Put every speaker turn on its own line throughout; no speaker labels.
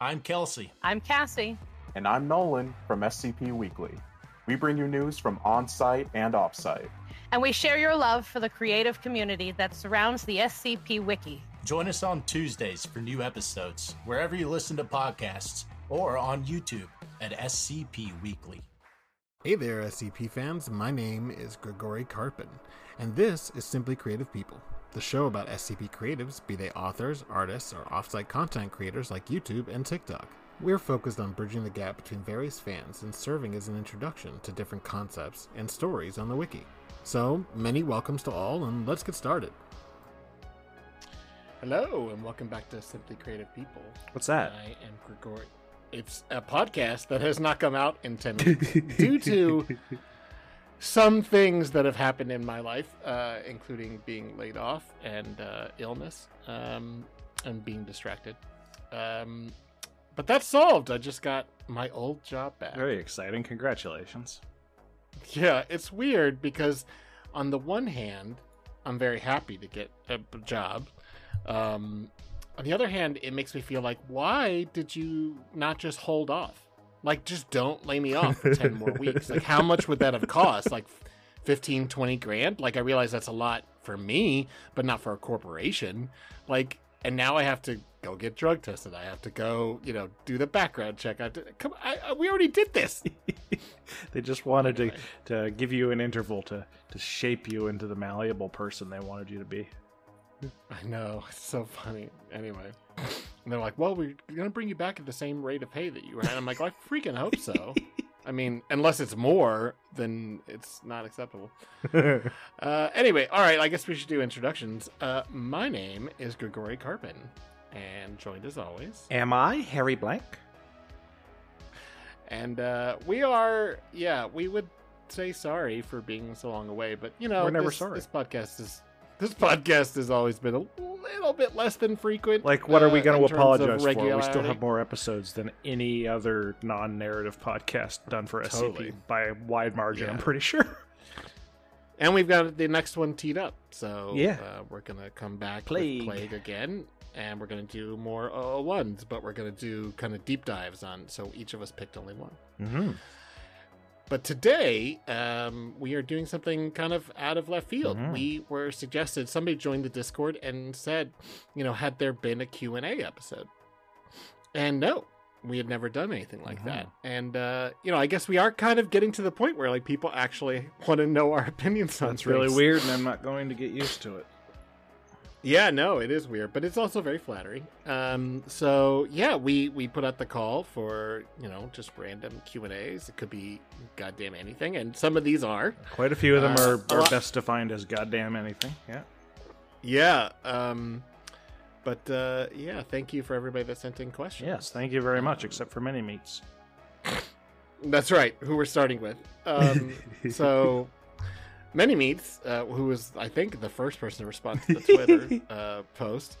I'm Kelsey.
I'm Cassie.
And I'm Nolan from SCP Weekly. We bring you news from on site and off site.
And we share your love for the creative community that surrounds the SCP Wiki.
Join us on Tuesdays for new episodes, wherever you listen to podcasts, or on YouTube at SCP Weekly.
Hey there, SCP fans. My name is Grigori Karpin, and this is Simply Creative People, the show about SCP creatives, be they authors, artists, or offsite content creators like YouTube and TikTok. We're focused on bridging the gap between various fans and serving as an introduction to different concepts and stories on the wiki. So, many welcomes to all, and let's get started.
Hello, and welcome back to Simply Creative People.
What's that?
I am Grigori. It's a podcast that has not come out in 10 weeks due to some things that have happened in my life, uh, including being laid off and uh, illness um, and being distracted. Um, but that's solved. I just got my old job back.
Very exciting. Congratulations.
Yeah, it's weird because on the one hand, I'm very happy to get a job. Um, on the other hand, it makes me feel like, why did you not just hold off? Like, just don't lay me off for 10 more weeks. Like, how much would that have cost? Like, 15, 20 grand? Like, I realize that's a lot for me, but not for a corporation. Like, and now I have to go get drug tested. I have to go, you know, do the background check. I have to, come, I, I, we already did this.
they just wanted anyway. to, to give you an interval to, to shape you into the malleable person they wanted you to be.
I know. It's so funny. Anyway. And they're like, well, we're going to bring you back at the same rate of pay that you were at. I'm like, well, I freaking hope so. I mean, unless it's more, then it's not acceptable. uh, anyway, all right, I guess we should do introductions. Uh, my name is Grigori Karpin, and joined as always.
Am I Harry Blank?
And uh, we are, yeah, we would say sorry for being so long away, but you know,
we're never
this,
sorry.
This podcast is this podcast has always been a little bit less than frequent.
Like, what are we
uh,
going to apologize for? We still have more episodes than any other non-narrative podcast done for SCP
Totally.
by a wide margin. I'm pretty sure.
And we've got the next one teed up. So
Yeah.
uh, we're going to come back
Plague.
with Plague again. And we're going to do more uh, ones, but we're going to do kind of deep dives on. So each of us picked only one.
Mm-hmm.
But today, um, we are doing something kind of out of left field.
Mhm.
We were suggested, somebody joined the Discord and said, you know, had there been a Q&A episode? And no, we had never done anything like that. And, uh, you know, I guess we are kind of getting to the point where, like, people actually want to know our opinions on
That's really weird, and I'm not going to get used to it.
Yeah, no, it is weird, but it's also very flattering. Um, so yeah, we we put out the call for you know just random Q and A's. It could be goddamn anything, and some of these are.
Quite a few of them
Uh,
are, are
lot-
best defined as goddamn anything. Yeah.
Yeah. Um, but uh, yeah, thank you for everybody that sent in questions.
Yes, thank you very much, except for many meats.
That's right. Who we're starting with. Um, so, Many Meats, uh, who was, I think, the first person to respond to the Twitter uh, post,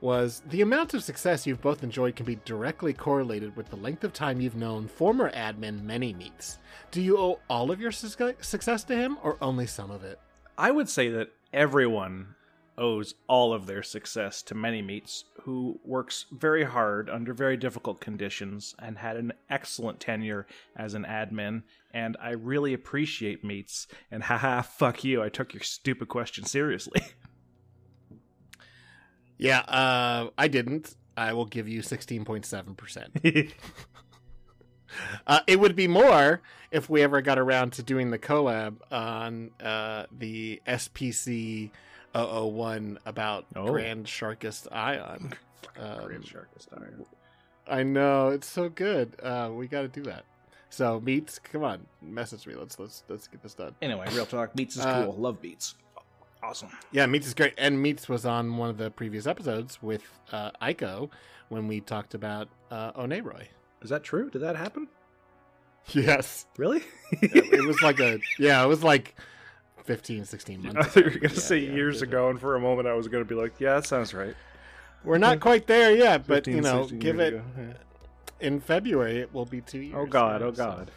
was the amount of success you've both enjoyed can be directly correlated with the length of time you've known former admin Many Meats. Do you owe all of your su- success to him, or only some of it?
I would say that everyone owes all of their success to Many Meats, who works very hard under very difficult conditions and had an excellent tenure as an admin. And I really appreciate Meats. And haha, fuck you, I took your stupid question seriously.
Yeah, uh, I didn't. I will give you 16.7%. Uh, it would be more if we ever got around to doing the collab on uh, the SPC 001 about
Oh.
Grand Sharkist Ion. Um,
Grand Sharkist Iron.
I know it's so good. Uh, we got to do that. So Meats, come on, message me. Let's let's let's get this done.
Anyway, real talk. Meats is
Uh,
cool. Love Meats. Awesome.
Yeah, Meats is great, and Meats was on one of the previous episodes with uh, Aiko when we talked about uh, Oneiroi.
Is that true? Did that happen?
Yes,
Really?
it, it was like a yeah, it was like 15, 16 months.
I thought you were going to
Yeah,
say
yeah,
years ago, and for a moment I was going to be like, yeah, that sounds right.
We're not quite there yet, but
15,
you know, give it
ago. Yeah.
in February. It will be two years.
Oh, God.
now,
Oh,
so-
God.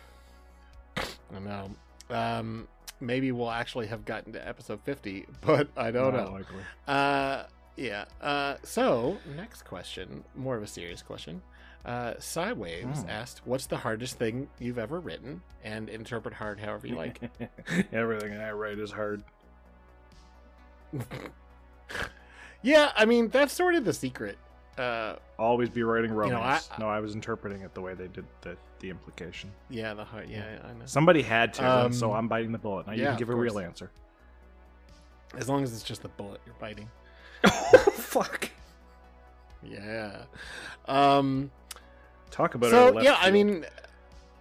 I know. Um, maybe we'll actually have gotten to episode fifty, but I don't
Not
know.
likely.
Uh, Yeah. Uh, so next question, more of a serious question. Uh, Sidewaves
Hmm.
asked, "What's the hardest thing you've ever written?" And interpret hard however you like.
Everything I write is hard.
yeah, I mean that's sort of the secret. Uh,
Always be writing
know, I-
romance. no, I was interpreting it the way they did the, the implication.
yeah, the hard. Yeah, I know.
Somebody had to, and so
Um,
I'm biting the bullet. Now you
yeah,
can give a
of
real answer.
As long as it's just the bullet you're biting.
oh, Fuck.
Yeah. Um.
Talk about it.
so
left
yeah, I mean,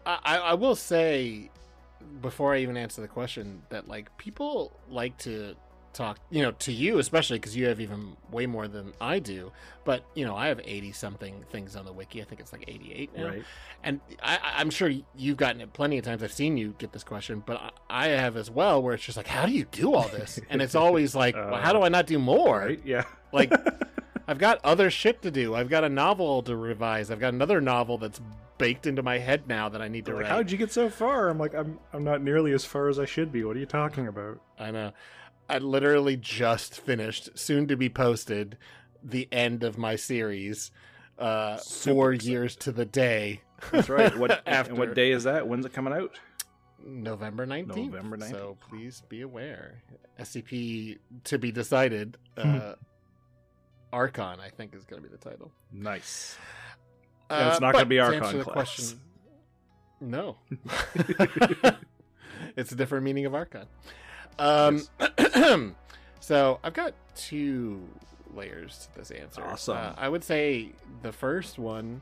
I I will say before I even answer the question that like people like to talk, you know, to you especially because you have even way more than I do. But you know, I have eighty something things on the wiki. I think it's like eighty eight now.
right?
And I, I'm sure you've gotten it plenty of times. I've seen you get this question, but I I have as well, where it's just like, how do you do all this? And it's always like, uh, well, how do I not do more?
Right? Yeah.
Like, I've got other shit to do. I've got a novel to revise. I've got another novel that's baked into my head now that I need to
like,
write.
how'd you get so far? I'm like, I'm I'm not nearly as far as I should be. What are you talking about?
I know. I literally just finished, soon to be posted, the end of my series. Uh,
Super
four
excited.
years to the day.
That's right. What
After
and what day is that? When's it coming out?
November 19th.
November 19th.
So please be aware. SCP to be decided. Uh, Archon, I think, is going to be the title.
Nice. And it's not be
to
Archon
answer
class.
question- No. it's a different meaning of Archon. Um, so I've got two layers to this answer.
Awesome.
Uh, I would say the first one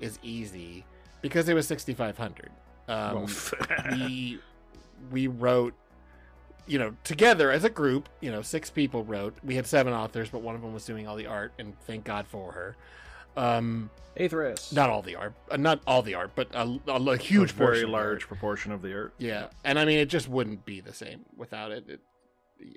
is easy because it was 6,500. Um, we we wrote you know together as a group you know six people wrote we had seven authors but one of them was doing all the art and thank god for her um
Aethris.
not all the art uh, not all the art but a, a, a huge
a very
portion
large
art.
proportion of the art.
yeah and i mean it just wouldn't be the same without it, it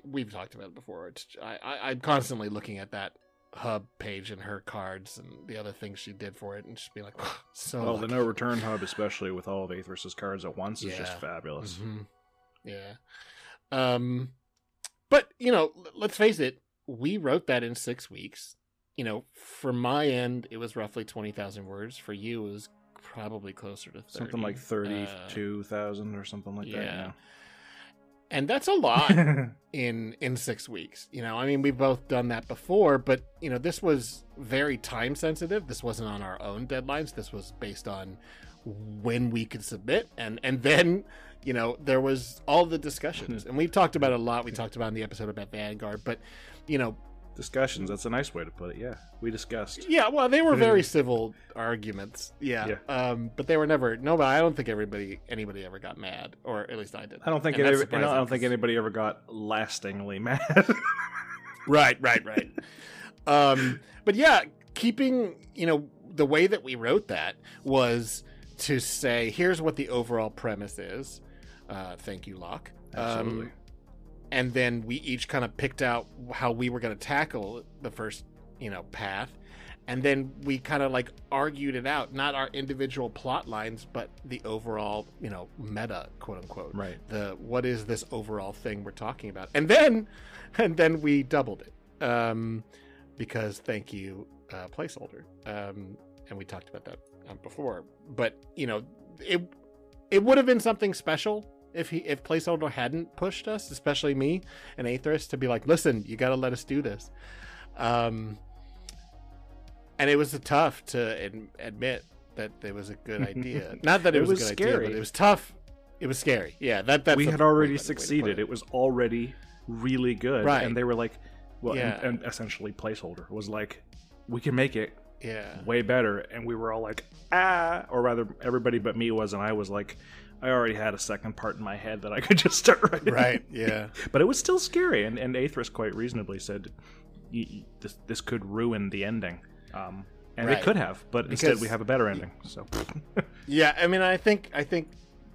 we've talked about it before it's I, I i'm constantly looking at that hub page and her cards and the other things she did for it and just be like so
Well, the no return hub, especially with all of Aethris's cards at once, is just
Yeah.
fabulous.
Mhm. Yeah. Um, but you know, let's face it, we wrote that in six weeks. You know, for my end, it was roughly twenty thousand words. For you, it was probably closer to 30.
Something like
Uh,
thirty-two thousand or something like that.
yeah. and that's a lot in in six weeks. You know, I mean, we've both done that before, but you know, this was very time sensitive. This wasn't on our own deadlines. This was based on when we could submit, and and then you know there was all the discussions, and we've talked about it a lot. We talked about in the episode about Vanguard, but you know,
Discussions. That's a nice way to put it. Yeah, we discussed.
yeah, well, they were very civil arguments. Yeah,
Yeah.
um, but they were never. No, but I don't think everybody anybody ever got mad, or at least I did.
I don't think it ever, I don't- I don't
surprising
think anybody ever got lastingly mad.
Right, right, right. um, but yeah, keeping you know the way that we wrote that was to say, here's what the overall premise is. Uh, thank you, Locke.
Absolutely.
Um, and then we each kind of picked out how we were going to tackle the first, you know, path. And then we kind of like argued it out, not our individual plot lines, but the overall, you know, meta, quote unquote
right.
the what is this overall thing we're talking about and then and then we doubled it um because thank you uh placeholder um and we talked about that um, before but you know it it would have been something special if he if placeholder hadn't pushed us especially me and aethris to be like listen you got to let us do this um and it was tough to ad- admit that it was a good idea not that it,
It
was,
was
a good
scary.
idea but it was tough it was scary yeah that that's
we had already
better way to put
succeeded. It was already really good.
Right.
And they were like, well, and- and, essentially placeholder was like, we can make it
yeah
way better. And we were all like, ah, or rather, everybody but me was, and I was like, I already had a second part in my head that I could just start writing.
right yeah
but it was still scary. And, and Aethris quite reasonably said, this, this could ruin the ending. Um, and
Right.
it could have, but instead we have a better ending. So,
Yeah, I mean, I think I think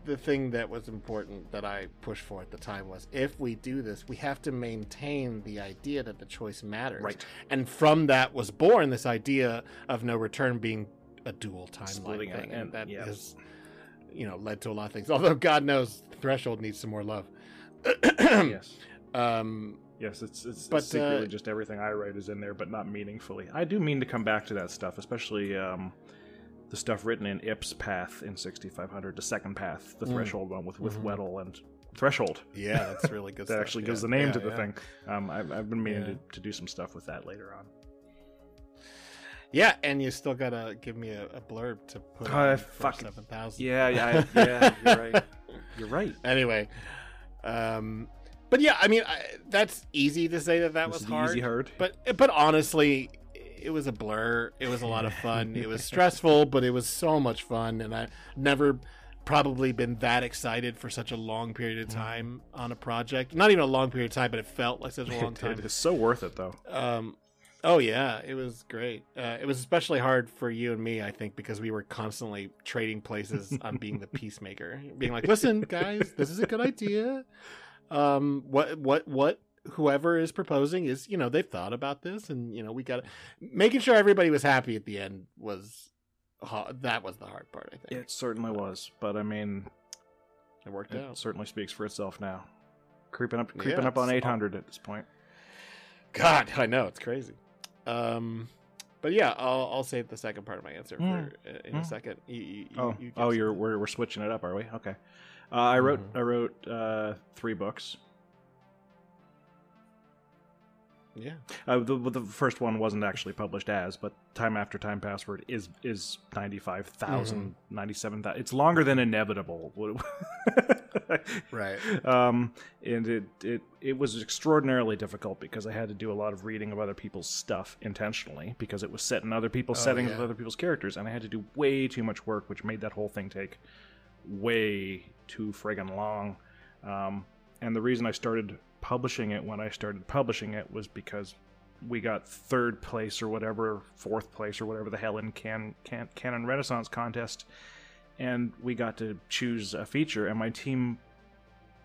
the thing that was important that I pushed for at the time was if we do this, we have to maintain the idea that the choice matters.
Right.
And from that was born this idea of no return being a dual timeline
Splitting
thing, and
and-
that
yeah.
has, you know, led to a lot of things. Although God knows, Threshold needs some more love.
yes.
Um,
Yes, it's it's,
But,
it's secretly
uh,
just everything I write is in there, but not meaningfully. I do mean to come back to that stuff, especially um, the stuff written in Ip's Path in 6500, the second path, the
Mm.
Threshold one with with
Mhm.
Weddle and Threshold.
Yeah, that's really good.
that
stuff,
actually
yeah.
gives the name
Yeah,
to the
yeah.
thing. Um, I've, I've been meaning
Yeah.
to, to do some stuff with that later on.
Yeah, and you still gotta give me a, a blurb to put
Uh,
on
fuck.
seven thousand.
Yeah, yeah, yeah. You're right. You're right.
Anyway, um, but yeah, I mean, I, that's easy to say that that
This
was hard.
easy hard.
But but honestly, it was a blur. It was a lot of fun. it was stressful, but it was so much fun, and I never probably been that excited for such a long period of time on a project. Not even a long period of time, but it felt like such a long time.
it is so worth it, though.
Um, oh yeah, it was great. Uh, it was especially hard for you and me, I think, because we were constantly trading places on being the peacemaker, being like, "Listen, guys, this is a good idea. Um, what, what, what." Whoever is proposing is, you know, they've thought about this, and you know, we got making sure everybody was happy at the end was that was the hard part. I think
It certainly was, but I mean,
it worked
it
out.
certainly speaks for itself now. Creeping up,
Yeah,
creeping up on 800 at this point.
God, I know it's crazy. Um, but yeah, I'll I'll save the second part of my answer for
Mm.
uh, in a
Mm.
second. You, you,
Oh,
you,
oh, you're
something.
we're, we're switching it up, are we? Okay. Uh, I wrote
Mhm.
I wrote uh, three books.
Yeah.
Uh, the, the first one wasn't actually published as, but Time After Time Password is is 95,000, 97,000. It's longer than Inevitable.
Right.
Um, and it, it it was extraordinarily difficult because I had to do a lot of reading of other people's stuff intentionally because it was set in other people's
Oh,
settings
yeah.
with other people's characters, and I had to do way too much work, which made that whole thing take way too friggin' long. Um, and the reason I started publishing it when I started publishing it was because we got third place or whatever, fourth place or whatever the hell in Can, Can Canon Renaissance contest, and we got to choose a feature. And my team,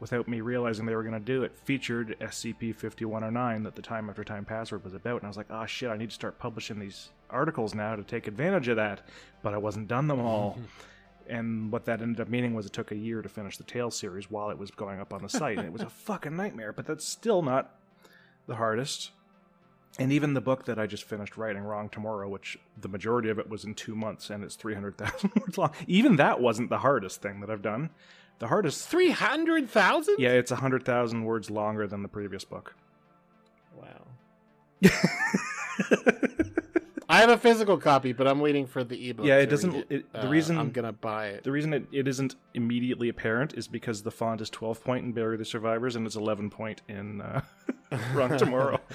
without me realizing they were going to do it, featured SCP 5109 that the Time After Time password was about. And I was like, oh shit, I need to start publishing these articles now to take advantage of that. But I wasn't done them all. And what that ended up meaning was it took a year to finish the Tales series while it was going up on the site. and it was a fucking nightmare, but that's still not the hardest. And even the book that I just finished writing, Wrong Tomorrow, which the majority of it was in two months and it's 300,000 words long, even that wasn't the hardest thing that I've done. The hardest.
Three hundred thousand.
Yeah, it's 100,000 words longer than the previous book.
Wow. I have a physical copy, but I'm waiting for the ebook.
Yeah, it doesn't-
read
it- the
Uh,
reason-
I'm gonna buy it.
The reason it, it isn't immediately apparent is because the font is 12 point in Bury the Survivors and it's 11 point in uh, Wrong Tomorrow.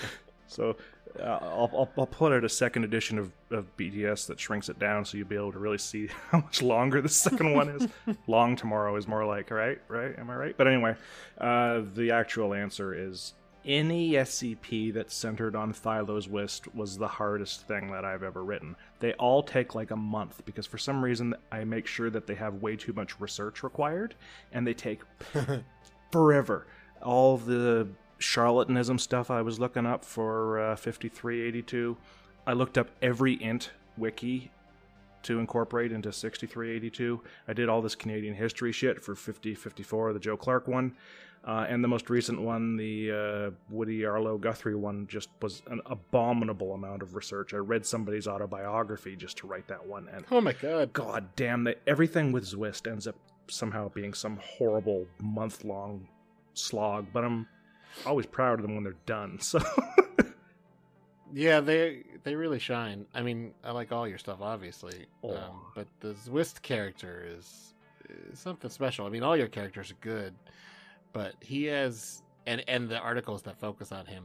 So uh, I'll, I'll, I'll put out a second edition of, of BTS that shrinks it down so you'll be able to really see how much longer the second one is. Long Tomorrow is more like, right? Right? Am I right? But anyway, uh, the actual answer is any SCP that's centered on Thilo Zwist was the hardest thing that I've ever written. They all take like a month because for some reason I make sure that they have way too much research required and they take forever. All the charlatanism stuff I was looking up for uh, 5382, I looked up every int wiki to incorporate into 6382. I did all this Canadian history shit for 5054, the Joe Clark one. Uh, and the most recent one, the uh, Woody Arlo Guthrie one, just was an abominable amount of research. I read somebody's autobiography just to write that one, and
Oh my god.
god damn that everything with Zwist ends up somehow being some horrible month long slog. But I'm always proud of them when they're done. So
Yeah, they they really shine. I mean, I like all your stuff, obviously,
Oh.
um, but the Zwist character is, is something special. I mean, all your characters are good, but he has and and the articles that focus on him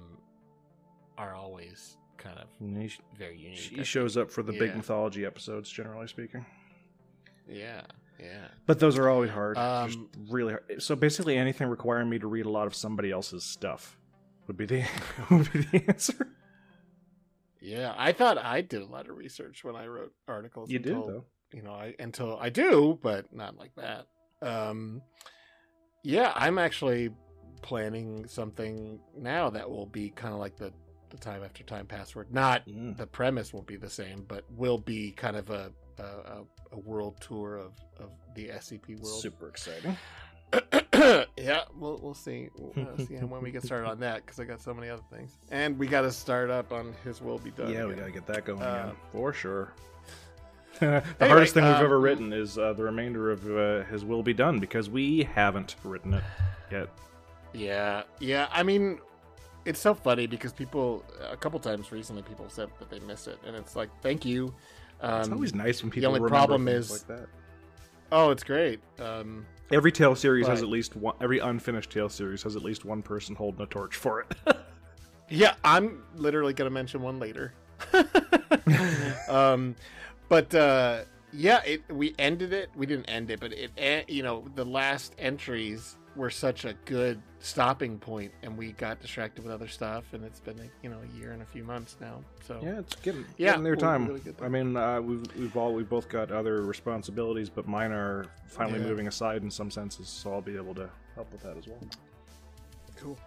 are always kind of
he,
very unique.
He shows up for the big mythology episodes, generally speaking.
Yeah, yeah.
But those are always hard.
Um,
really hard. So basically, anything requiring me to read a lot of somebody else's stuff would be the would be the answer.
Yeah, I thought I did a lot of research when I wrote articles.
You did though.
You know, I until I do, but not like that. Um, yeah, I'm actually planning something now that will be kind of like the the time after time password. Not
Mm.
the premise won't be the same, but will be kind of a a, a, world tour of of the SCP world.
Super exciting.
yeah, we'll we'll see. We'll uh, see when we get started on that because I got so many other things, and we got to start up on His Will Be Done.
yeah, we gotta get that going
Uh,
again for sure. the
anyway,
hardest thing we've
um,
ever written is uh, the remainder of uh, his will be done because we haven't written it yet.
Yeah, yeah. I mean, it's so funny because people a couple times recently people said that they miss it, and it's like, thank you. Um,
It's always nice when people The
only
remember
problem
things
is-
like that.
oh, it's great. Um,
Every Tale series has at least one. Every unfinished Tale series has at least one person holding a torch for it.
Yeah, I'm literally gonna mention one later. um, but uh, yeah, it we ended it. We didn't end it, but it eh, you know the last entries were such a good stopping point, and we got distracted with other stuff, and it's been a, you know a year and a few months now. So
yeah, it's getting
Yeah,
getting their time.
really.
I mean, uh, we've we've all we've both got other responsibilities, but mine are finally
Yeah.
moving aside in some senses, so I'll be able to help with that as well.
cool.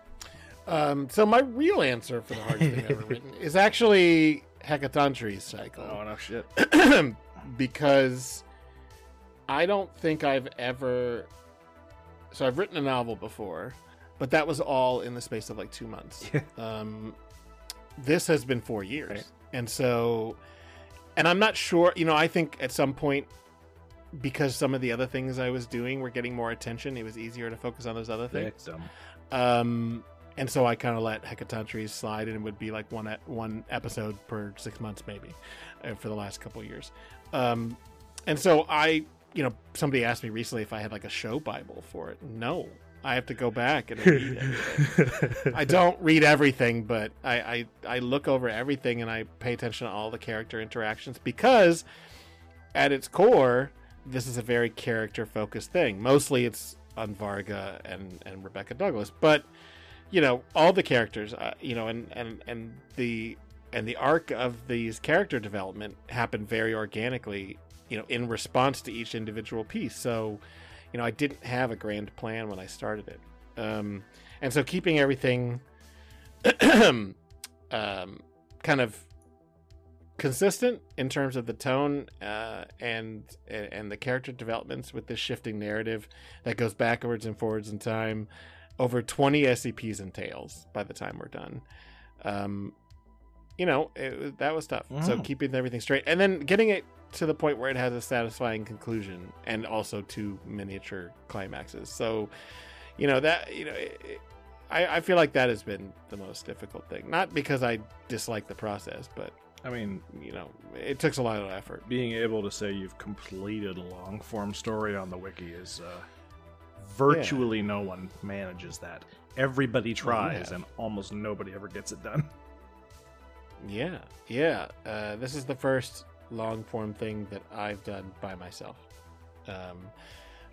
Um, so my real answer for the hardest thing I've ever written is actually Hecatoncheires cycle.
Oh no shit!
because I don't think I've ever. So I've written a novel before, but that was all in the space of like two months.
Yeah.
Um, this has been four years,
Right.
and so, and I'm not sure. You know, I think at some point, because some of the other things I was doing were getting more attention, it was easier to focus on those other things.
Victim.
Um, and so I kind of let Hecatoncheires slide, and it would be like one e- one episode per six months, maybe, uh, for the last couple of years. Um, and so I, you know, somebody asked me recently if I had like a show Bible for it. No, I have to go back and read everything. I don't read everything, but I, I I look over everything and I pay attention to all the character interactions because, at its core, this is a very character focused thing. Mostly, it's on Varga and and Rebecca Douglas, but you know all the characters, uh, you know, and and and the and the arc of these character development happened very organically, you know, in response to each individual piece. So, you know, I didn't have a grand plan when I started it, um, and so keeping everything um, kind of consistent in terms of the tone uh, and and the character developments with this shifting narrative that goes backwards and forwards in time over 20 SCPs and tales by the time we're done. Um, you know, it, that was tough. So keeping everything straight and then getting it to the point where it has a satisfying conclusion and also two miniature climaxes. So, you know, that, you know, it, it- I, I feel like that has been the most difficult thing. Not because I dislike the process, but,
I mean,
you know, it takes a lot of effort.
being able to say you've completed a long form story on the wiki is uh, virtually no one manages that. Everybody tries,
have.
and almost nobody ever gets it done.
Yeah, yeah. Uh, this is the first long form thing that I've done by myself. Um,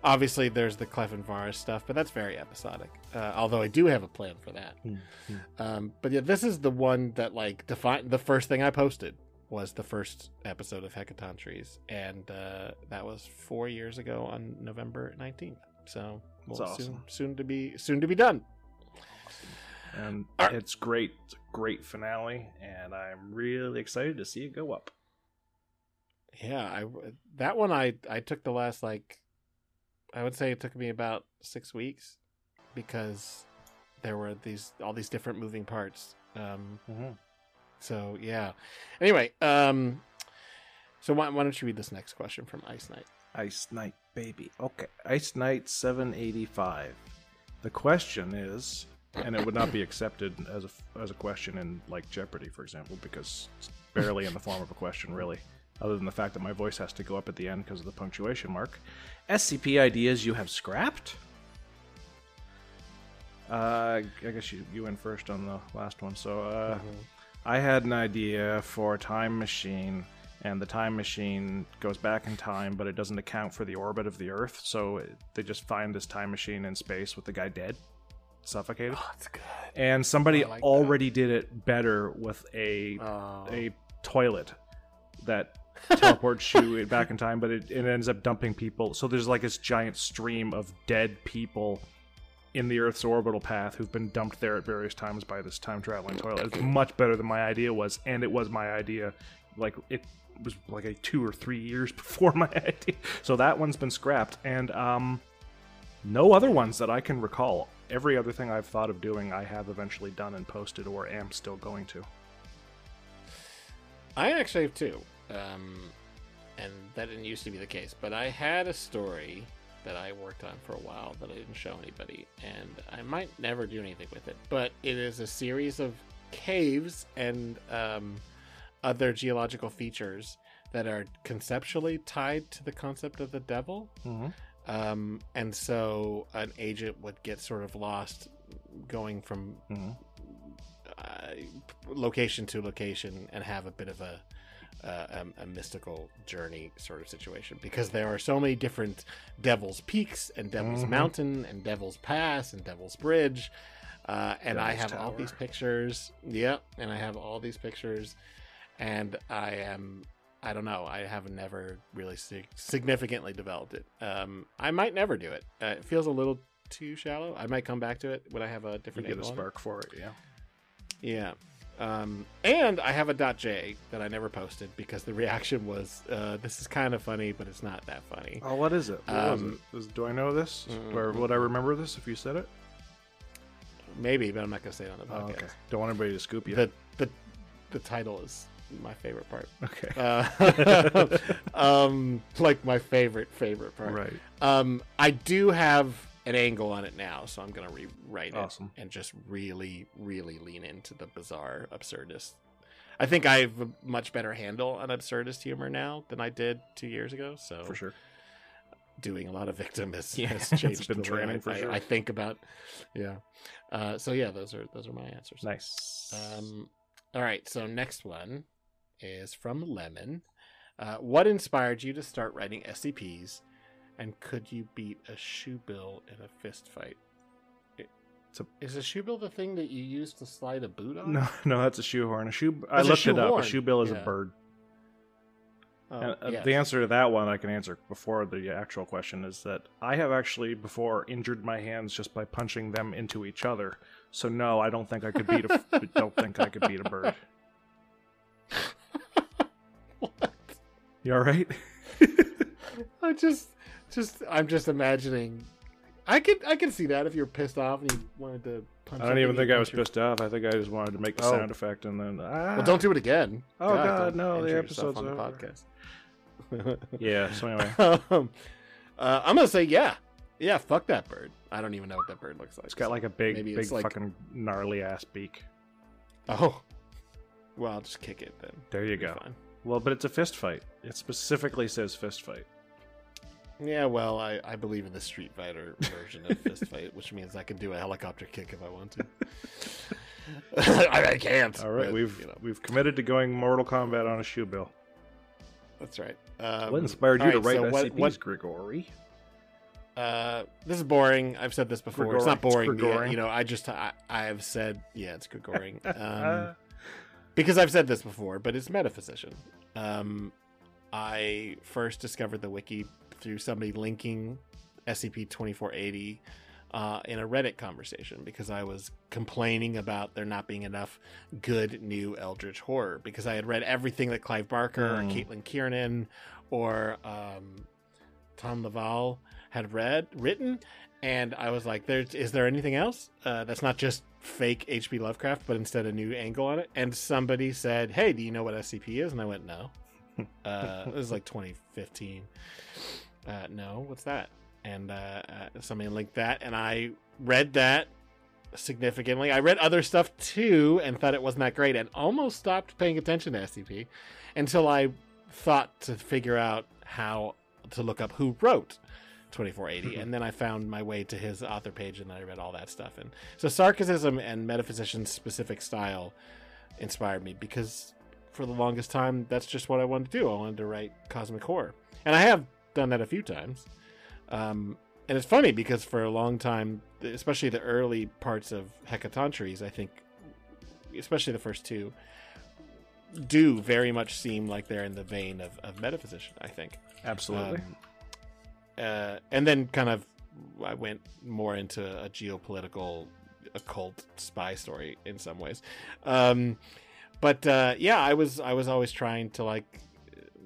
obviously, there's the Clef and Varus stuff, but that's very episodic. Uh, although I do have a plan for that. Um, but yeah, this is the one that like defined the first thing I posted was the first episode of Hecatoncheires, and uh, that was four years ago on November 19th. So well,
awesome.
soon, soon to be soon to be done.
And
right.
it's great. It's great finale, and I'm really excited to see it go up.
Yeah, I that one I I took the last like I would say it took me about 6 weeks because there were these all these different moving parts. Um so yeah. Anyway, um so why, why don't you read this next question from Ice Knight?
Ice Knight, baby. Okay, Ice Knight 785. The question is, and it would not be accepted as a as a question in like Jeopardy, for example, because it's barely in the form of a question, really. Other than the fact that my voice has to go up at the end because of the punctuation mark. SCP ideas you have scrapped. Uh, I guess you you went first on the last one. So uh, I had an idea for a time machine, and the time machine goes back in time, but it doesn't account for the orbit of the Earth. So it, they just find this time machine in space with the guy dead, suffocated.
Oh, that's good.
And somebody
like that.
already did it better with a
Oh.
a toilet that teleports you back in time, but it, it ends up dumping people. So there's like this giant stream of dead people in the Earth's orbital path who've been dumped there at various times by this time traveling toilet. It's much better than my idea was, and it was my idea. Like it was like a two or three years before my idea. So that one's been scrapped, and um, No other ones that I can recall. Every other thing I've thought of doing, I have eventually done and posted, or am still going to.
I actually have two, um, and that didn't used to be the case. But I had a story that I worked on for a while that I didn't show anybody, and I might never do anything with it. But it is a series of caves and um, other geological features that are conceptually tied to the concept of the devil.
Mm-hmm.
Um, and so an agent would get sort of lost going from
Mhm.
uh, location to location and have a bit of a, uh, a, a mystical journey sort of situation because there are so many different Devil's Peaks and Devil's
Mhm.
Mountain and Devil's Pass and Devil's Bridge. Uh, and I
Devil's
have all these pictures. Yep. And I have all these pictures. And I am I don't know. I have never really sig- significantly developed it. Um, I might never do it. Uh, it feels a little too shallow. I might come back to it when I have a
You
different
get a
angle on it.
spark for it, yeah.
Yeah. Um, and I have a .j that I never posted because the reaction was, uh, "This is kind of funny, but it's not that funny."
Oh, what is it? What
Um,
it? Is- do I know this?
mm,
Or would I remember this if you said it?
Maybe, but I'm not gonna say it on the
Oh,
podcast.
okay. Don't want anybody to scoop you.
The the the title is my favorite part.
okay.
Uh, um, like my favorite favorite part.
right.
Um, I do have an angle on it now, so I'm gonna rewrite it
Awesome.
and just really, really lean into the bizarre absurdist. I think I have a much better handle on absurdist humor now than I did two years ago. So
For sure.
doing a lot of victim has,
Yeah,
has changed
been
the way
training
I,
for
I-
sure.
I think about. Yeah. Uh, so yeah, those are those are my answers.
Nice.
Um, all right, so next one is from Lemon. Uh, what inspired you to start writing SCPs, and could you beat a shoe bill in a fist fight? It-
a-
Is a shoe bill the thing that you use to slide a boot on?
no, no, that's a shoehorn. A shoe. I
That's a
looked it up.
shoehorn.
A shoe bill is
Yeah.
a bird.
Oh,
And, uh,
yes.
The answer to that one I can answer before the actual question is that I have actually before injured my hands just by punching them into each other. So no, I don't think I could beat a don't think I could beat a bird. You all right?
I just, just, I'm just imagining. I could, I could see that if you're pissed off and you wanted to punch.
I don't even think I was pissed off. I think I just wanted to make the
Oh.
sound effect and then ah.
Well, don't do it again.
Oh, God,
don't
no, the
injure yourself
episode's
on the podcast.
Yeah. So anyway,
um, uh, I'm gonna say yeah, yeah. Fuck that bird. I don't even know what that bird looks like.
it's got like a big,
Maybe
big
like-
fucking gnarly ass beak.
oh, well, I'll just kick it then.
There you
It'll
go.
be fine.
Well, but it's a fist fight. It specifically says fist fight.
Yeah, well, I, I believe in the Street Fighter version of fist fight, which means I can do a helicopter kick if I want to. I, I can't.
All right,
but,
we've
you know,
we've committed to going Mortal Kombat on a shoe bill.
that's right. Um,
what inspired you
all
to
right,
write
so
SCPs,
what- what-
Grigori?
Uh, this is boring. I've said this before. It's not boring.
It's
yeah, you know, I just I, I have said yeah, it's Gregorian. Um, because I've said this before, but it's metaphysician. Um, I first discovered the wiki through somebody linking SCP twenty four eighty uh, in a Reddit conversation because I was complaining about there not being enough good new Eldritch horror because I had read everything that Clive Barker or
Mm.
Caitlin Kiernan or um, Tom Laval had read written, and I was like, "There is there anything else uh, that's not just fake H.P. Lovecraft, but instead a new angle on it?" And somebody said, "Hey, do you know what SCP is?" And I went, "No." Uh, it was like 2015. Uh, no, what's that? And uh, uh, somebody linked that, and I read that significantly. I read other stuff too, and thought it wasn't that great, and almost stopped paying attention to SCP until I thought to figure out how to look up who wrote 2480 and then i found my way to his author page and i read all that stuff. And so sarcasm and metaphysician's specific style inspired me because for the longest time that's just what i wanted to do. I wanted to write cosmic horror. And i have done that a few times. Um, and it's funny because for a long time especially the early parts of hecatoncheires i think especially the first two do very much seem like they're in the vein of, of metaphysician i think.
Absolutely.
um, uh, and then kind of I went more into a geopolitical occult spy story in some ways. Um, but uh, yeah, I was I was always trying to like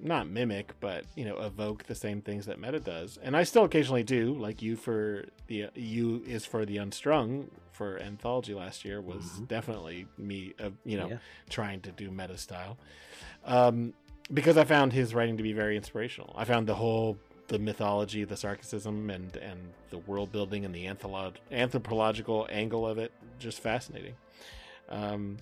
not mimic, but you know, evoke the same things that meta does. And I still occasionally do, like you for the you is for the unstrung for anthology last year was
Mhm.
definitely me, uh, you know,
Yeah.
trying to do meta style. Um, because I found his writing to be very inspirational. I found the whole the mythology, the sarcasm, and and the world building and the antholo- anthropological angle of it just fascinating. Um,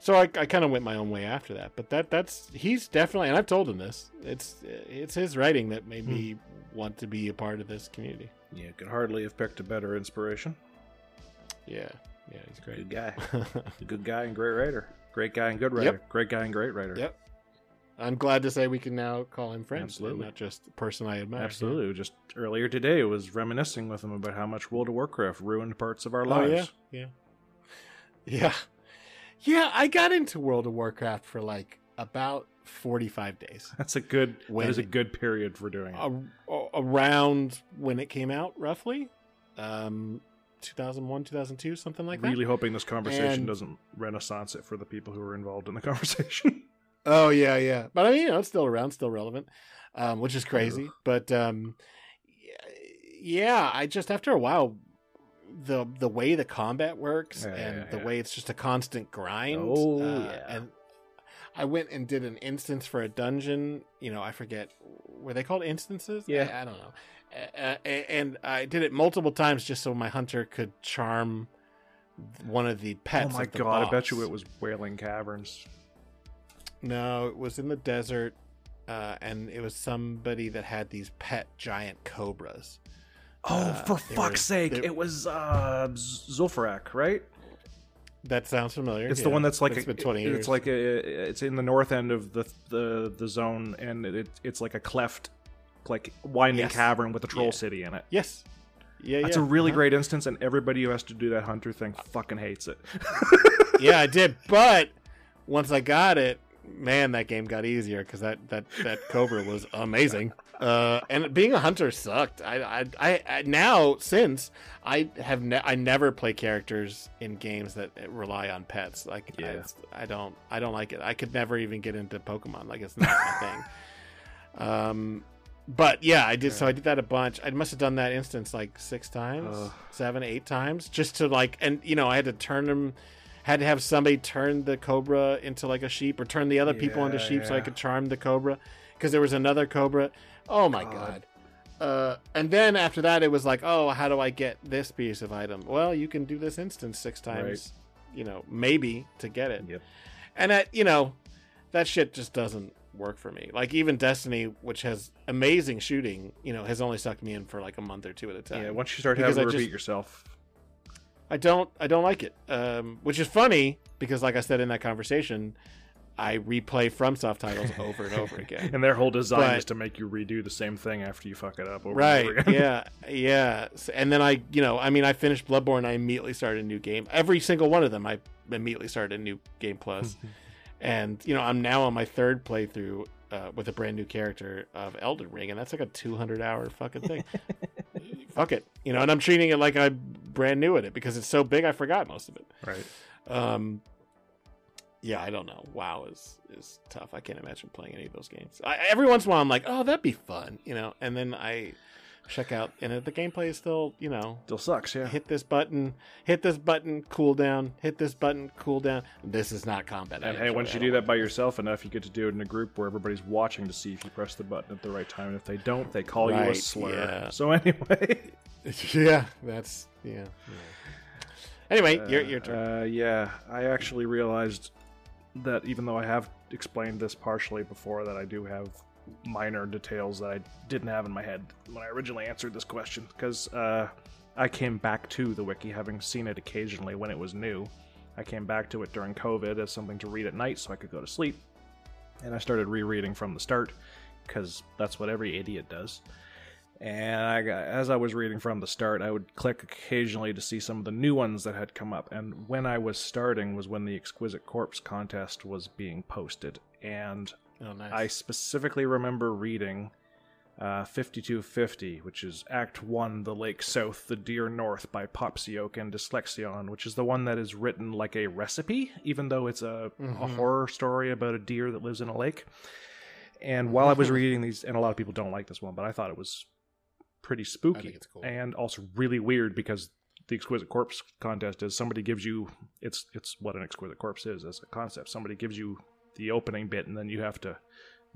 so I, I kind of went my own way after that. But that that's he's definitely, and I've told him this. It's it's his writing that made me want to be a part of this community.
You could hardly have picked a better inspiration.
Yeah, yeah, he's
Good
great.
guy. A good guy and great writer. Great guy and good writer.
Yep.
Great guy and great writer.
Yep. I'm glad to say we can now call him friend,
Absolutely.
not just a person I admire.
Absolutely. Just earlier today, I was reminiscing with him about how much World of Warcraft ruined parts of our
Oh
lives.
yeah, yeah, yeah, yeah. I got into World of Warcraft for like about 45 days.
That's a good.
When-
that is a good period for doing it.
around when it came out, roughly, um, 2001, 2002, something like that.
really hoping this conversation
And-
doesn't renaissance it for the people who were involved in the conversation.
Oh yeah, yeah. But I mean, you know, it's still around, still relevant, um, which is crazy. But um, yeah, I just after a while, the the way the combat works
Yeah,
and
yeah,
the
yeah.
way it's just a constant grind.
Oh,
uh,
yeah.
and I went and did an instance for a dungeon. You know, I forget were they called instances?
Yeah.
I, I don't know. Uh, and I did it multiple times just so my hunter could charm one of the pets.
oh
pets.
my
of the
god! I bet you it was Wailing Caverns.
No, it was in the desert, uh, and it was somebody that had these pet giant cobras.
Oh,
Uh,
for fuck's
were-
sake!
they-
It was uh, Zul'Farrak, right?
That sounds familiar.
It's the one that's like
it's
a,
been twenty years.
It's like a, it's in the north end of the the the zone, and it, it's like a cleft, like winding
Yes.
cavern with a troll
Yeah.
city in it.
yes, yeah,
That's
yeah.
a really
uh-huh.
great instance, and everybody who has to do that hunter thing fucking hates it.
yeah, I did. But once I got it, man, that game got easier because that that that cobra was amazing. Uh, and being a hunter sucked. I I, I, I now since I have ne- I never play characters in games that rely on pets. Like
Yeah.
I, I don't I don't like it. I could never even get into Pokemon. Like it's not my thing. Um. But yeah, I did. So I did that a bunch. I must have done that instance like six times,
Ugh.
seven, eight times, just to like, and you know, I had to turn them, had to have somebody turn the cobra into like a sheep, or turn the other people into
Yeah,
sheep, so I could charm the cobra, because there was another cobra. Oh my god.
God.
Uh, and then after that, it was like, oh, how do I get this piece of item? Well, you can do this instance six times, you know, maybe to get it.
Yep.
And that, you know, that shit just doesn't work for me. Like even Destiny, which has amazing shooting, you know, has only sucked me in for like a month or two at a time.
Yeah, once you start having to repeat
just-
yourself,
I don't, I don't like it. Um, which is funny because, like I said in that conversation, I replay FromSoft titles over and over again.
and their whole design
But-
is to make you redo the same thing after you fuck it up over
right
and over again.
yeah yeah and then i you know i mean i finished bloodborne i immediately started a new game every single one of them i immediately started a new game plus. plus and you know i'm now on my third playthrough uh, with a brand new character of elden ring and that's like a 200 hour fucking thing fuck it. You know and i'm treating it like i'm brand new at it because it's so big i forgot most of it.
Right.
um yeah i don't know. Wow is is tough. I can't imagine playing any of those games. I, every once in a while i'm like oh that'd be fun you know? And then i check out and the gameplay is still you know
Still sucks, yeah.
hit this button hit this button cool down hit this button cool down this is not combat
And hey, once you do that by yourself enough, you get to do it in a group where everybody's watching to see if you press the button at the right time. And if they don't, they call you a slur.
yeah.
So anyway,
yeah that's yeah, yeah. anyway your, your turn
Uh, yeah, I actually realized that even though I have explained this partially before, that I do have minor details that I didn't have in my head when I originally answered this question. Because uh, I came back to the wiki, having seen it occasionally when it was new. I came back to it during COVID as something to read at night so I could go to sleep. And I started rereading from the start, because that's what every idiot does. And I got, as I was reading from the start, I would click occasionally to see some of the new ones that had come up. And when I was starting was when the Exquisite Corpse contest was being posted. And
oh nice
I specifically remember reading uh, 5250, which is Act 1, The Lake South, The Deer North by Popsioke and Dyslexion, which is the one that is written like a recipe, even though it's a, a
Mhm.
horror story about a deer that lives in a lake. And while I was reading these, and a lot of people don't like this one, but I thought it was pretty spooky
I think it's cool.
and also really weird because the exquisite corpse contest is somebody gives you it's it's what an exquisite corpse is as a concept. Somebody gives you the opening bit, and then you have to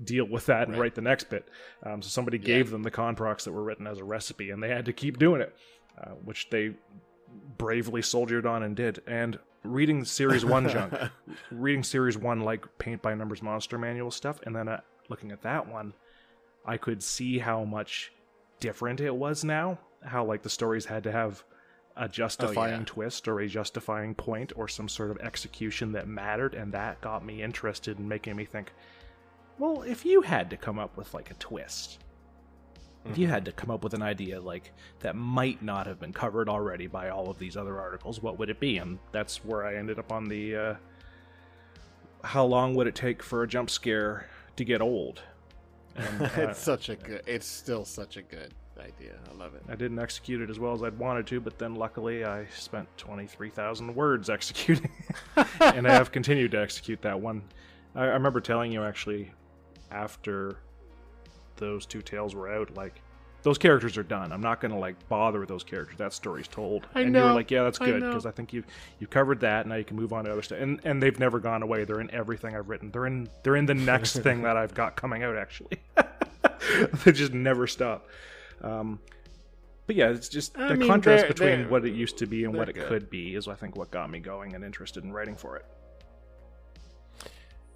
deal with that and
Right.
write the next bit. Um, so somebody gave them the conprocs that were written as a recipe, and they had to keep doing it, uh, which they bravely soldiered on and did. And reading series one junk, reading series one like paint by numbers monster manual stuff, and then uh, looking at that one, I could see how much different it was now. How like the stories had to have a justifying twist or a justifying point or some sort of execution that mattered, and that got me interested in making me think. Well, if you had to come up with like a twist, if you had to come up with an idea like that might not have been covered already by all of these other articles, what would it be? And that's where I ended up on the uh, how long would it take for a jump scare to get old? And, uh,
it's such a good. It's still such a good idea. I love it.
I didn't execute it as well as I'd wanted to, but then luckily I spent 23,000 words executing. and I have continued to execute that one. I, I remember telling you actually after those two tales were out, like, those characters are done. I'm not going to like bother with those characters. That story's told.
I
and you were
know,
like, yeah, that's good
know.
because I think you you covered that. Now you can move on to other stuff. And and they've never gone away. They're in everything I've written. They're in they're in the next thing that I've got coming out. Actually, they just never stop. Um, but yeah, it's just
I
the
mean,
contrast
they're-
between
they're-
what it used to be and what it
good.
could be is, I think, what got me going and interested in writing for it.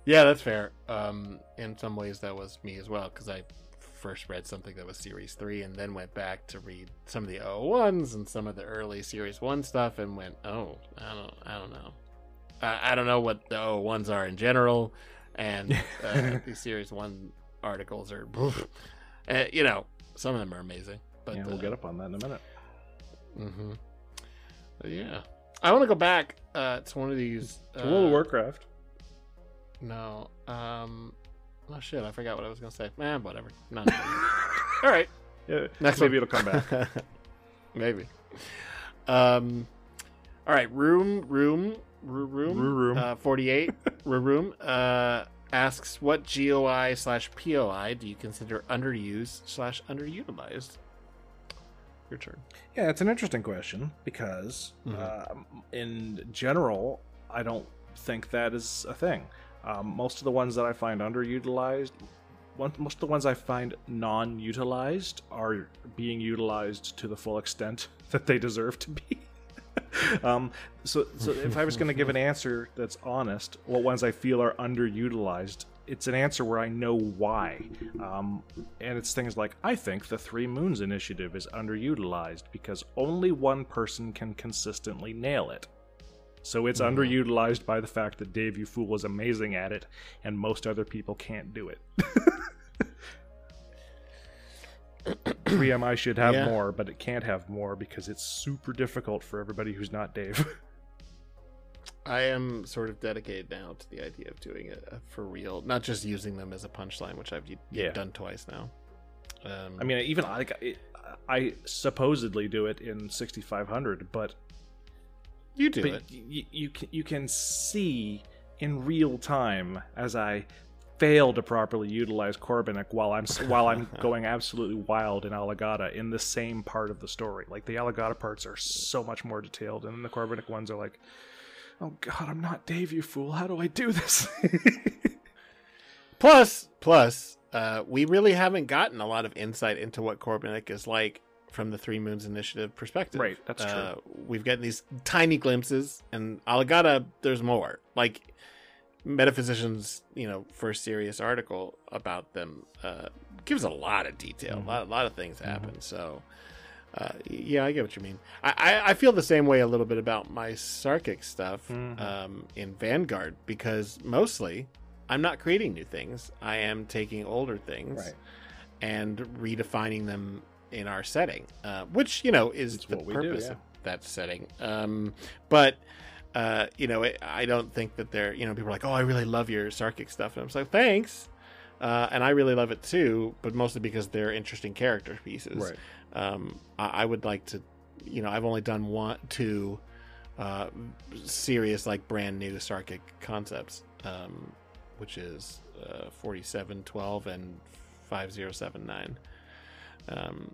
Yeah, that's fair. Um, in some ways, that was me as well because I first read something that was Series Three, and then went back to read some of the O1s and some of the early Series One stuff, and went, "Oh, I don't, I don't know, I, I don't know what the O1s are in general, and uh, the Series One articles are, uh, you know, some of them are amazing, but
yeah, we'll
uh,
get up on that in a minute.
Mm-hmm. Yeah, I want to go back uh, to one of these.
To World of
uh,
Warcraft.
No. Um. Oh shit! I forgot what I was gonna say. Man, whatever. None. All right.
Yeah,
Next
maybe
one.
it'll come back.
Maybe. Um. All right. Room. Room. Room. Room.
Room.
Uh, Forty-eight. room. Uh. Asks what GOI slash POI do you consider underused slash underutilized? Your turn.
Yeah, it's an interesting question because,
Mhm.
um, in general, I don't think that is a thing. Um, most of the ones that I find underutilized, one, most of the ones I find non-utilized are being utilized to the full extent that they deserve to be. um, so, so if I was going to give an answer that's honest, what ones I feel are underutilized, it's an answer where I know why. Um, and it's things like I think the Three Moons Initiative is underutilized because only one person can consistently nail it. So it's underutilized by the fact that Dave You Fool is amazing at it, and most other people can't do it. 3MI should have
Yeah.
more, but it can't have more because it's super difficult for everybody who's not Dave.
I am sort of dedicated now to the idea of doing it uh, for real, not just using them as a punchline, which I've
Yeah.
done twice now. Um,
I mean, even I, I supposedly do it in 6500, but
you do
but
it.
you, you can you can see in real time as I fail to properly utilize Corbinic while I'm while I'm going absolutely wild in Alagadda in the same part of the story. Like the Alagadda parts are so much more detailed, and then the Corbinic ones are like, "Oh God, I'm not Dave, you fool! How do I do this?"
Plus, plus, uh, we really haven't gotten a lot of insight into what Corbinic is like from the Three Moons Initiative perspective.
Right, that's true.
Uh, we've gotten these tiny glimpses, and Alagadda, there's more. Like Metaphysician's, you know, first serious article about them uh, gives a lot of detail.
Mm-hmm.
A, lot, a lot of things happen. So, uh, yeah, I get what you mean. I, I, I feel the same way a little bit about my Sarkic stuff
Mhm.
um, in Vanguard because mostly I'm not creating new things. I am taking older things
Right.
and redefining them in our setting, uh, which you know is
It's
the
we do,
purpose
yeah.
of that setting. Um, but uh, you know, it, I don't think that they're you know people are like, oh, I really love your Sarkic stuff, and I'm just like, thanks. Uh, and I really love it too, but mostly because they're interesting character pieces
right.
um, I, I would like to, you know, I've only done one, two uh, serious, like brand new Sarkic concepts, um, which is uh, 4712 and 5079. Um,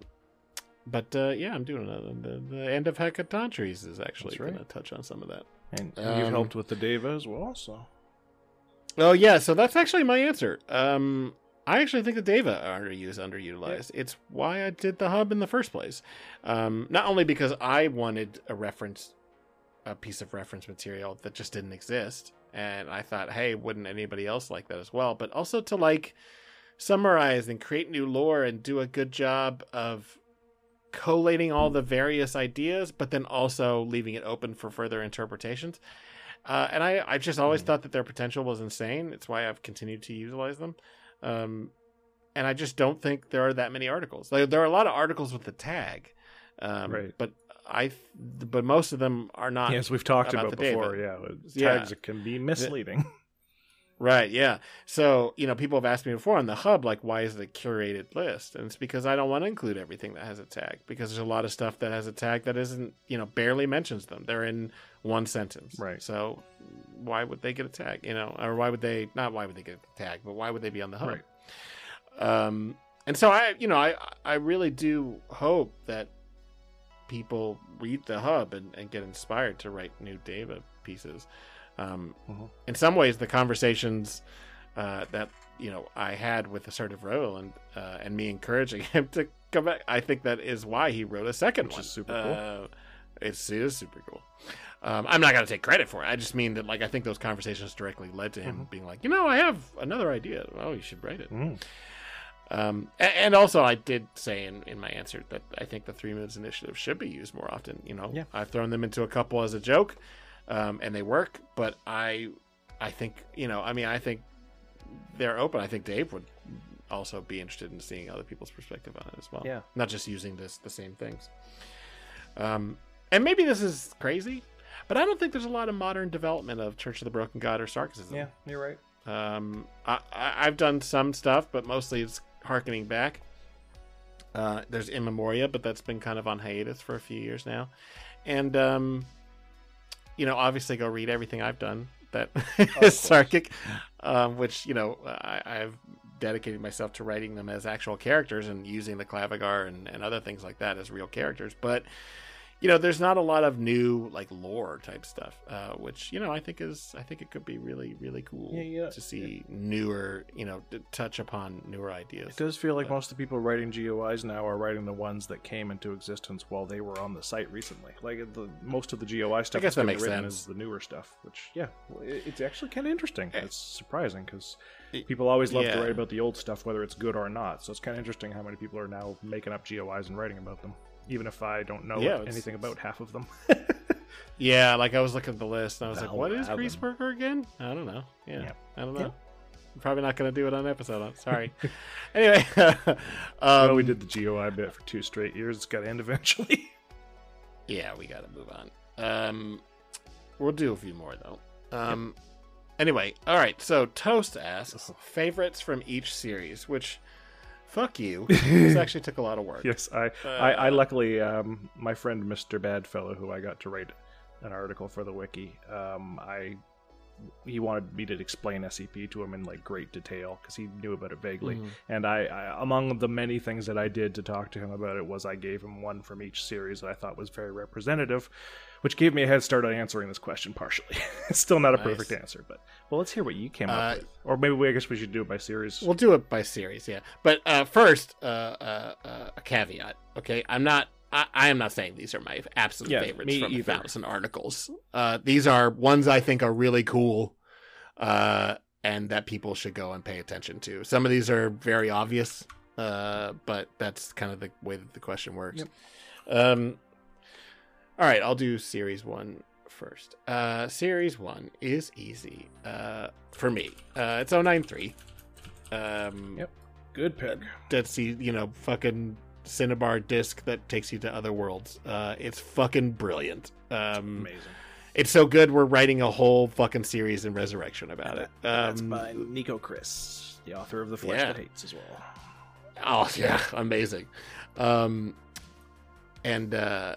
but uh, yeah, I'm doing another. The, the end of Hecatoncheires is actually
right.
going to touch on some of that.
And
Um,
you've helped with the Daeva as well, so
Oh yeah, so that's actually my answer. Um, I actually think the Daeva are underused, underutilized. It's why I did the hub in the first place. Um, not only because I wanted a reference, a piece of reference material that just didn't exist, and I thought, hey, wouldn't anybody else like that as well? But also to like summarize and create new lore and do a good job of collating all the various ideas, but then also leaving it open for further interpretations. Uh, and I, I just always
Mhm.
thought that their potential was insane. It's why I've continued to utilize them. Um, and I just don't think there are that many articles. Like, there are a lot of articles with the tag, um,
Right.
but I, but most of them are not.
yes, we've talked
about
about, before.
Daeva.
Yeah, it's-
Yeah.
tags can be misleading.
Right, yeah. So, you know, people have asked me before on the hub, like, why is it a curated list? And it's because I don't want to include everything that has a tag, because there's a lot of stuff that has a tag that isn't, you know, barely mentions them. They're in one sentence.
Right.
So why would they get a tag, you know, or why would they, not why would they get a tag, but why would they be on the hub?
Right.
Um, and so I, you know, I, I really do hope that people read the hub and, and get inspired to write new Daeva pieces. Um,
Mhm.
In some ways, the conversations uh, that you know I had with Assertive Roland uh, and me encouraging him to come back, I think that is why he wrote a second
Which
one.
is super cool.
Uh, it's, it is super cool. Um, I'm not going to take credit for it. I just mean that, like, I think those conversations directly led to him
Mhm.
being like, you know, I have another idea. Oh, you should write it.
Mm.
Um, and also, I did say in, in my answer that I think the Three Moons Initiative should be used more often. You know,
Yeah.
I've thrown them into a couple as a joke, um, and they work. But I, I think you know, I mean, I think they're open. I think Dave would also be interested in seeing other people's perspective on it as well.
Yeah.
not just using this the same things. Um, and maybe this is crazy, but I don't think there's a lot of modern development of Church of the Broken God or Sarkism.
Yeah, you're right.
Um, I, I, I've done some stuff, but mostly it's harkening back. Uh, there's In Memoria, but that's been kind of on hiatus for a few years now. And, um, you know, obviously go read everything I've done that is
course.
Sarkic, um, which, you know, I, I've dedicated myself to writing them as actual characters and using the Clavigar and, and other things like that as real characters. But, you know, there's not a lot of new like lore type stuff, uh, which you know I think is I think it could be really really cool
Yeah, yeah,
to see newer you know to touch upon newer ideas.
It does feel like
But-
most of the people writing GOIs now are writing the ones that came into existence while they were on the site recently. Like the most of the GOI stuff I
guess
that's
that makes
written
sense.
is the newer stuff, which yeah, it's actually kind of interesting.
Eh.
It's surprising because people always love
yeah.
to write about the old stuff, whether it's good or not. So it's kind of interesting how many people are now making up GOIs and writing about them, even if I don't know
Yeah,
anything about half of them.
Yeah, like I was looking at the list and I was like, what is
Valravn.
Griesberger again? I don't know. Yeah,
Yeah.
I don't know.
Yeah.
I'm probably not going to do it on episode. I'm sorry. anyway, um,
well, we did the GOI bit for two straight years. It's got to end eventually.
Yeah, we got to move on. Um, we'll do a few more though. Um, anyway, all right. So Toast asks favorites from each series, which, fuck you. this actually took a lot of work.
yes, I, I, I
Uh,
luckily, um, my friend Mr. Badfellow, who I got to write an article for the wiki, um, I he wanted me to explain SCP to him in like great detail because he knew about it vaguely.
Mhm.
And I, I, among the many things that I did to talk to him about it, was I gave him one from each series that I thought was very representative, which gave me a head start on answering this question partially. it's still not a
Nice.
perfect answer, but well, let's hear what you came
Uh,
up with, or maybe we, I guess we should do it by series.
We'll do it by series, yeah. But uh, first, uh, uh, uh, a caveat. Okay, I'm not. I, I am not saying these are my absolute
Yeah,
favorites from
either.
a thousand articles. Uh, these are ones I think are really cool, uh, and that people should go and pay attention to. Some of these are very obvious, uh, but that's kind of the way that the question works.
Yep.
Um, all right, I'll do series one first. Uh, series one is easy uh, for me. Uh, it's 093. Um,
Yep. Good pick.
Dead Sea, you know, fucking Cinnabar disc that takes you to other worlds. Uh, it's fucking brilliant. Um,
Amazing.
it's so good. We're writing a whole fucking series in Resurrection about it.
That's
Um,
by Nico Chris, the author of The Flesh
yeah.
That Hates as well.
Oh yeah, amazing. Um, and uh,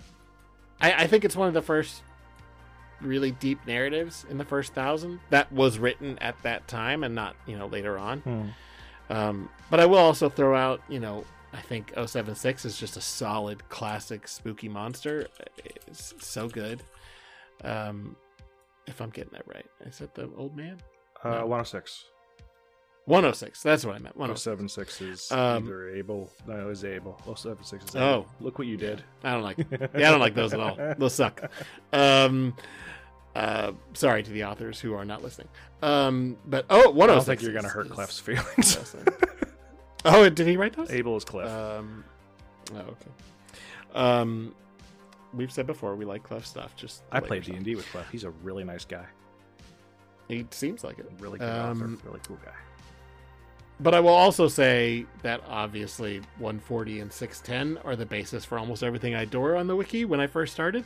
I, I think it's one of the first really deep narratives in the first thousand that was written at that time and not you know later on.
Hmm.
Um, but I will also throw out, you know, I think 076 is just a solid classic spooky monster. It's so good. Um, if I'm getting that right, is that the old man?
Uh,
No.
106.
106. That's what I meant. 106.
076 is
Um,
either Able. No, it's Able. 076 is
Oh.
Look what you did.
I don't like. Yeah, I don't like those at all. Those suck. Um, uh, sorry to the authors who are not listening. Um, but oh, 106.
I don't think you're going to hurt Clef's feelings.
Oh, did he write those?
Able is Clef.
Um, oh, okay. Um, we've said before we like Clef stuff. Just
I played. D&D with Clef. He's a really nice guy.
He seems like it.
Really good
Um,
author. Really cool guy.
But I will also say that obviously 140 and 610 are the basis for almost everything I adore on the wiki when I first started.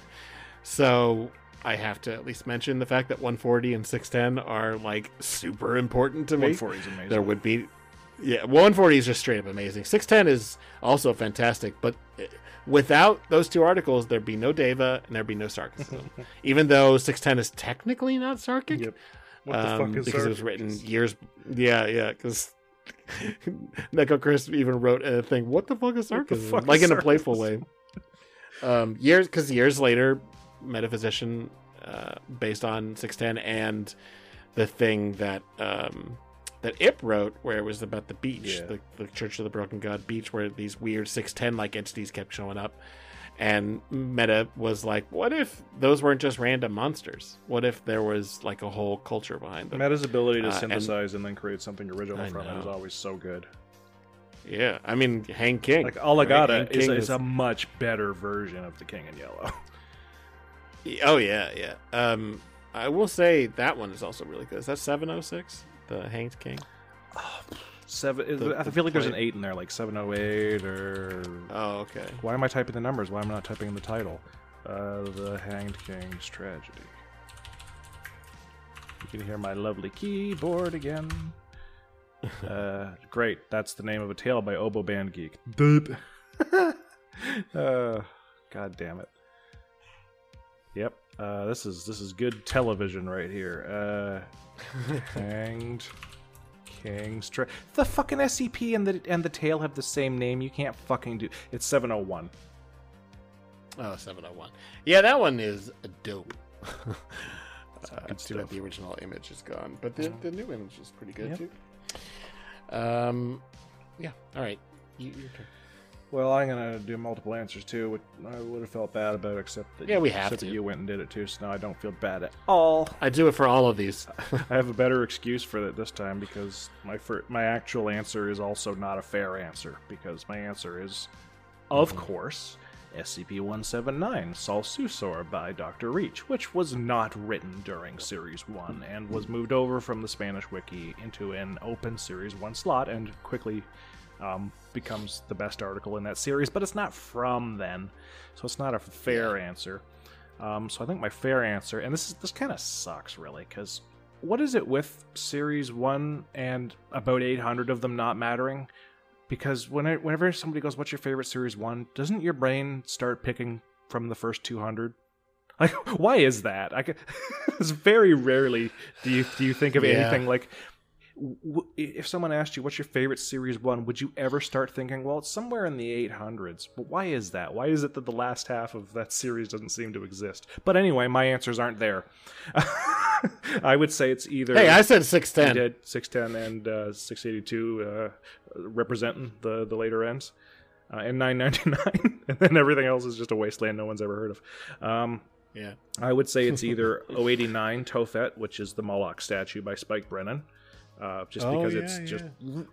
So I have to at least mention the fact that 140 and 610 are like super important to me.
140 is amazing.
There would be, yeah, 140 is just straight up amazing. 610 is also fantastic, but eh, without those two articles, there'd be no Daeva and there'd be no Sarkism. Even though 610 is technically not Sarkic,
Yep. What the
um,
fuck is
because it was written years. Yeah, yeah, because Neko Chris even wrote a thing. What the fuck is sarcasm?
fuck
like
is
in a playful way. Um, years because years later, Metaphysician, uh, based on six ten, and the thing that um, that Ip wrote, where it was about the beach,
Yeah.
the, the Church of the Broken God beach, where these weird six ten like entities kept showing up. And Meta was like, "What if those weren't just random monsters? What if there was like a whole culture behind them?"
Meta's ability to
Uh, and-
synthesize and, then create something original
I
from it is always so good.
Yeah, I mean, Hang King.
Like Alagadda
Hang
is,
King
is a much better version of the King in Yellow.
Oh yeah, yeah. Um, I will say that one is also really good. Is that seven oh six? The Hanged King.
Seven.
The-
I
the
feel like there's an eight in there, like seven oh eight or.
Oh okay.
Why am I typing the numbers? Why am I not typing the title? Uh, the Hanged King's Tragedy. You can hear my lovely keyboard again. uh, great. That's the name of a tale by Oboe Band Geek. Dude. uh, God damn it. Yep. Uh, this is this is good television right here. Uh, Hanged King's Tra- The fucking SCP and the and the tale have the same name. You can't fucking do. It's seven oh one.
Oh, 701. Yeah, that one is a dope. uh,
good
too bad the original image is gone, but the, the new image is pretty good
Yep.
too. Um, yeah. All right. You, your turn.
Well, I'm gonna do multiple answers too, which I would have felt bad about, except that
Yeah, we have to.
you went and did it too. So now I don't feel bad at all.
I do it for all of these.
I have a better excuse for it this time because my fir- my actual answer is also not a fair answer because my answer is, of
Mm-hmm.
course, SCP-179 Sauelsuesor by Dr. Reach, which was not written during Series 1 and was moved over from the Spanish wiki into an open Series 1 slot and quickly um, becomes the best article in that series, but it's not from then, so it's not a fair answer. Um, so I think my fair answer, and this is this kind of sucks really, because what is it with Series One and about 800 of them not mattering? Because when I, whenever somebody goes, "What's your favorite Series One?" doesn't your brain start picking from the first 200? Like, why is that? I could, it's very rarely do you do you think of
Yeah.
anything like. W- If someone asked you what's your favorite series one, would you ever start thinking, well, it's somewhere in the 800s? But why is that? Why is it that the last half of that series doesn't seem to exist? But anyway, my answers aren't there. I would say it's either.
Hey, I said
You
610.
did 610 and uh, 682 uh, representing the, the later ends. Uh, and 999. and then everything else is just a wasteland no one's ever heard of. Um,
Yeah.
I would say it's either 089 Tophet, which is the Moloch statue by Spike Brennan. Uh, just
Oh,
because
yeah,
it's just,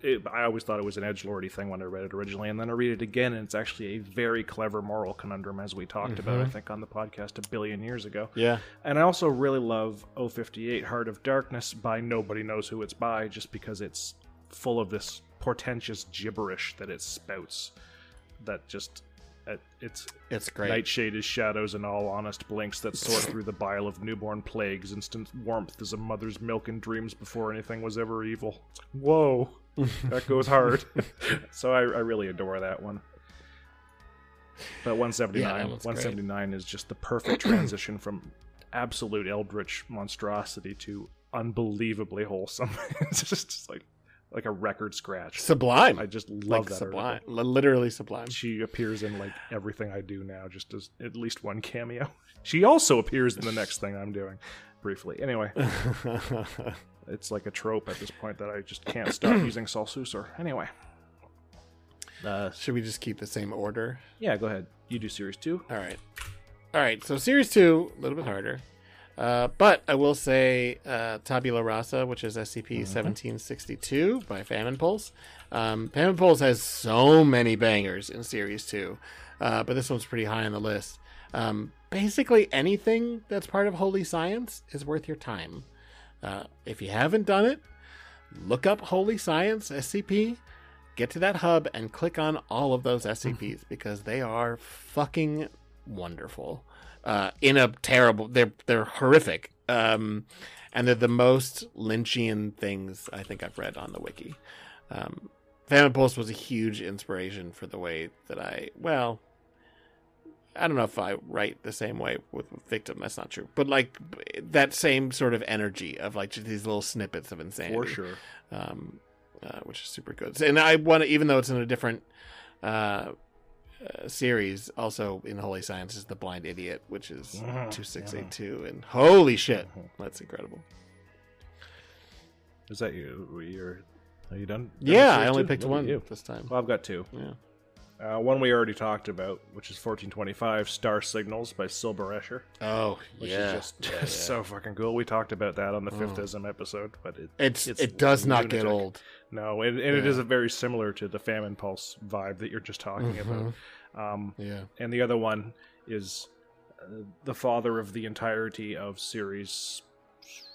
it, I always thought it was an edge lordy thing when I read it originally, and then I read it again, and it's actually a very clever moral conundrum, as we talked about,
Mm-hmm.
I think, on the podcast a billion years ago.
Yeah.
And I also really love 058 Heart of Darkness by nobody knows who it's by, just because it's full of this portentous gibberish that it spouts. That just it, it's
It's great.
nightshade is shadows and all honest blinks that sort through the bile of newborn plagues. Instant warmth is a mother's milk and dreams before anything was ever evil. Whoa, that goes hard. so I, I really adore that one. But 179,
Yeah, that one's great.
179 is just the perfect transition from absolute eldritch monstrosity to unbelievably wholesome. it's just, just like like a record scratch.
Sublime.
I just love
like
that.
sublime.
article.
Literally sublime.
She appears in like everything I do now, just as at least one cameo. She also appears in the next thing I'm doing, briefly. Anyway, it's like a trope at this point that I just can't stop using Sauelsuesor. Anyway, uh,
Should we just keep the same order?
yeah, go ahead. You do series two.
All right. All right. So series two, a little bit harder. Uh, but I will say uh, Tabula Rasa, which is SCP 1762 by Famine Pulse. Um, Famine Pulse has so many bangers in series two, uh, but this one's pretty high on the list. Um, basically, anything that's part of Holy Science is worth your time. Uh, if you haven't done it, look up Holy Science SCP, get to that hub, and click on all of those SCPs because they are fucking wonderful. Uh, in a terrible, they're they're horrific, um, and they're the most Lynchian things I think I've read on the wiki. Um, Famine Pulse was a huge inspiration for the way that I well. I don't know if I write the same way with Victim. That's not true, but like that same sort of energy of like just these little snippets of insanity
For sure.
um, uh, which is super good. And I want to, even though it's in a different uh, uh, series, also in Holy Science is the Blind Idiot, which is
Mhm,
two six eight two, and holy shit,
Mhm.
that's incredible.
Is that you? You're, you done? done
Yeah, I only
two?
picked
Look
one
you.
this time.
Well, I've got two.
Yeah.
Uh, one we already talked about, which is 1425 Star Signals by Silber Escher,
Oh
which
yeah,
is just,
Yeah, yeah.
so fucking cool. We talked about that on the fifth
Oh.
ism episode, but it,
It's,
it's
it does not get old.
no, and, and it
Yeah.
is a very similar to the Famine Pulse vibe that you're just talking
Mhm.
about. Um,
Yeah.
and the other one is uh, the father of the entirety of series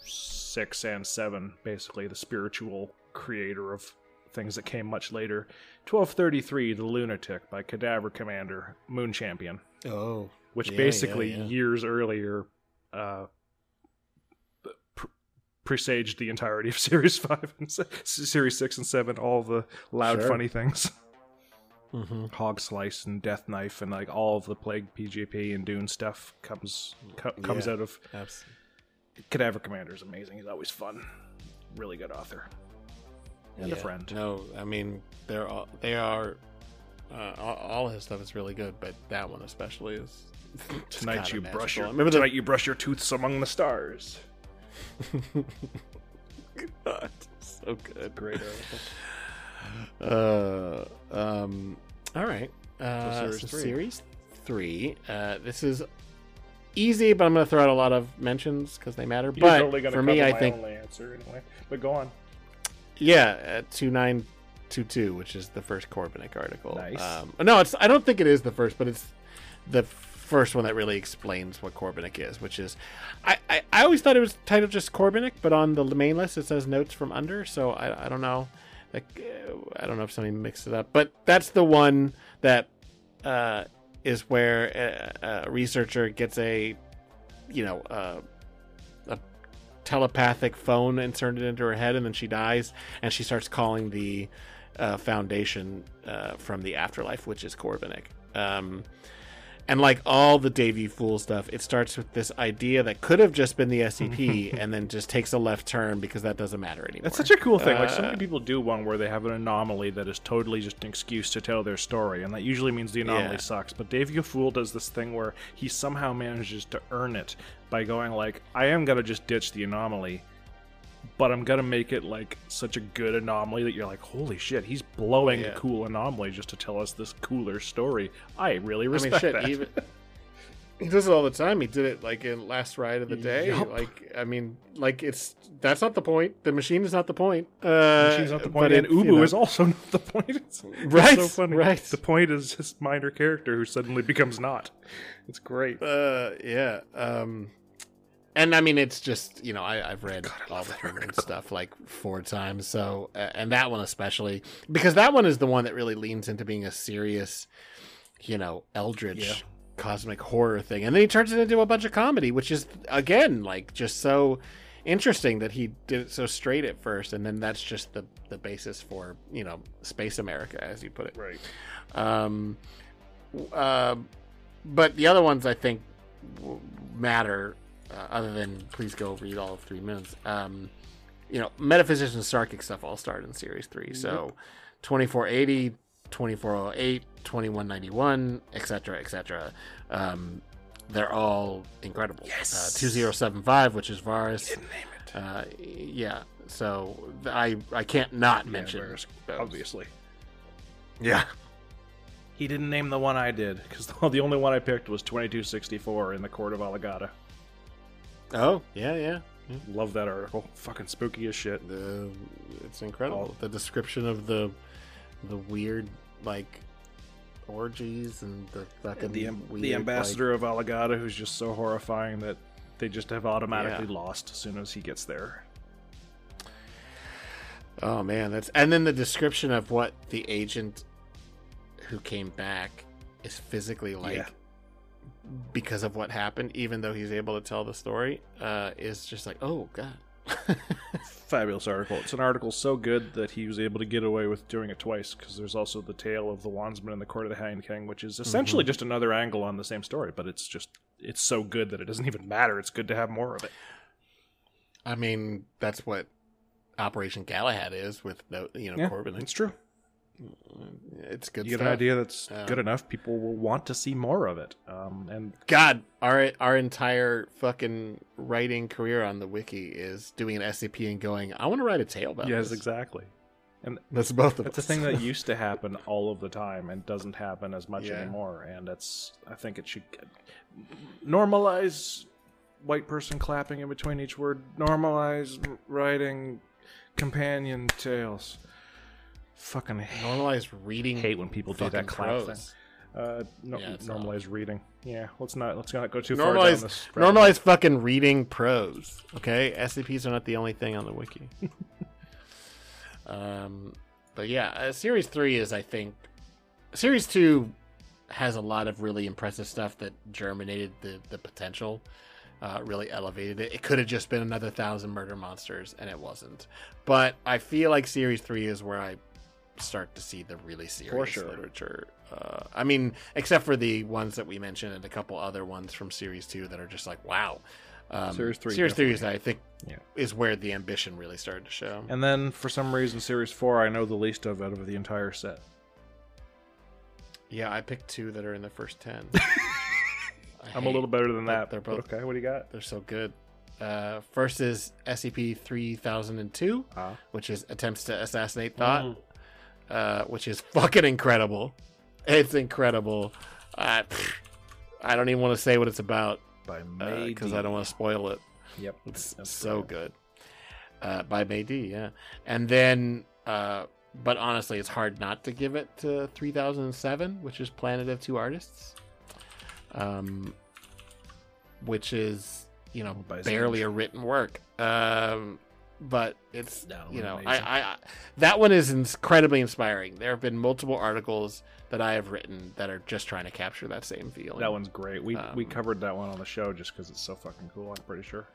six and seven, basically the spiritual creator of things that came much later. 1233, The Lunatic by Cadaver Commander, Moon Champion,
Oh.
which
Yeah,
basically
yeah, yeah.
years earlier uh, pr- presaged the entirety of Series 5 and se- Series 6 and 7, all the loud,
Sure.
funny things.
Mm-hmm.
Hog Slice and Death Knife and like all of the Plague PGP and Dune stuff comes co- comes
Yeah.
out of
Absolutely.
Cadaver Commander is amazing. He's always fun, really good author, and a friend.
No, I mean they're all, they are. Uh, all, all his stuff is really good, but that one especially is.
Tonight you brush your
Remember the
tonight you brush your tooths among the stars.
God, so good.
Great
Uh, um, all right. Uh,
series
so
three.
series three. Uh, this is easy, but I'm going to throw out a lot of mentions because they matter.
He's
but
gonna
for me, I think
answer anyway. But go on.
yeah, two nine two two, which is the first Corbinic article.
Nice.
Um, no, it's. I don't think it is the first, but it's the first one that really explains what Corbinic is. Which is, I, I, I always thought it was titled just Corbinic, but on the main list it says notes from under. So I, I don't know. Uh, I don't know if somebody mixed it up, but that's the one that uh, is where a, a researcher gets a, you know, uh, a telepathic phone inserted into her head, and then she dies, and she starts calling the uh, Foundation uh, from the afterlife, which is Corbinic. Um, and like all the Davy Fool stuff, it starts with this idea that could have just been the SCP, and then just takes a left turn because that doesn't matter anymore.
That's such a cool thing. Like so
Uh,
many people do one where they have an anomaly that is totally just an excuse to tell their story, and that usually means the anomaly
Yeah.
sucks. But Dave Fool does this thing where he somehow manages to earn it by going like, "I am gonna just ditch the anomaly." But I'm gonna make it like such a good anomaly that you're like, holy shit, he's blowing
Yeah.
a cool anomaly just to tell us this cooler story. I really
I mean,
respect
shit.
that.
Even he does it all the time. He did it like in Last Ride of the Day.
Yup.
Like, I mean, like it's that's not the point. The machine is not the point. Uh,
She's not the
but
point, and
it- you
Ubu
know.
is also not the point. It's, it's
Right,
so funny.
right.
The point is this minor character who suddenly becomes not. It's great.
Uh, yeah. Um, and I mean, it's just you know, I, I've read all the Freeman stuff like four times. So, uh, and that one especially because that one is the one that really leans into being a serious, you know, eldritch
Yeah.
cosmic horror thing, and then he turns it into a bunch of comedy, which is again like just so interesting that he did it so straight at first, and then that's just the the basis for you know Space America, as you put it.
Right.
Um, uh, but the other ones I think matter uh, other than please go read all of Three Moons. Um, you know, metaphysics and Sarkic stuff all started in Series Three. So, 2480, 2408, 2191, etc., etc. Um, they're all incredible. Yes. Uh, 2075, which is Varus.
Didn't name it.
Uh, yeah. So I I can't not
Yeah,
mention
Varus,
those.
obviously.
Yeah.
He didn't name the one I did because the only one I picked was 2264 in the Court of Alagadda.
Oh yeah yeah.
Love that article. Fucking spooky as shit.
The it's incredible.
Oh.
The description of the the weird like orgies and the fucking
The,
weird,
the ambassador of Alagadda, who's just so horrifying that they just have automatically
Yeah.
lost as soon as he gets there.
oh man, that's and then the description of what the agent who came back is physically like
Yeah.
Because of what happened, even though he's able to tell the story, uh, is just like oh god.
Fabulous article. It's an article so good that he was able to get away with doing it twice because there's also the tale of the Wandsman and the Court of the Hanged King, which is essentially just another angle on the same story, but it's just it's so good that it doesn't even matter. It's good to have more of it.
I mean, that's what Operation Galahad is with no, you know, Corbin.
it's true.
It's good
You get
stuff.
an idea that's
Yeah.
good enough, people will want to see more of it. Um, and
God, our our entire fucking writing career on the wiki is doing an SCP and going, I want to write a tale about
yes,
this.
exactly.
And that's both of
It's a thing that used to happen all of the time and doesn't happen as much
Yeah.
anymore. And it's, I think it should normalize white person clapping in between each word. Normalize writing companion tales. Fucking hate,
normalize reading.
hate when people do
fucking
that clap thing.
prose.
Uh, no,
Yeah, it's
normalize reading. Yeah, let's not let's not go too far down this. rabbit hole.
normalize fucking reading prose. Okay, SCPs are not the only thing on the wiki. um, but yeah, uh, series three is, I think, series two has a lot of really impressive stuff that germinated the the potential. Uh, really elevated it. It could have just been another thousand murder monsters, and it wasn't. But I feel like series three is where I start to see the really serious
sure.
literature. Uh, I mean, except for the ones that we mentioned and a couple other ones from series two that are just like, wow. Um,
Series three
series three is. I think,
Yeah.
is where the ambition really started to show.
And then for some reason, series four, I know the least of out of the entire set.
Yeah, I picked two that are in the first ten. I
I'm a little better than that.
they're both-
okay. What do you got?
They're so good. Uh, first is SCP three thousand and two,
Ah.
which is attempts to assassinate thought, uh, which is fucking incredible. It's incredible. Uh, pfft, I don't even want to say what it's about because
D.
I don't want to spoil it.
Yep.
It's
That's
so good. Uh, by May D, yeah. And then, uh, but honestly, it's hard not to give it to 3007, which is Planet of Two Artists. Um, which is, you know, barely a written work. Um, but it's,
No,
you know, I,
amazing.
I, I, that one is incredibly inspiring. There have been multiple articles that I have written that are just trying to capture that same feeling.
That one's great. We we
Um,
covered that one on the show just because it's so fucking cool. I'm pretty sure.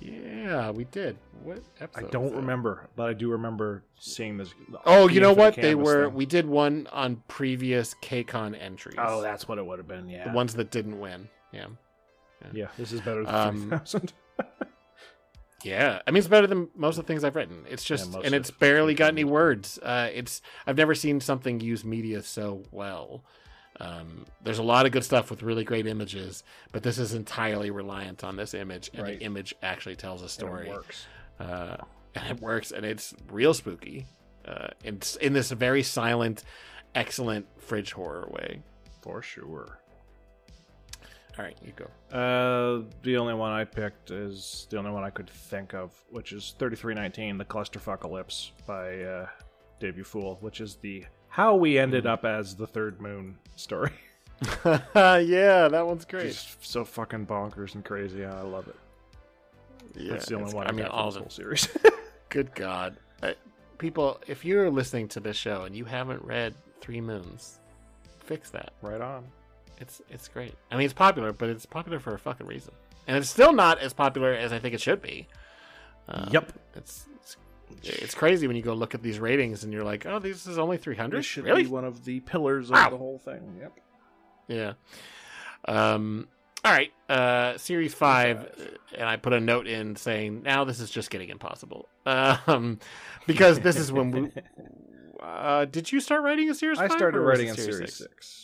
Yeah, we did. What episode? I don't
remember, but I do remember seeing this.
Oh, you know
Infinite
what? They were.
thing.
We did one on previous KCON entries.
Oh, that's what it would have been. Yeah.
the ones that didn't win. Yeah,
Yeah. This is better than
Um,
three thousand.
yeah. I mean, it's better than most of the things I've written. It's just,
most
and it's barely got any words. Uh, it's. I've never seen something use media so well. Um, there's a lot of good stuff with really great images, but this is entirely reliant on this image, and
Right.
the image actually tells a story.
works.
uh, and it works, and it's real spooky. Uh, it's in this very silent, excellent fridge horror way.
For sure.
All right, you go.
Uh, the only one I picked is the only one I could think of, which is 3319, The Clusterfuck Clusterfuckalypse by uh, Debut Fool, which is the how we ended up as the third moon story.
yeah, that one's great.
Just so fucking bonkers and crazy, and I love it.
yeah,
That's the only one
I mean, all
this
the
whole series.
good God, uh, people, if you're listening to this show and you haven't read Three Moons, fix that.
right on.
It's it's great. I mean, it's popular, but it's popular for a fucking reason, and it's still not as popular as I think it should be. Uh,
Yep.
It's, it's it's crazy when you go look at these ratings and you're like, oh, this is only 300.
This should
really?
be one of the pillars of
Wow.
the whole thing. Yep.
Yeah. Um, All right, uh, series five, uh, and I put a note in saying now this is just getting impossible. Um, because this is when we. Uh, did you start writing a series?
I started writing
a
in series
six?
six.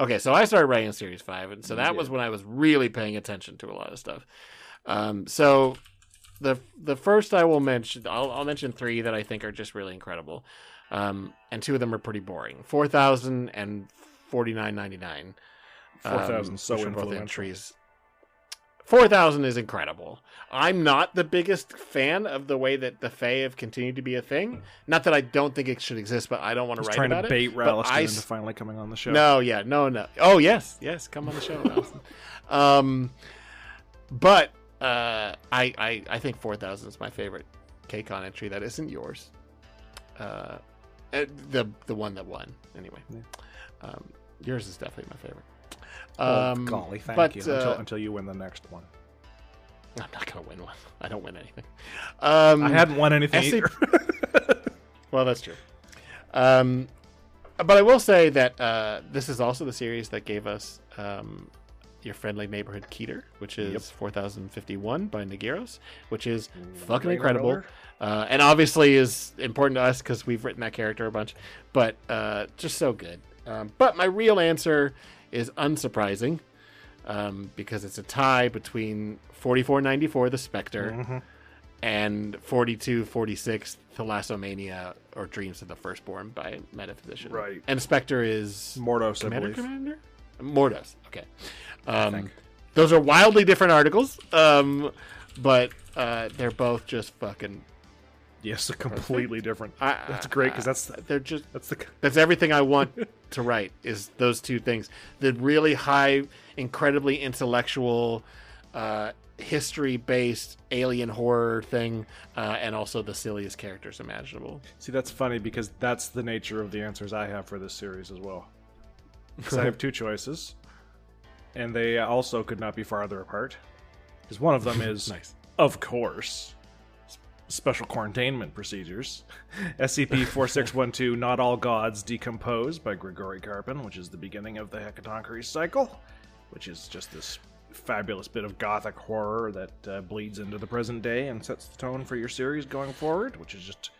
Okay, so I started writing series five, and so that yeah.
was
when I was really paying attention to a lot of stuff. Um, so the the first I will mention, I'll, I'll, mention three that I think are just really incredible, um, and two of them are pretty boring. Four thousand and forty nine ninety nine.
Um, Four thousand,
um, so
influential.
entries. 4000 is incredible. I'm not the biggest fan of the way that the Fey have continued to be a thing. Not that I don't think it should exist, but I don't want to write
trying
about
to bait
it.
Ralston
I...
into finally coming on the show.
No, yeah, no, no. Oh yes, yes, come on the show, Ralston. Um, but uh, I, I, I think 4000 is my favorite KCON entry that isn't yours. Uh, the the one that won anyway.
Yeah.
Um, yours is definitely my favorite.
Oh,
Um,
golly, thank
but,
you.
uh,
until, until you win the next one.
I'm not gonna win one. I don't win anything. Um,
I hadn't won anything either.
Well, that's true. Um, but I will say that uh, this is also the series that gave us um, your friendly neighborhood Keter, which is
Yep.
4051 by Nagiros, which is fucking incredible. Uh, and obviously is important to us because we've written that character a bunch, but uh, just so good. Um, but my real answer is unsurprising um, because it's a tie between 4494, The Spectre,
Mhm.
and 4246 Thalassomania or Dreams of the Firstborn by Metaphysician.
Right.
And Spectre is
Mordos, I
Commander
believe.
Commander? Mordos. Okay. Um, those are wildly different articles, um, but uh, they're both just fucking.
Yes, a completely different.
I,
That's great because that's
they're just
that's the
that's everything I want to write is those two things. The really high, incredibly intellectual, uh, history based alien horror thing, uh, and also the silliest characters imaginable.
see. That's funny because that's the nature of the answers I have for this series as well. Because I have two choices, and they also could not be farther apart. Because one of them is,
Nice.
of course, special quarantinement procedures. SCP 4612 Not All Gods Decompose by Grigori Karpin, which is the beginning of the Hecatoncheires cycle, which is just this fabulous bit of gothic horror that uh, bleeds into the present day and sets the tone for your series going forward, which is just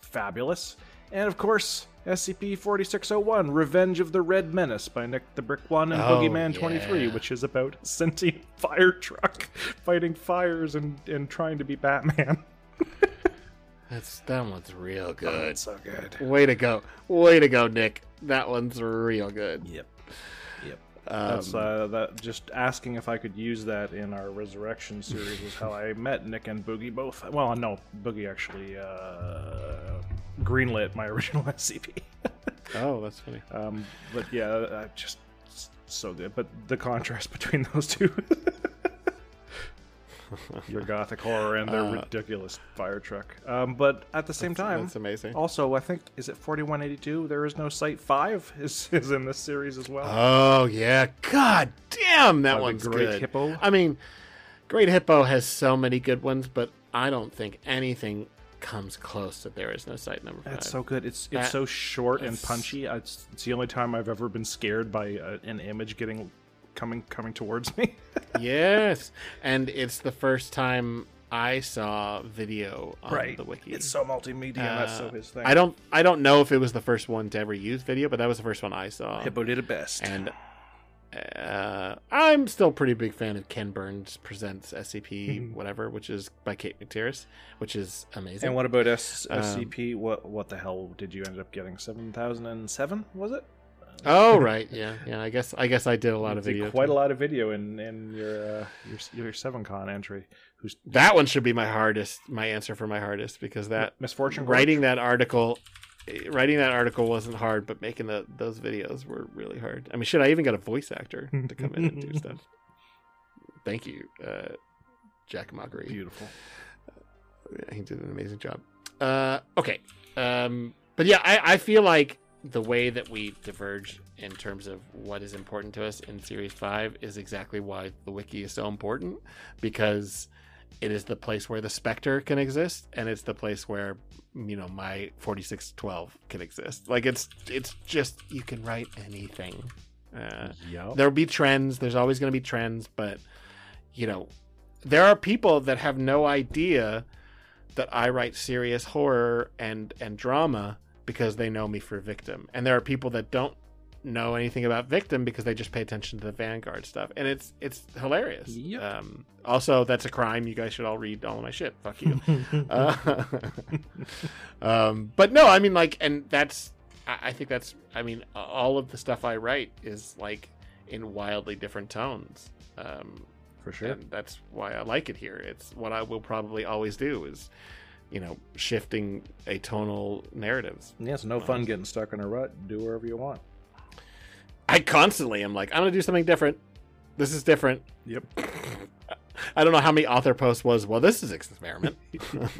fabulous. And of course, SCP 4601 Revenge of the Red Menace by Nick the Brick One and
Oh,
Boogeyman 23,
yeah.
which is about sentient fire truck fighting fires and, and trying to be Batman.
That's that one's real good.
It's so good.
Way to go! Way to go, Nick. That one's real good.
Yep. Yep.
Um,
That's uh, that. Just asking if I could use that in our Resurrection series was how I met Nick and Boogie both. Well, no, Boogie actually uh, greenlit my original SCP.
oh, that's funny.
Um, but yeah, uh, just so good. But the contrast between those two, your gothic horror and their
Uh,
ridiculous fire truck. Um, but at the same
That's-
time,
that's amazing.
Also, I think is it forty one eighty two. There is no Site Five is is in this series as well.
Oh yeah, god damn, that
Uh,
one's
Great
good.
Hippo.
I mean, Great Hippo has so many good ones, but I don't think anything comes close to There Is No Site number five.
That's so good. It's it's
That-
so short and punchy. It's, it's the only time I've ever been scared by uh, an image getting coming coming towards me.
yes, and it's the first time I saw video on the wiki.
It's so multimedia. and that's so
Uh,
his thing.
I don't I don't know if it was the first one to ever use video, but that was the first one I saw.
Hippo did it best.
And uh, I'm still pretty big fan of Ken Burns presents SCP whatever, which is by Kate McTiriss, which is amazing.
And what about S-
Um,
SCP? what what the hell did you end up getting? Seven thousand and seven was it?
Oh right, yeah, yeah. I guess I guess I did a lot
You
of
did
video.
Quite
too.
a lot of video in in your uh, your your seven con entry. Who's
That one should be my hardest. My answer for my hardest because that
misfortune
writing that article writing that article wasn't hard but making the, those videos were really hard i mean shit i even got a voice actor to come in and do stuff thank you uh, jack mockery
Beautiful.
he did an amazing job uh, okay um, but yeah I, I feel like the way that we diverge in terms of what is important to us in series 5 is exactly why the wiki is so important because it is the place where the specter can exist and it's the place where you know my 4612 can exist like it's it's just you can write anything Uh,
Yep.
there'll be trends. There's always going to be trends, but you know, there are people that have no idea that I write serious horror and and drama because they know me for Victim, and there are people that don't know anything about Victim because they just pay attention to the Vanguard stuff, and it's it's hilarious.
Yep.
Um, also, that's a crime. You guys should all read all of my shit. Fuck you. uh, um, but no, I mean, like, and that's I, I think that's I mean, all of the stuff I write is like in wildly different tones. Um,
For sure.
and that's why I like it here. It's what I will probably always do is, you know, shifting atonal narratives.
Yeah, it's no fun getting stuck in a rut. Do wherever you want.
I constantly am like, I'm gonna do something different. This is different.
Yep.
I don't know how many author posts was. Well, this is experiment.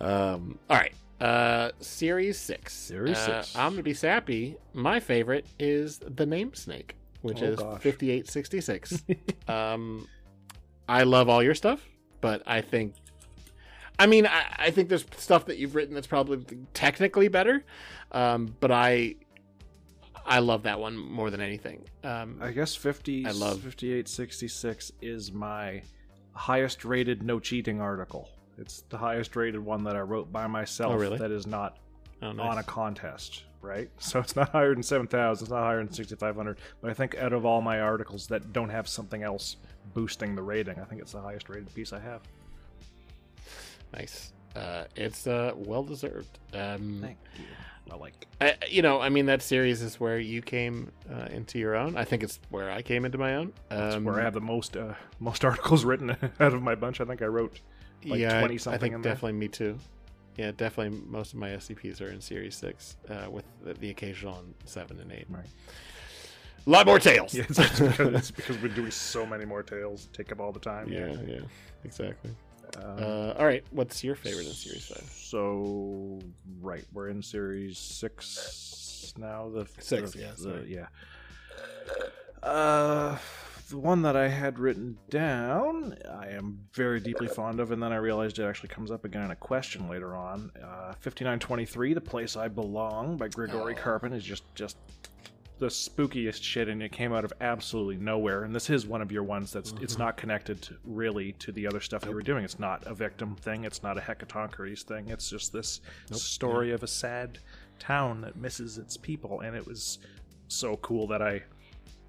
um, all right. Uh, series six.
Series
Uh,
six.
I'm gonna be sappy. My favorite is the name snake, which
Oh,
is
gosh.
5866. um, I love all your stuff, but I think, I mean, I, I think there's stuff that you've written that's probably technically better, um, but I, I love that one more than anything. Um,
I guess 50
I love-
5866 is my highest rated no cheating article. It's the highest rated one that I wrote by myself
Oh, really?
that is not
oh,
on a contest, right? So it's not higher than 7,000, it's not higher than 6,500. But I think out of all my articles that don't have something else boosting the rating, I think it's the highest rated piece I have.
Nice. Uh, it's uh, well deserved. Um,
Thank you. I like
I, you know, I mean, that series is where you came uh, into your own. I think it's where I came into my own.
That's
Um,
where I have the most uh, most articles written out of my bunch. I think I wrote like
yeah, I-
20
I think
in there.
definitely me too. Yeah, definitely. Most of my SCPs are in Series Six, uh, with the, the occasional on Seven and Eight.
Right.
A lot more tales.
Yeah, it's, it's because, it's because we're doing so many more tales, take up all the time.
yeah, yeah, exactly. Uh, all right, what's your favorite in Series Five?
So right, we're in series six now. The
Six,
the-
yeah,
the- yeah. Uh, the one that I had written down, I am very deeply fond of, and then I realized it actually comes up again in a question later on. Uh, Fifty nine twenty three, "The Place I Belong" by Grigori
Oh.
Karpin is just just the spookiest shit, and it came out of absolutely nowhere. And this is one of your ones that's it's not connected to, really to the other stuff you were doing. It's not a victim thing. It's not a Hecatoncheires thing. It's just this story of a sad town that misses its people, and it was so cool that I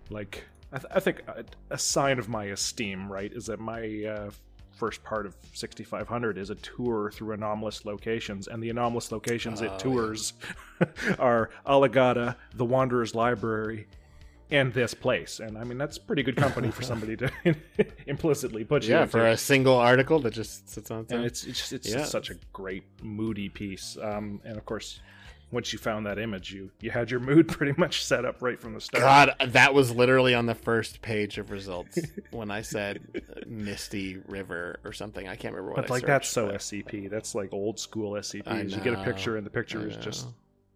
like. I, th- I think a, a sign of my esteem, right, is that my uh, first part of 6500 is a tour through anomalous locations, and the anomalous locations
Oh,
it tours are Alagadda, the Wanderer's Library, and this place. And I mean, that's pretty good company for somebody to implicitly put you
Yeah, for a single article that just sits on its
and
own.
it's it's, it's
Yeah.
such a great moody piece. Um, and of course, once you found that image, you you had your mood pretty much set up right from the start.
God, that was literally on the first page of results when I said Misty River or something. I can't remember what
But
I
like that's so
searched,
SCP. That's like old school SCP. You get a picture, and the picture is just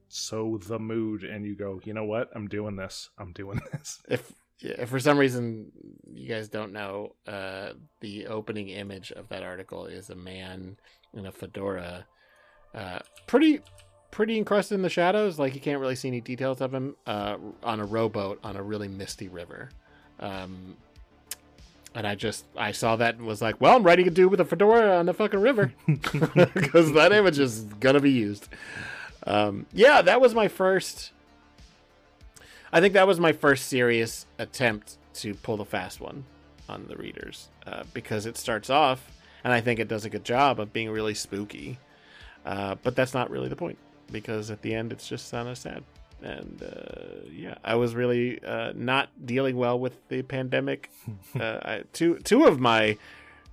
so the mood, and you go, you know what? I'm doing this. I'm doing this.
If, if for some reason you guys don't know, uh, the opening image of that article is a man in a fedora, uh, pretty pretty encrusted in the shadows. Like you can't really see any details of him uh, on a rowboat on a really misty river. Um, and I just I saw that and was like, well, I'm writing a dude with a fedora on the fucking river because that image is gonna be used. Um, yeah, that was my first. I think that was my first serious attempt to pull the fast one on the readers uh, because it starts off, and I think it does a good job of being really spooky. Uh, but that's not really the point because at the end it's just kind of sad. And uh, yeah, I was really uh, not dealing well with the pandemic. uh, I, two two of my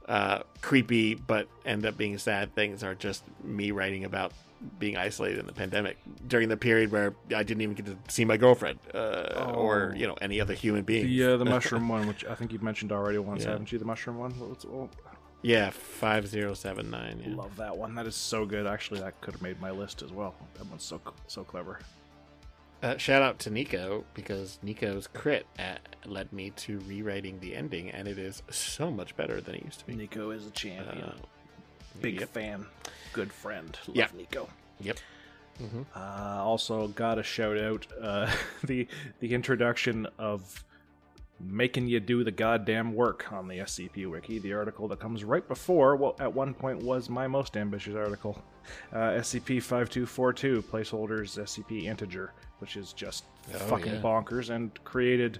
uh, creepy but end up being sad things are just me writing about being isolated in the pandemic during the period where I didn't even get to see my girlfriend uh, or
Oh.
you know any other human being.
The uh, the mushroom one, which I think you've mentioned already once,
Yeah.
haven't you? The mushroom one.
Yeah, five zero seven nine. Yeah.
Love that one. That is so good. Actually, that could have made my list as well. That one's so so clever.
Uh, shout out to Nico because Nico's crit at, led me to rewriting the ending, and it is so much better than it used to be.
Nico is a champion.
Uh,
Big
yep.
fan. Good friend. Love
Yeah.
Nico.
Yep. Mhm.
Uh, also, got a shout out uh, the the introduction of making you do the goddamn work on the SCP Wiki. The article that comes right before what at one point was my most ambitious article, uh, SCP five two four two placeholders SCP integer, which is just
Oh,
fucking
yeah.
bonkers and created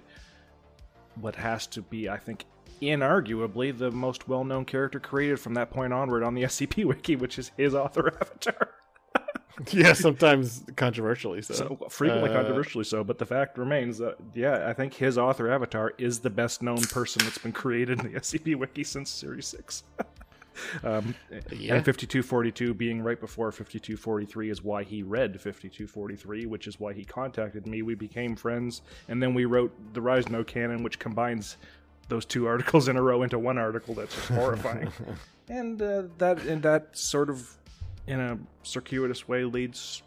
what has to be, I think. Inarguably, the most well known character created from that point onward on the SCP Wiki, which is his author avatar.
yeah, sometimes controversially so.
So frequently
Uh,
controversially so, but the fact remains that yeah, I think his author avatar is the best known person that's been created in the SCP Wiki since Series Six. um,
Yeah.
And 5242 being right before 5243 is why he read 5243, which is why he contacted me. We became friends, and then we wrote the Rise No Canon, which combines those two articles in a row into one article that's just horrifying. and uh, that and that sort of, in a circuitous way, leads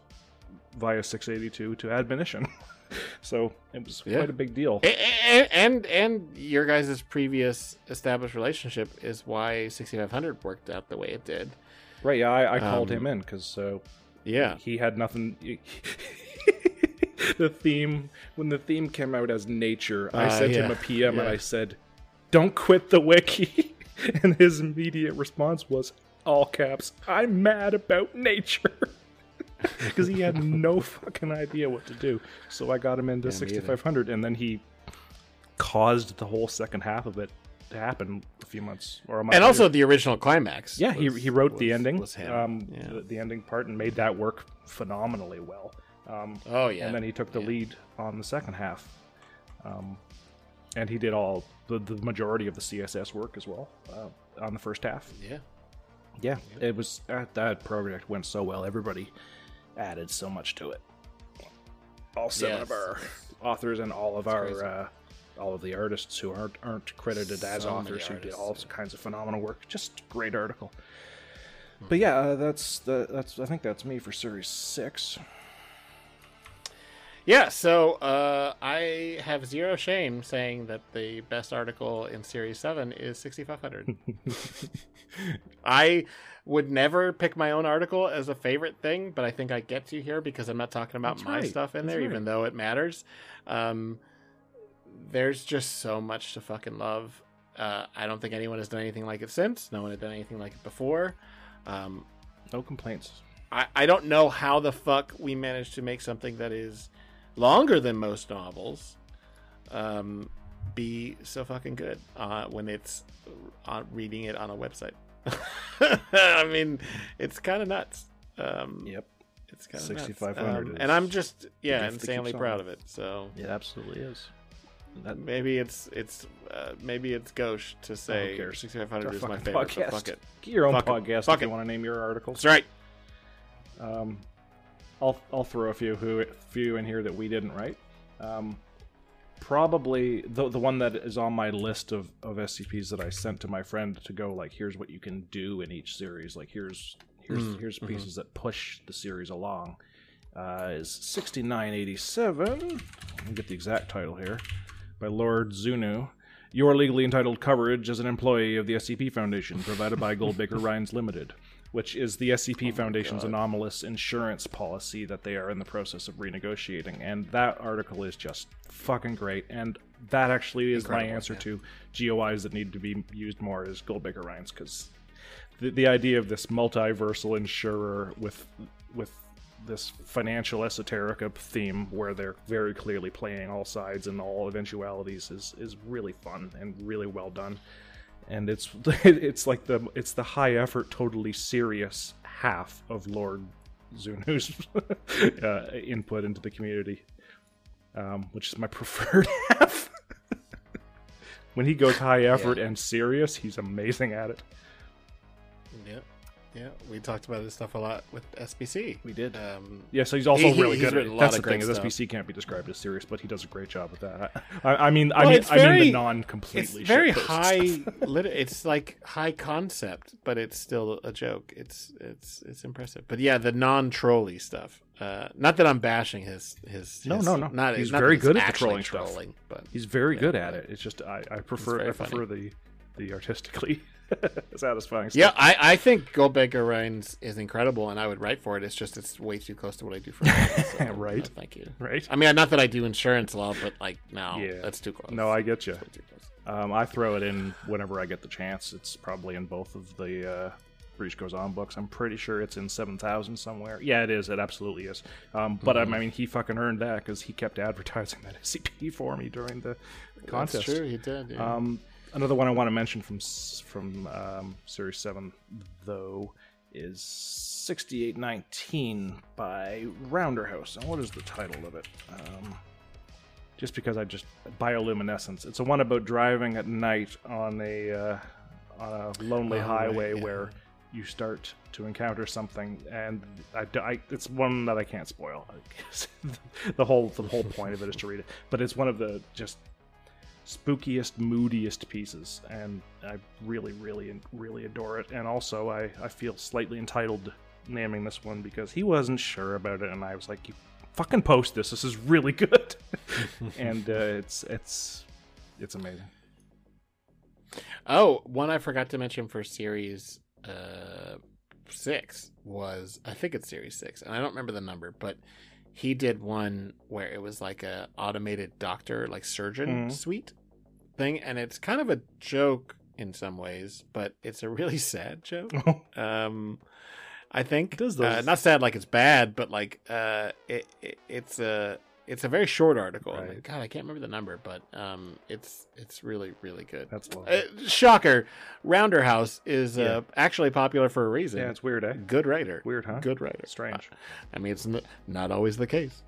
via 682 to admonition. so it was
Yeah.
quite a big deal.
and, and and your guys' previous established relationship is why 6500 worked out the way it did.
Right? Yeah, I, I called
Um,
him in because uh,
Yeah.
he had nothing. the theme when the theme came out as nature, I
Uh,
sent him a PM and. I said, "Don't quit the wiki," and his immediate response was all caps, "I'm mad about nature." Because he had no fucking idea what to do, so I got him into
Yeah,
6500, and then he caused the whole second half of it to happen a few months or a month.
And
later.
also the original climax.
Yeah, he,
was-
he wrote the ending,
Was
um,
yeah.
the, the ending part, and made that work phenomenally well. Um,
oh yeah.
and then he took the
Yeah.
lead on the second half, um, and he did all the, the majority of the CSS work as well uh, on the first half.
Yeah.
Yeah, it was that, that project went so well. Everybody added so much to it. All seven
Yes.
of our authors and all of our uh, all of the artists who aren't aren't credited as
So many
authors who did all kinds of phenomenal work. Just great article. But yeah, uh, that's the that's I think that's me for series six.
Yeah, so uh, I have zero shame saying that the best article in Series 7 is 6500. I would never pick my own article as a favorite thing, but I think I get to here because I'm not talking about
That's
my
right,
stuff in
that's
there,
right.
even though it matters. Um, there's just so much to fucking love. Uh, I don't think anyone has done anything like it since. No one had done anything like it before. Um,
No complaints.
I, I don't know how the fuck we managed to make something that is longer than most novels um, be so fucking good uh, when it's uh, reading it on a website. I mean, it's kind of nuts. Um,
Yep.
It's kind of
6500
um, and I'm just yeah insanely proud of it. So
It absolutely is. That
maybe it's it's uh, maybe it's gauche to say
cares?
6500 is my favorite. but
podcast.
Fuck it.
Get your own
Fuck
podcast
Fuck
if you
it.
want to name your articles.
That's right.
Um, I'll I'll throw a few who few in here that we didn't write. Um, probably the the one that is on my list of of SCPs that I sent to my friend to go like here's what you can do in each series. Like here's here's
Mm,
here's
mhm.
pieces that push the series along. Uh, is 6987. Let me get the exact title here by Lord Zunu. Your legally entitled coverage as an employee of the SCP Foundation, provided by Goldbaker Reinz Limited, which is the SCP oh Foundation's
God.
anomalous insurance policy that they are in the process of renegotiating. And that article is just fucking great. And that actually is my answer
yeah.
to GOIs that need to be used more is Goldbaker Reinz, because the, the idea of this multiversal insurer with with this financial esoterica theme where they're very clearly playing all sides and all eventualities is is really fun and really well done and it's it's like the it's the high effort totally serious half of lord zunu's uh, input into the community um, which is my preferred half. When he goes high effort and serious he's amazing at it.
Yeah, yeah. We talked about this stuff a lot with SBC.
we did
Um,
Yeah, so he's also
He-
really
he's
good. At
a lot
That's
of
the thing is
stuff.
SBC can't be described as serious, but he does a great job with that. I, I mean, I mean, I mean the non-completely
it's very high. lit- it's like high concept, but it's still a joke. It's it's it's impressive. But yeah, the non-trolly stuff. Uh, not that I'm bashing his his.
No,
his-
no, no.
Not,
He's
not
very good at the
actually
trolling stuff.
trolling, but
He's very
Yeah,
good at it. It's just I, I prefer I prefer
funny.
the the artistically satisfying. Stuff.
Yeah, I, I think Goldbaker Reinz is incredible, and I would write for it. It's just it's way too close to what I do for. so,
Right.
no, thank you.
right.
I mean, not that I do insurance law, but like, no,
Yeah.
that's too close.
No, I get you.
That's way too close.
Um, I throw it in whenever I get the chance. It's probably in both of the uh, Breach Goes On books. I'm pretty sure it's in 7,000 somewhere. Yeah, it is. It absolutely is. Um, but
Mm-hmm.
I mean, he fucking earned that because he kept advertising that SCP for me during the contest.
That's true. He did. Yeah.
Um, another one I want to mention from from um, Series Seven, though, is 6819 by Rounderhouse. And what is the title of it? Um, just because I just bioluminescence. It's a one about driving at night on a uh, on a lonely
Oh,
highway
yeah.
where you start to encounter something, and I, I- it's one that I can't spoil. the whole the whole point of it is to read it, but it's one of the just spookiest, moodiest pieces, and I really, really, really adore it. And also, I I feel slightly entitled naming this one because he wasn't sure about it, and I was like, "You fucking post this. This is really good," and uh, it's it's it's amazing.
Oh, one I forgot to mention for series uh, six was I think it's series six, and I don't remember the number, but he did one where it was like a automated doctor, like surgeon
Mhm.
suite thing, and it's kind of a joke in some ways, but it's a really sad joke. Um, I think
Does
uh, not sad like it's bad, but like uh, it, it it's a it's a very short article.
Right.
God, I can't remember the number, but um, it's it's really really good.
That's lovely.
Uh, shocker, Rounderhouse is uh, actually popular for a reason.
yeah, it's weird, eh?
good writer.
Weird, huh?
Good writer.
Strange.
I mean, it's n- not always the case.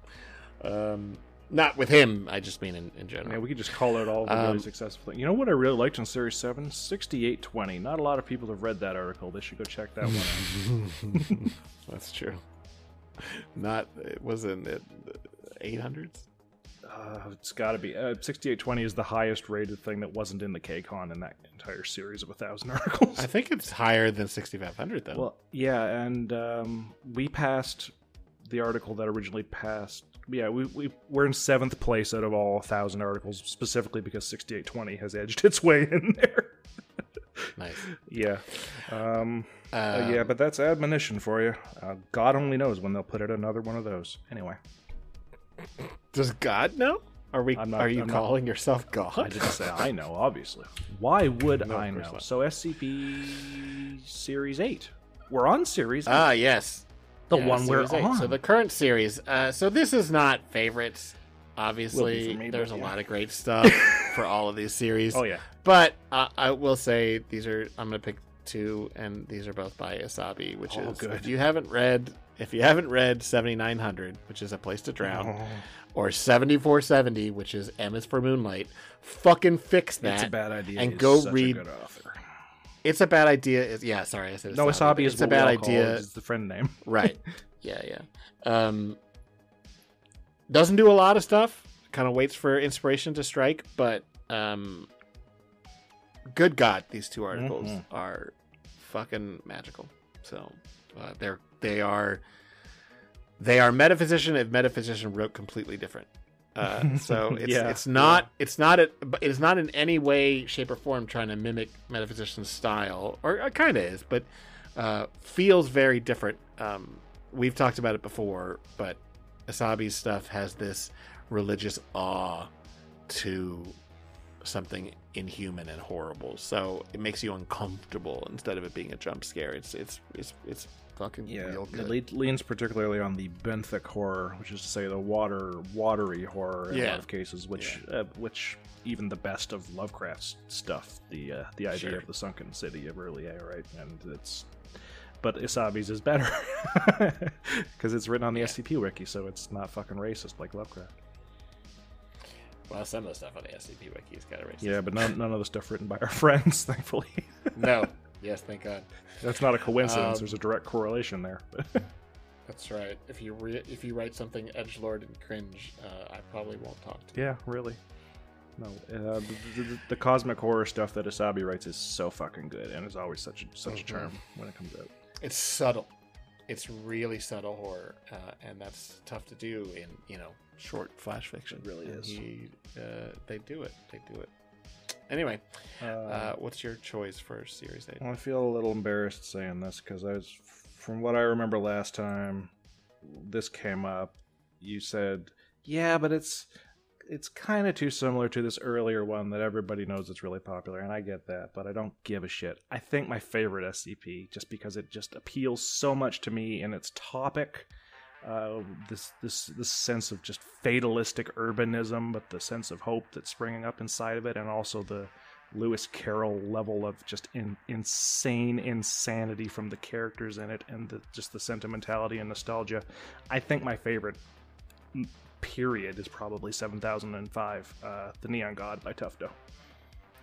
Um, not with him. I just mean in, in general.
mean, we could just call out all the
Um,
really successful things. You know what I really liked in Series 7? 6820. Not a lot of people have read that article. They should go check that one out.
That's true. Not it wasn't it eight hundreds.
Uh, it's got to be. Uh, 6820 is the highest rated thing that wasn't in the KCON in that entire series of a thousand articles.
I think it's higher than sixty five hundred though.
Well, yeah, and um, we passed the article that originally passed. Yeah, we, we we're in seventh place out of all thousand articles, specifically because 6820 has edged its way in there.
nice.
yeah, um,
Uh,
uh, yeah, but that's admonition for you. Uh, God only knows when they'll put out another one of those. Anyway,
Does God know? Are we?
Not-
are you
I'm not-
calling yourself God?
I didn't say I know. Obviously, why would
No,
I know?
not.
So SCP Series Eight. We're on Series. 8.
Ah, yes.
The
Yeah,
one we're
Series eight.
on.
So the current series. Uh, so this is not favorites. Obviously,
me,
there's
but
a
yeah.
lot of great stuff for all of these series.
oh yeah.
But uh, I will say these are. I'm gonna pick two, and these are both by Asabi, which
Oh,
is
good.
if you haven't read. If you haven't read 7900, which is a place to drown,
Oh,
or 7470, which is M is for Moonlight, fucking fix that.
it's a bad idea.
and
He's
go
such a
read-
good author.
It's a bad idea. It's- yeah, sorry, I said
No,
Asabi,
Wasabi is
It's a bad idea.
it. It's the friend name.
right yeah yeah um doesn't do a lot of stuff kind of waits for inspiration to strike but um good god these two articles
Mhm.
are fucking magical so uh, they're they are they are metaphysician if metaphysician wrote completely different uh, so it's
Yeah,
it's not it's not a, it is not in any way shape or form trying to mimic metaphysician's style or it kind of is but uh, feels very different. Um, we've talked about it before, but Asabi's stuff has this religious awe to something inhuman and horrible. So it makes you uncomfortable instead of it being a jump scare. It's it's it's it's fucking real
it
good.
le- leans particularly on the benthic horror, which is to say the water, watery horror in a
Yeah.
lot of cases, which, uh, which even the best of Lovecraft's stuff, the uh, the idea
Sure.
of the sunken city of really, yeah, right, and it's. But Asabi's is better because it's written on the SCP wiki, so it's not fucking racist like Lovecraft.
Well, some of the stuff on the SCP wiki is kind of racist.
Yeah, but none, none of the stuff written by our friends, thankfully.
no. Yes, thank God.
That's not a coincidence.
Um,
There's a direct correlation there.
That's right. If you re- if you write something edge lord and cringe, uh, I probably won't talk to you.
Yeah, really. No, uh, the, the, the cosmic horror stuff that Asabi writes is so fucking good, and is always such a, such a
Mhm.
charm when it comes out.
It's subtle. It's really subtle horror, uh, and that's tough to do in you know short flash fiction.
It really is.
He, uh, they do it. They do it. Anyway,
Uh,
uh, what's your choice for Series 8?
I feel a little embarrassed saying this because I was, from what I remember last time this came up, you said, "Yeah, but it's it's kind of too similar to this earlier one that everybody knows it's really popular," and I get that, but I don't give a shit. I think my favorite SCP just because it just appeals so much to me in its topic. Uh, this this this sense of just fatalistic urbanism, but the sense of hope that's springing up inside of it, and also the Lewis Carroll level of just in, insane insanity from the characters in it and the, just the sentimentality and nostalgia. I think my favorite period is probably 7005, uh, The Neon God by Tufto.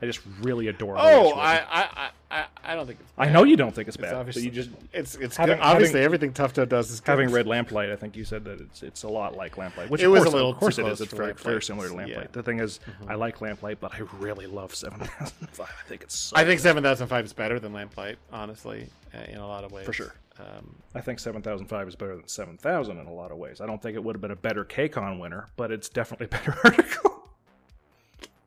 I just really adore
Oh, I. I, I, I, don't think it's. Bad.
I know you don't think it's
It's
bad, but
obviously
you just
it's it's
Having-
good. obviously
having-
everything Tufto does is good.
having read Lamplight, I think you said that it's it's a lot like Lamplight, which
It
of
was a
course,
little
of course it is. It's very, very similar to Lamplight.
Yeah. Mm-hmm.
The thing is, I like Lamplight, but I really love Seven Thousand Five. I think it's so
I think Seven Thousand Five is better than Lamplight, honestly, uh, in a lot of ways.
For sure.
Um,
I think 7005 is better than 7000 in a lot of ways. I don't think it would have been a better KCON winner, but it's definitely a better article.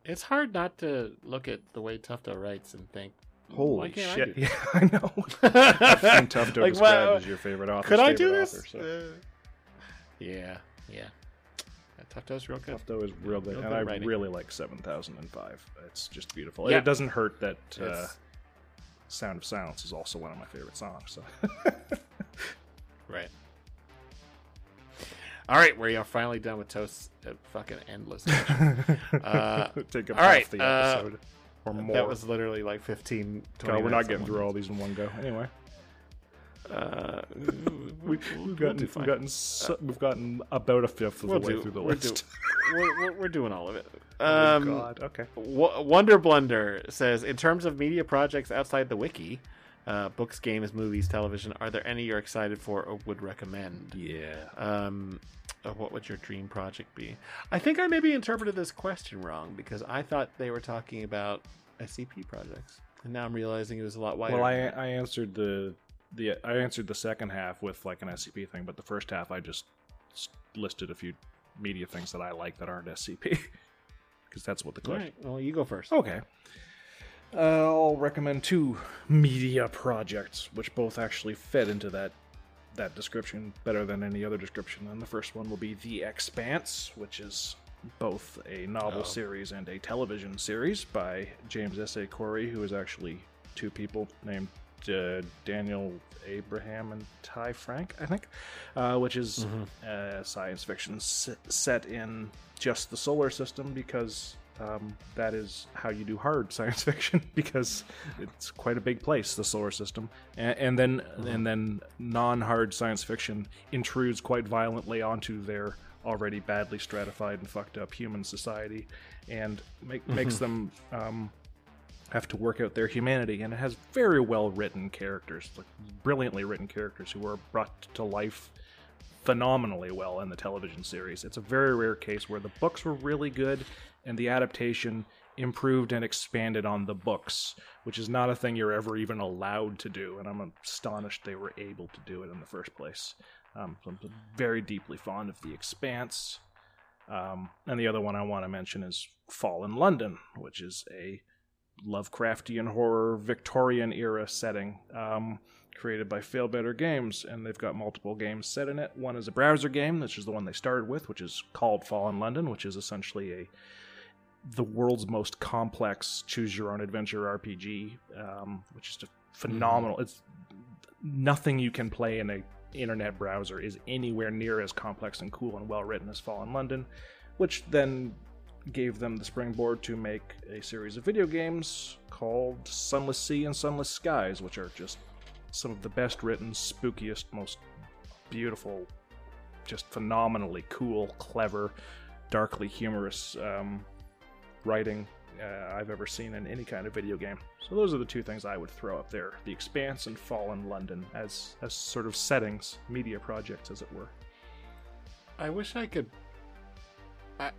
It's hard not to look at the way Tufto writes and think,
Holy
can't I
shit. Yeah, I know. Seen Tufto
Like,
described
wow,
as your favorite author.
Could I do this?
Author, so.
Uh, yeah, yeah. yeah Tufto's real good.
Tufto is real good,
Real
and
good
I
writing.
really like 7005. It's just beautiful.
Yeah.
It doesn't hurt that uh, Sound of Silence is also one of my favorite songs. So.
Right. All right, we are finally done with Toast's uh, fucking endless. Uh,
Take up
all right,
the
uh,
or more.
that was literally like 15, 20
God, we're not getting through all these in one go. Anyway.
Uh,
We,
we'll
we've
do
gotten,
fine.
we've gotten so, we've gotten about a fifth of
We'll
the way
do-
through the
we're
list.
do- we're, we're, doing all of it.
oh
Um,
God, okay.
W- Wonder Blunder says, in terms of media projects outside the wiki, uh, books, games, movies, television, are there any you're excited for or would recommend?
Yeah.
Um, uh, what would your dream project be? I think I maybe interpreted this question wrong because I thought they were talking about SCP projects, and now I'm realizing it was a lot wider.
Well, I. I answered the the I answered the second half with like an SCP thing, but the first half I just listed a few media things that I like that aren't SCP because that's what the question.
right, well, you go first.
Okay. Uh, I'll recommend two media projects, which both actually fit into that that description better than any other description. And the first one will be The Expanse, which is both a novel
Oh.
series and a television series by James S. A. Corey, who is actually two people named uh, Daniel Abraham and Ty Franck, I think, uh, which is uh, science fiction s- set in just the solar system because um, that is how you do hard science fiction because it's quite a big place, the solar system, and, and then and then non-hard science fiction intrudes quite violently onto their already badly stratified and fucked up human society, and make, makes them um, have to work out their humanity. And it has very well written characters, like brilliantly written characters who are brought to life phenomenally well in the television series. It's a very rare case where the books were really good and the adaptation improved and expanded on the books, which is not a thing you're ever even allowed to do. And I'm astonished they were able to do it in the first place. Um, I'm very deeply fond of The Expanse. Um, and the other one I want to mention is Fallen London, which is a Lovecraftian horror Victorian era setting um, created by Failbetter Games, and they've got multiple games set in it. One is a browser game, which is the one they started with, which is called Fallen London, which is essentially a the world's most complex choose your own adventure RPG, um, which is phenomenal. It's nothing you can play in a internet browser is anywhere near as complex and cool and well written as Fallen London, which then gave them the springboard to make a series of video games called Sunless Sea and Sunless Skies, which are just some of the best written, spookiest, most beautiful, just phenomenally cool, clever, darkly humorous um, writing uh, I've ever seen in any kind of video game. So those are the two things I would throw up there: The Expanse and Fallen London as as sort of settings, media projects, as it were.
I wish I could. I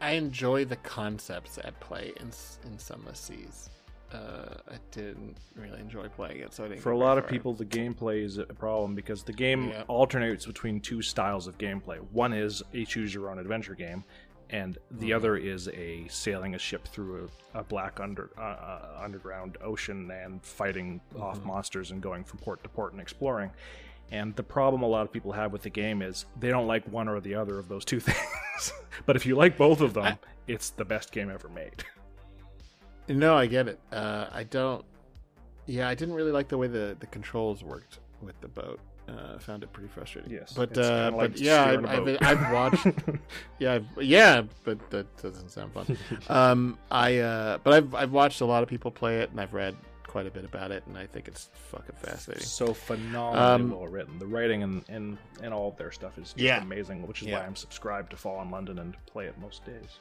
I enjoy the concepts at play in in Sunless Seas. Uh, I didn't really enjoy playing it, so I didn't.
For a lot of people, the gameplay is a problem because the game
Yeah.
alternates between two styles of gameplay. One is a choose your own adventure game, and the other is a sailing a ship through a, a black under uh, uh, underground ocean and fighting off monsters and going from port to port and exploring. And the problem a lot of people have with the game is they don't like one or the other of those two things. but if you like both of them, it's the best game ever made.
No, I get it. Uh, I don't. Yeah, I didn't really like the way the, the controls worked with the boat. Uh, I found it pretty frustrating.
Yes,
but uh, but
like
yeah, I've. I've, I've watched. yeah, I've, yeah, but that doesn't sound fun. um, I uh, but I've I've watched a lot of people play it, and I've read quite a bit about it, and I think it's fucking fascinating.
so phenomenally
Um,
well written. The writing and, and, and all of their stuff is just
Yeah.
amazing, which is
Yeah.
why I'm subscribed to Fallen London and play it most days.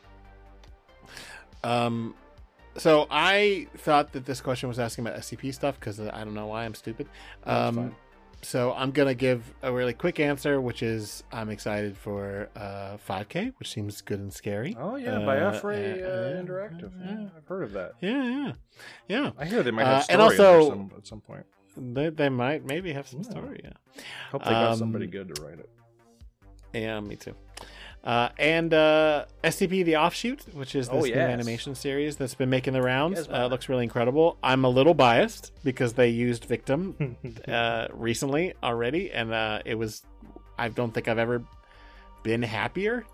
Um, so I thought that this question was asking about SCP stuff because I don't know why I'm stupid.
That's
Um,
fine.
So I'm gonna give a really quick answer, which is I'm excited for uh 5K, which seems good and scary.
Oh yeah, by
Uh,
Affray
uh,
uh, Interactive.
yeah.
Yeah, I've heard of that.
Yeah, yeah, yeah.
I hear they might
Uh,
have
and
story there
also-
some, at some point.
They, they might maybe have some
Yeah.
story. Yeah,
Hope they got
um,
somebody good to write it.
yeah, me too. Uh, and uh, SCP: The Offshoot, which is this
Oh,
new animation series that's been making the rounds,
Yes,
uh, looks really incredible. I'm a little biased because they used Victim uh, recently already, and uh, it was. I don't think I've ever been happier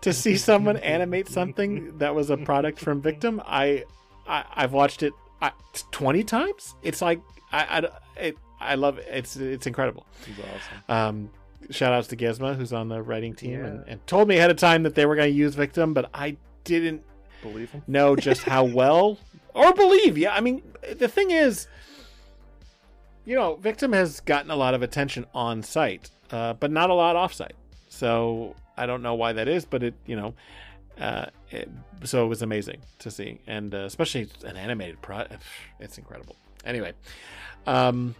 to see someone animate something that was a product from Victim. I, I I've watched it I, twenty times. It's like I I it, I love it. It's it's incredible.
It's awesome.
Um, shout outs to Gizmo who's on the writing team and, and told me ahead of time that they were going to use Victim, but I didn't
Believe him?
know just how well or believe. Yeah, I mean, the thing is, you know, Victim has gotten a lot of attention on site, uh, but not a lot off site. So I don't know why that is, but it, you know, uh, it, so it was amazing to see, and uh, especially an animated pro, it's incredible. Anyway, um,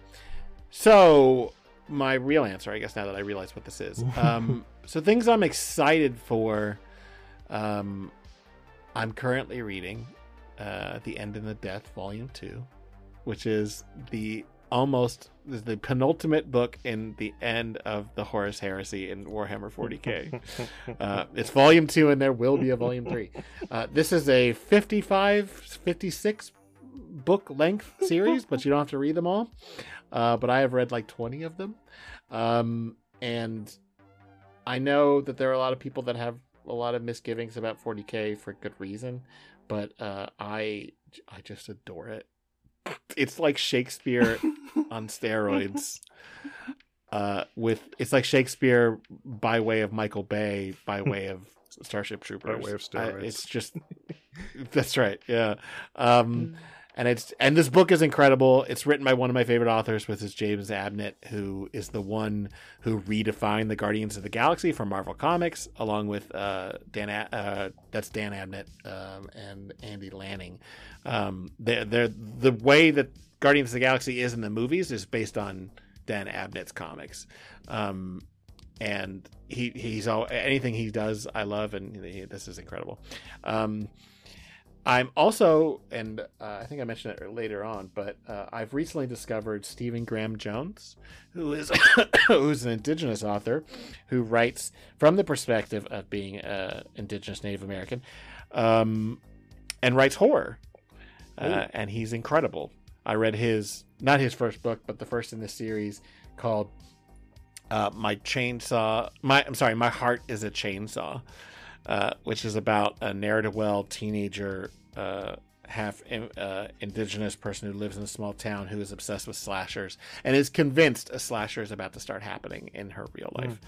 so my real answer, I guess, now that I realize what this is, um, so things I'm excited for. Um, I'm currently reading uh, The End and the Death, Volume 2, which is the almost is the penultimate book in the end of the Horus Heresy in Warhammer 40k. uh, it's Volume 2, and there will be a Volume 3. Uh, this is a 55, 56 book length series, but you don't have to read them all. Uh, but I have read like 20 of them. Um, and I know that there are a lot of people that have a lot of misgivings about 40k for good reason, but uh, I I just adore it. It's like Shakespeare on steroids. Uh, with it's like Shakespeare by way of Michael Bay, by way of Starship Troopers.
By way of
I-
steroids.
it's just that's right. Yeah. Um, and it's and this book is incredible. It's written by one of my favorite authors, which is James Abnett, who is the one who redefined the Guardians of the Galaxy for Marvel Comics, along with uh, Dan. Uh, that's Dan Abnett um, and Andy Lanning. Um, they're, they're the way that Guardians of the Galaxy is in the movies is based on Dan Abnett's comics. Um, and he he's all anything he does I love and he, this is incredible. Um, I'm also, and uh, I think I mentioned it later on, but uh, I've recently discovered Stephen Graham Jones, who is who's an Indigenous author, who writes from the perspective of being an Indigenous Native American, um, and writes horror, uh, and he's incredible. I read his not his first book, but the first in this series called uh, "My Chainsaw." My I'm sorry, "My Heart Is a Chainsaw." Uh, which is about a ne'er-do-well teenager, uh, half uh, indigenous person who lives in a small town who is obsessed with slashers and is convinced a slasher is about to start happening in her real life.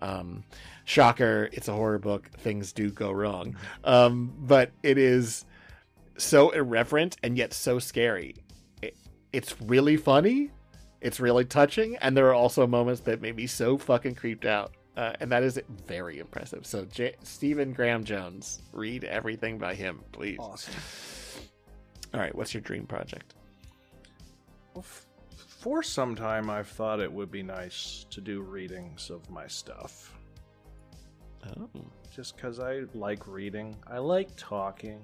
Um, shocker! It's a horror book. Things do go wrong, um, but it is so irreverent and yet so scary. It, it's really funny. It's really touching, and there are also moments that made me so fucking creeped out. Uh, and that is very impressive. So, J- Stephen Graham Jones, read everything by him, please.
Awesome.
All right, what's your dream project?
Well, f- for some time, I've thought it would be nice to do readings of my stuff.
Oh,
Just because I like reading. I like talking,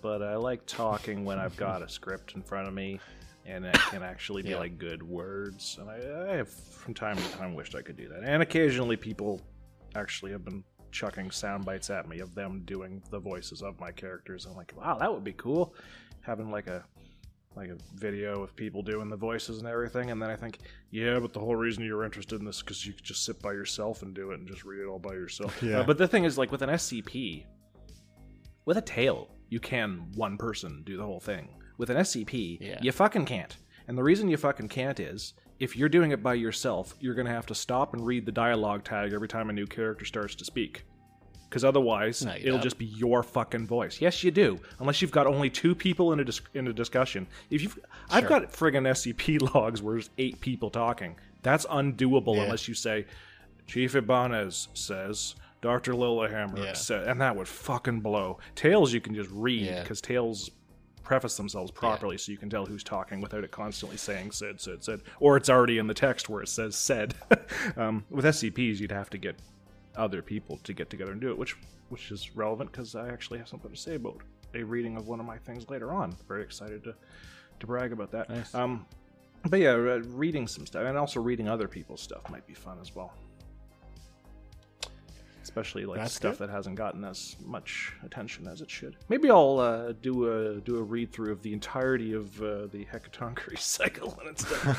but I like talking when I've got a script in front of me and it can actually be
Yeah.
like good words. And I, I have, from time to time, wished I could do that. And occasionally, people actually have been chucking sound bites at me of them doing the voices of my characters. I'm like, wow, that would be cool. Having like a like a video of people doing the voices and everything, and then I think, yeah, but the whole reason you're interested in this because you could just sit by yourself and do it and just read it all by yourself.
Yeah.
Uh, but the thing is, like with an SCP, with a tale, you can one person do the whole thing. With an SCP,
Yeah.
you fucking can't. And the reason you fucking can't is if you're doing it by yourself, you're going to have to stop and read the dialogue tag every time a new character starts to speak. Because otherwise,
No,
it'll
don't.
just be your fucking voice. Yes, you do. Unless you've got only two people in a dis- in a discussion. If you've, I've got friggin' SCP logs where there's eight people talking. That's undoable
Yeah.
unless you say, Chief Ibanez says, Doctor Lillehammer
Yeah.
said, and that would fucking blow. Tales you can just read
Yeah.
because tales preface themselves properly so you can tell who's talking without it constantly saying said said said or it's already in the text where it says said. Um, with scps you'd have to get other people to get together and do it which which is relevant because i actually have something to say about a reading of one of my things later on. Very excited to to brag about that.
Nice.
um but yeah reading some stuff and also reading other people's stuff might be fun as well especially like
That's
stuff
good.
that hasn't gotten as much attention as it should. Maybe I'll uh, do a do a read through of the entirety of uh, the Hecatoncheires cycle when it's done.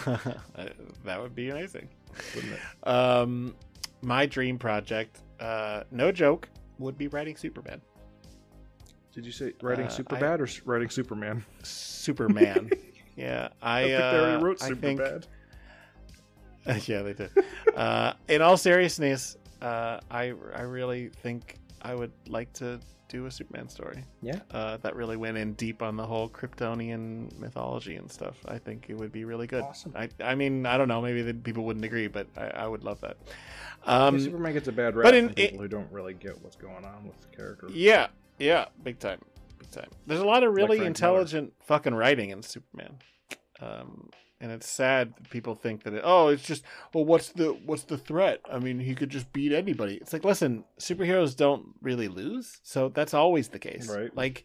Uh, that would be amazing.
wouldn't it?
Um, my dream project, uh, no joke, would be writing Superman.
Did you say writing
Uh,
Superbad or writing Superman?
Superman. yeah, I,
I, think they
uh,
already wrote
I think-
Superbad.
yeah, they did. uh, in all seriousness, uh, I I really think I would like to do a Superman story.
Yeah.
uh, that really went in deep on the whole Kryptonian mythology and stuff. I think it would be really good.
Awesome.
I I mean I don't know maybe the people wouldn't agree, but I, I would love that.
Yeah,
Um,
Superman gets a bad rap
but in-
from people who don't really get what's going on with the character.
Yeah, yeah, big time, big time. There's a lot of really
Frank
intelligent fucking writing in Superman, um, and it's sad that people think that it, oh, it's just well, what's the what's the threat? I mean, he could just beat anybody. It's like, listen, superheroes don't really lose, so that's always the case,
Right.
Like,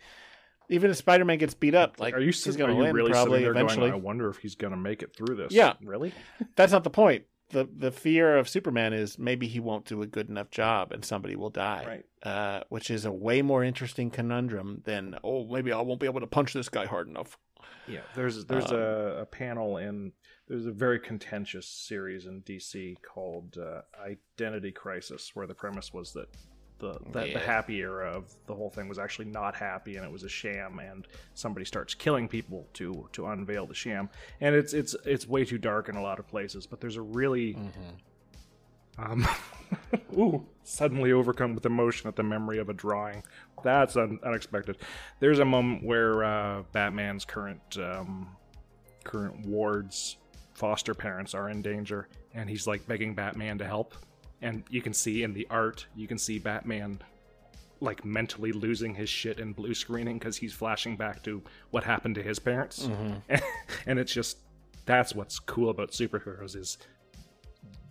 even if Spider-Man gets beat up, like
are you,
he's
sit-
going
are
to
you
win
really
probably eventually.
going, I wonder if he's going to make it through this.
Yeah.
Really?
That's not the point. The the fear of Superman is maybe he won't do a good enough job and somebody will die.
Right.
Uh, which is a way more interesting conundrum than oh maybe I won't be able to punch this guy hard enough.
Yeah, there's there's
Um,
a, a panel in there's a very contentious series in DC called uh, Identity Crisis, where the premise was that the that
Yeah.
the happy era of the whole thing was actually not happy and it was a sham, and somebody starts killing people to to unveil the sham, and it's it's it's way too dark in a lot of places, but there's a really um, ooh, suddenly overcome with emotion at the memory of a drawing. That's un- unexpected. There's a moment where uh, Batman's current um, current ward's foster parents are in danger, and he's like begging Batman to help. And you can see in the art, you can see Batman like mentally losing his shit in blue screening because he's flashing back to what happened to his parents, and it's just that's what's cool about superheroes is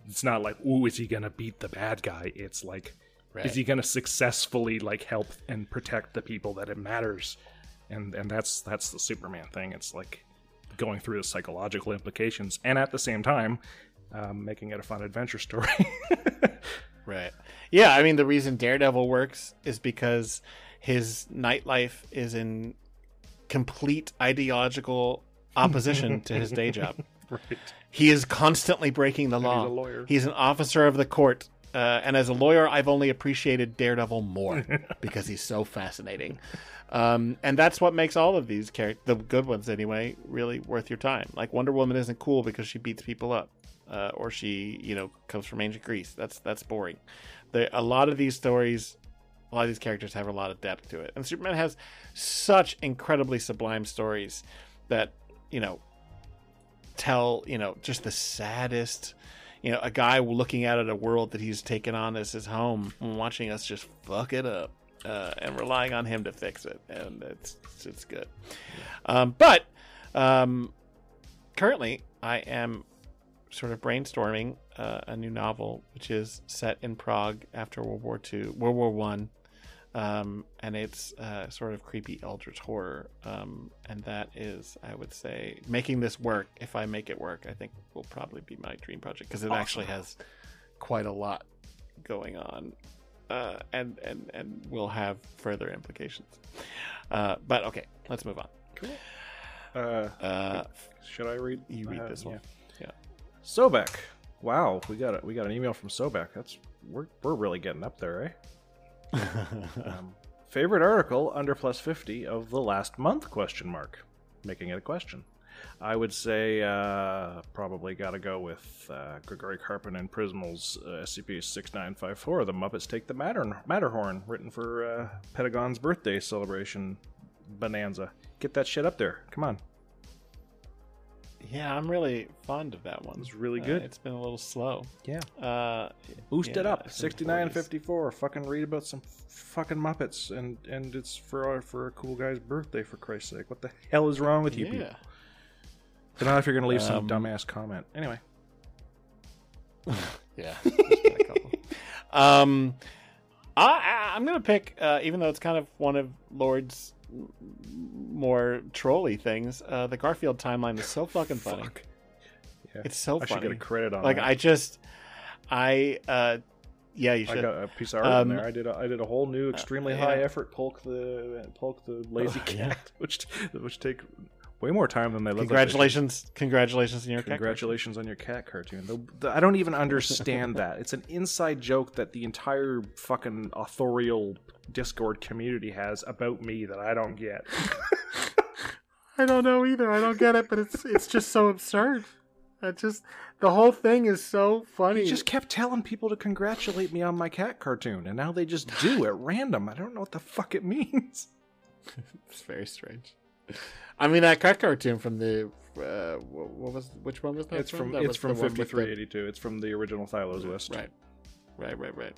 it's not like ooh is he gonna beat the bad guy it's like
Right.
is he gonna successfully like help and protect the people that it matters and and that's that's the superman thing it's like going through the psychological implications and at the same time um, making it a fun adventure story
Right. Yeah, I mean the reason Daredevil works is because his nightlife is in complete ideological opposition to his day job.
right
He is constantly breaking the law.
he's a lawyer.
He's an officer of the court. Uh, and as a lawyer, I've only appreciated Daredevil more because he's so fascinating. Um, and that's what makes all of these characters, the good ones anyway, really worth your time. Like Wonder Woman isn't cool because she beats people up, uh, or she, you know, comes from ancient Greece. That's that's boring. There, a lot of these stories, a lot of these characters have a lot of depth to it, and Superman has such incredibly sublime stories that you know tell you know just the saddest you know a guy looking out at a world that he's taken on as his home watching us just fuck it up uh, and relying on him to fix it. And it's it's good. Um, but um, currently i am sort of brainstorming uh, a new novel which is set in prague after world war ii world war one um, and it's uh, sort of creepy eldritch horror um, and that is i would say making this work if i make it work i think will probably be my dream project because it actually has quite a lot going on uh, and and and will have further implications. Uh, but okay, let's move on.
Uh,
Uh,
should I read?
you read
uh,
this one.
yeah. Sobek. Wow, we got a, we got an email from Sobek. That's we're we're really getting up there, eh? um, favorite article under plus fifty of the last month? Question mark, making it a question. I would say uh, probably got to go with uh, Grigori Karpin and Prismal's uh, SCP six nine five four. The Muppets Take the Matter- Matterhorn, written for uh, Pentagon's birthday celebration bonanza. Get that shit up there. Come on.
Yeah, I'm really fond of that one.
It's really
Uh,
good.
it's been a little slow.
Yeah.
Uh,
Boost it up.
it's in the
69 54. Fucking read about some fucking Muppets and and it's for our, for a cool guy's birthday for Christ's sake. What the hell is wrong with you people?
Yeah.
Don't know if you're gonna leave some
Um,
dumbass comment. Anyway.
Yeah. a couple. um, I, I- I'm gonna pick, uh, even though it's kind of one of Lord's more trolly things. Uh, the Garfield timeline is so fucking funny.
Fuck. Yeah.
It's so
I should
funny.
get a credit on
like
that.
I just, I, uh, yeah, you should.
I got a piece of art
Um,
in there. I did a, I did a whole new extremely
yeah.
high effort polk the polk the lazy
Oh, yeah.
cat, which which take way more time than they look. like they.
Congratulations, congratulations on your cat cartoon.
Congratulations on your cat cartoon. The, the- I don't even understand that. It's an inside joke that the entire fucking authorial Discord community has about me that I don't get.
I don't know either. I don't get it, but it's it's just so absurd. I just the whole thing is so funny.
He just kept telling people to congratulate me on my cat cartoon, and now they just do at random. I don't know what the fuck it means.
It's very strange. I mean, that cat cartoon from the uh, what was which one was that?
It's from
That
it's from
the one with the-
fifty three eighty two. It's from the original Thylos list.
Right, right, right, right.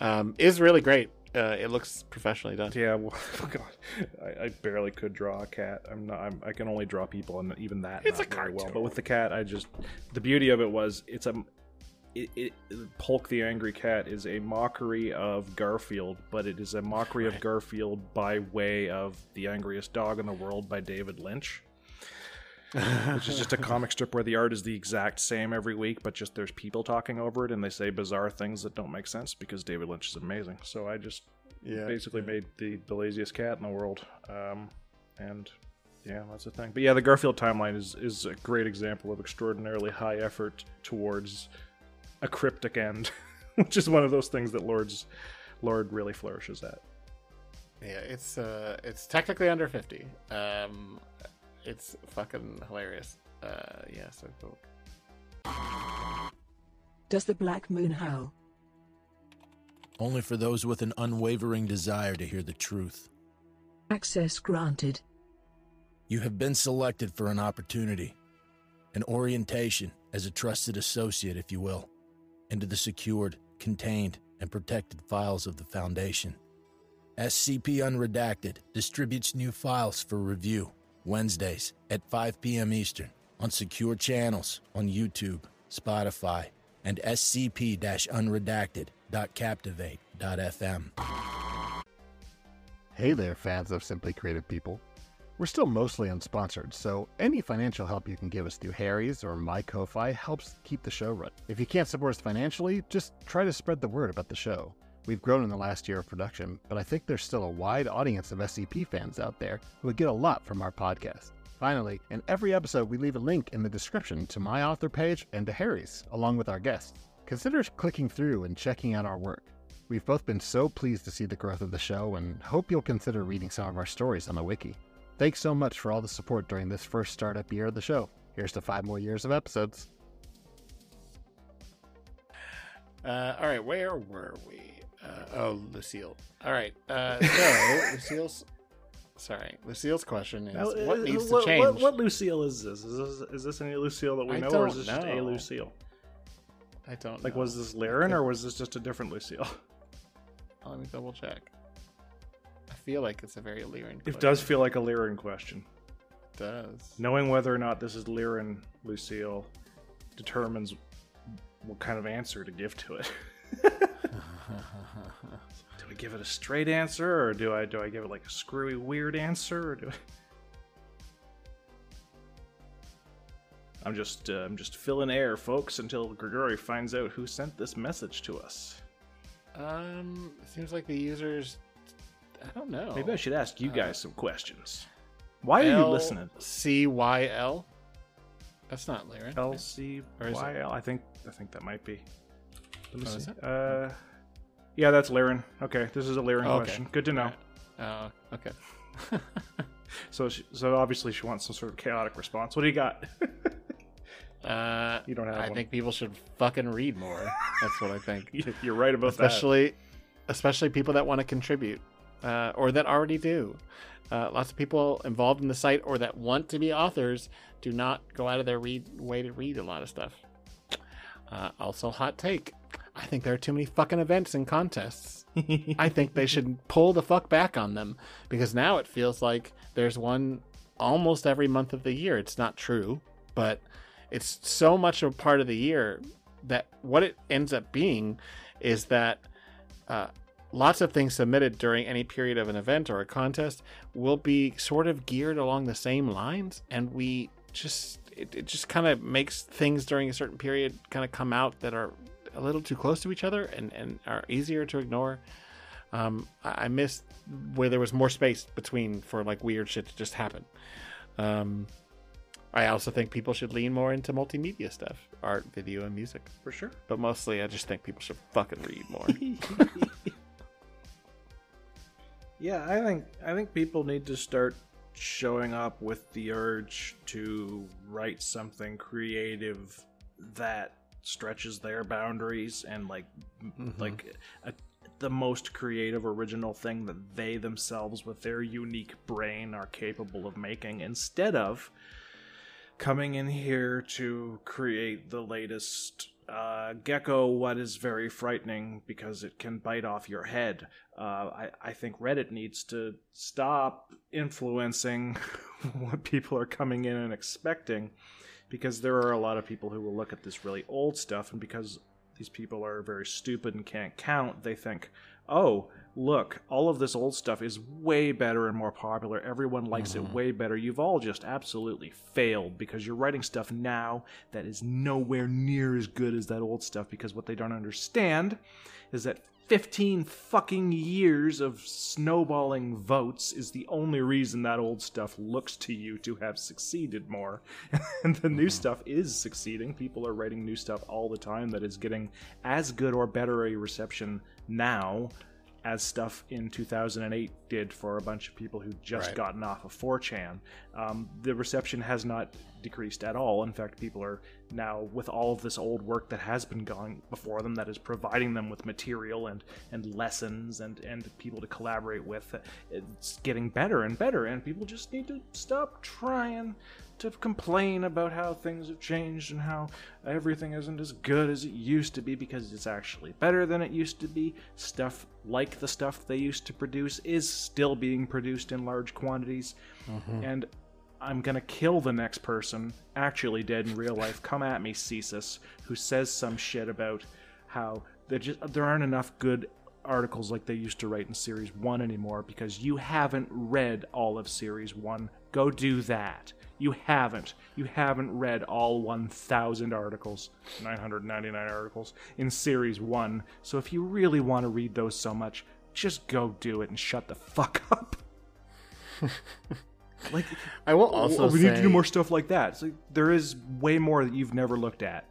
Um, is really great. Uh, it looks professionally done.
Yeah, well, God, I, I barely could draw a cat. I'm not. I'm, I can only draw people, and even that
It's
not
a
very well.
cartoon.
But with the cat, I just the beauty of it was it's a it, it, Polk the Angry Cat is a mockery of Garfield, but it is a mockery of Garfield by way of the angriest dog in the world by David Lynch. which is just a comic strip where the art is the exact same every week, but just there's people talking over it and they say bizarre things that don't make sense because David Lynch is amazing. So I just
Yeah,
basically made the, the laziest cat in the world. Um, and yeah, that's the thing. But yeah, the Garfield timeline is, is a great example of extraordinarily high effort towards a cryptic end, which is one of those things that Lord's Lord really flourishes at.
Yeah, it's uh, it's technically under fifty. Um, it's fucking hilarious. Uh, yeah, so cool.
Does the black moon howl?
Only for those with an unwavering desire to hear the truth.
Access granted.
You have been selected for an opportunity, an orientation as a trusted associate, if you will, into the secured, contained, and protected files of the Foundation. SCP Unredacted distributes new files for review Wednesdays at 5 p.m. Eastern on secure channels on YouTube, Spotify, and scp unredacted.captivate.fm.
Hey there, fans of Simply Creative People. We're still mostly unsponsored, so any financial help you can give us through Harry's or My Ko-Fi helps keep the show running. If you can't support us financially, just try to spread the word about the show. We've grown in the last year of production, but I think there's still a wide audience of SCP fans out there who would get a lot from our podcast. Finally, in every episode, we leave a link in the description to my author page and to Harry's, along with our guests. Consider clicking through and checking out our work. We've both been so pleased to see the growth of the show and hope you'll consider reading some of our stories on the wiki. Thanks so much for all the support during this first startup year of the show. Here's to five more years of episodes.
Uh, all right, where were we? Uh, oh, Lucille. All right. Uh, so Lucille's. Sorry, Lucille's question is:
Now,
What
uh,
needs
what,
to change?
What, what Lucille is this? Is this is this any Lucille that we
I
know, or is
don't
this just a. Lucille?
I don't.
Like,
know.
was this Laren, or was this just a different Lucille?
Let me double check. I feel like it's a very Lyran.
It does feel like a Lyran question.
It does.
Knowing whether or not this is Lyran Lucille determines what kind of answer to give to it. do I give it a straight answer, or do I do I give it like a screwy weird answer, or do I... I'm just uh, I'm just filling air, folks, until Grigori finds out who sent this message to us.
Um, seems like the users. I don't know.
Maybe I should ask you
Uh,
guys some questions. Why are you listening?
C Y L. That's not Lyran.
L C
Or is it-
Y L. I think I think that might be. Let me
Oh,
see.
it?
Uh, yeah, that's Lyran. Okay, this is a Lyran
Okay.
question. Good to know.
Oh, okay.
So, she, so obviously she wants some sort of chaotic response. What do you got?
Uh,
You don't have
I
one.
think people should fucking read more. That's what I think.
You're right about that.
especially, especially people that want to contribute, uh, or that already do. Uh, lots of people involved in the site or that want to be authors do not go out of their read, way to read a lot of stuff. Uh, also, hot take. I think there are too many fucking events and contests. I think they should pull the fuck back on them because now it feels like there's one almost every month of the year. It's not true, but it's so much a part of the year that what it ends up being is that uh, lots of things submitted during any period of an event or a contest will be sort of geared along the same lines, and we just it, it just kind of makes things during a certain period kind of come out that are a little too close to each other and, and are easier to ignore. Um, I, I miss where there was more space between for like weird shit to just happen. Um, I also think people should lean more into multimedia stuff, art, video, and music.
For sure.
But mostly, I just think people should fucking read more.
Yeah, I think I think people need to start showing up with the urge to write something creative that stretches their boundaries and like m mm-hmm. like a, the most creative original thing that they themselves with their unique brain are capable of making instead of coming in here to create the latest uh, gecko what is very frightening because it can bite off your head. Uh, I, I think reddit needs to stop influencing what people are coming in and expecting because there are a lot of people who will look at this really old stuff and because these people are very stupid and can't count they think oh look all of this old stuff is way better and more popular everyone likes it mm-hmm. way better you've all just absolutely failed because you're writing stuff now that is nowhere near as good as that old stuff because what they don't understand is that 15 fucking years of snowballing votes is the only reason that old stuff looks to you to have succeeded more. and the new mm-hmm. stuff is succeeding. People are writing new stuff all the time that is getting as good or better a reception now as stuff in 2008 did for a bunch of people who just
Right.
gotten off of 4chan. Um, the reception has not decreased at all. In fact, people are now, with all of this old work that has been going before them, that is providing them with material and, and lessons and, and people to collaborate with, it's getting better and better. And people just need to stop trying to complain about how things have changed and how everything isn't as good as it used to be because it's actually better than it used to be. Stuff like the stuff they used to produce is still being produced in large quantities. Mm-hmm. And I'm gonna kill the next person, actually dead in real life. Come at me, Cesus, who says some shit about how there just there aren't enough good articles like they used to write in series one anymore because you haven't read all of series one. Go do that. You haven't. You haven't read all 1,000 articles, 999 articles in series one. So if you really want to read those so much, just go do it and shut the fuck up. like
I will also
we
say,
need to do more stuff like that. So there is way more that you've never looked at.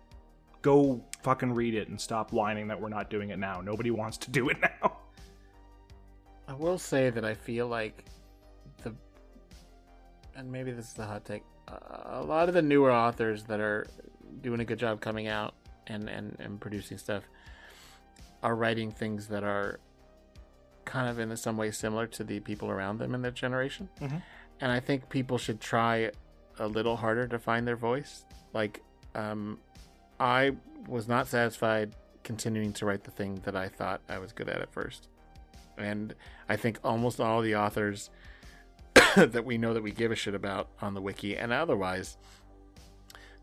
Go fucking read it and stop whining that we're not doing it now. Nobody wants to do it now.
I will say that I feel like and maybe this is a hot take. Uh, a lot of the newer authors that are doing a good job coming out and and and producing stuff are writing things that are kind of in some way similar to the people around them in their generation.
Mhm.
And I think people should try a little harder to find their voice. Like, um, I was not satisfied continuing to write the thing that I thought I was good at at first. And I think almost all the authors that we know that we give a shit about on the wiki and otherwise,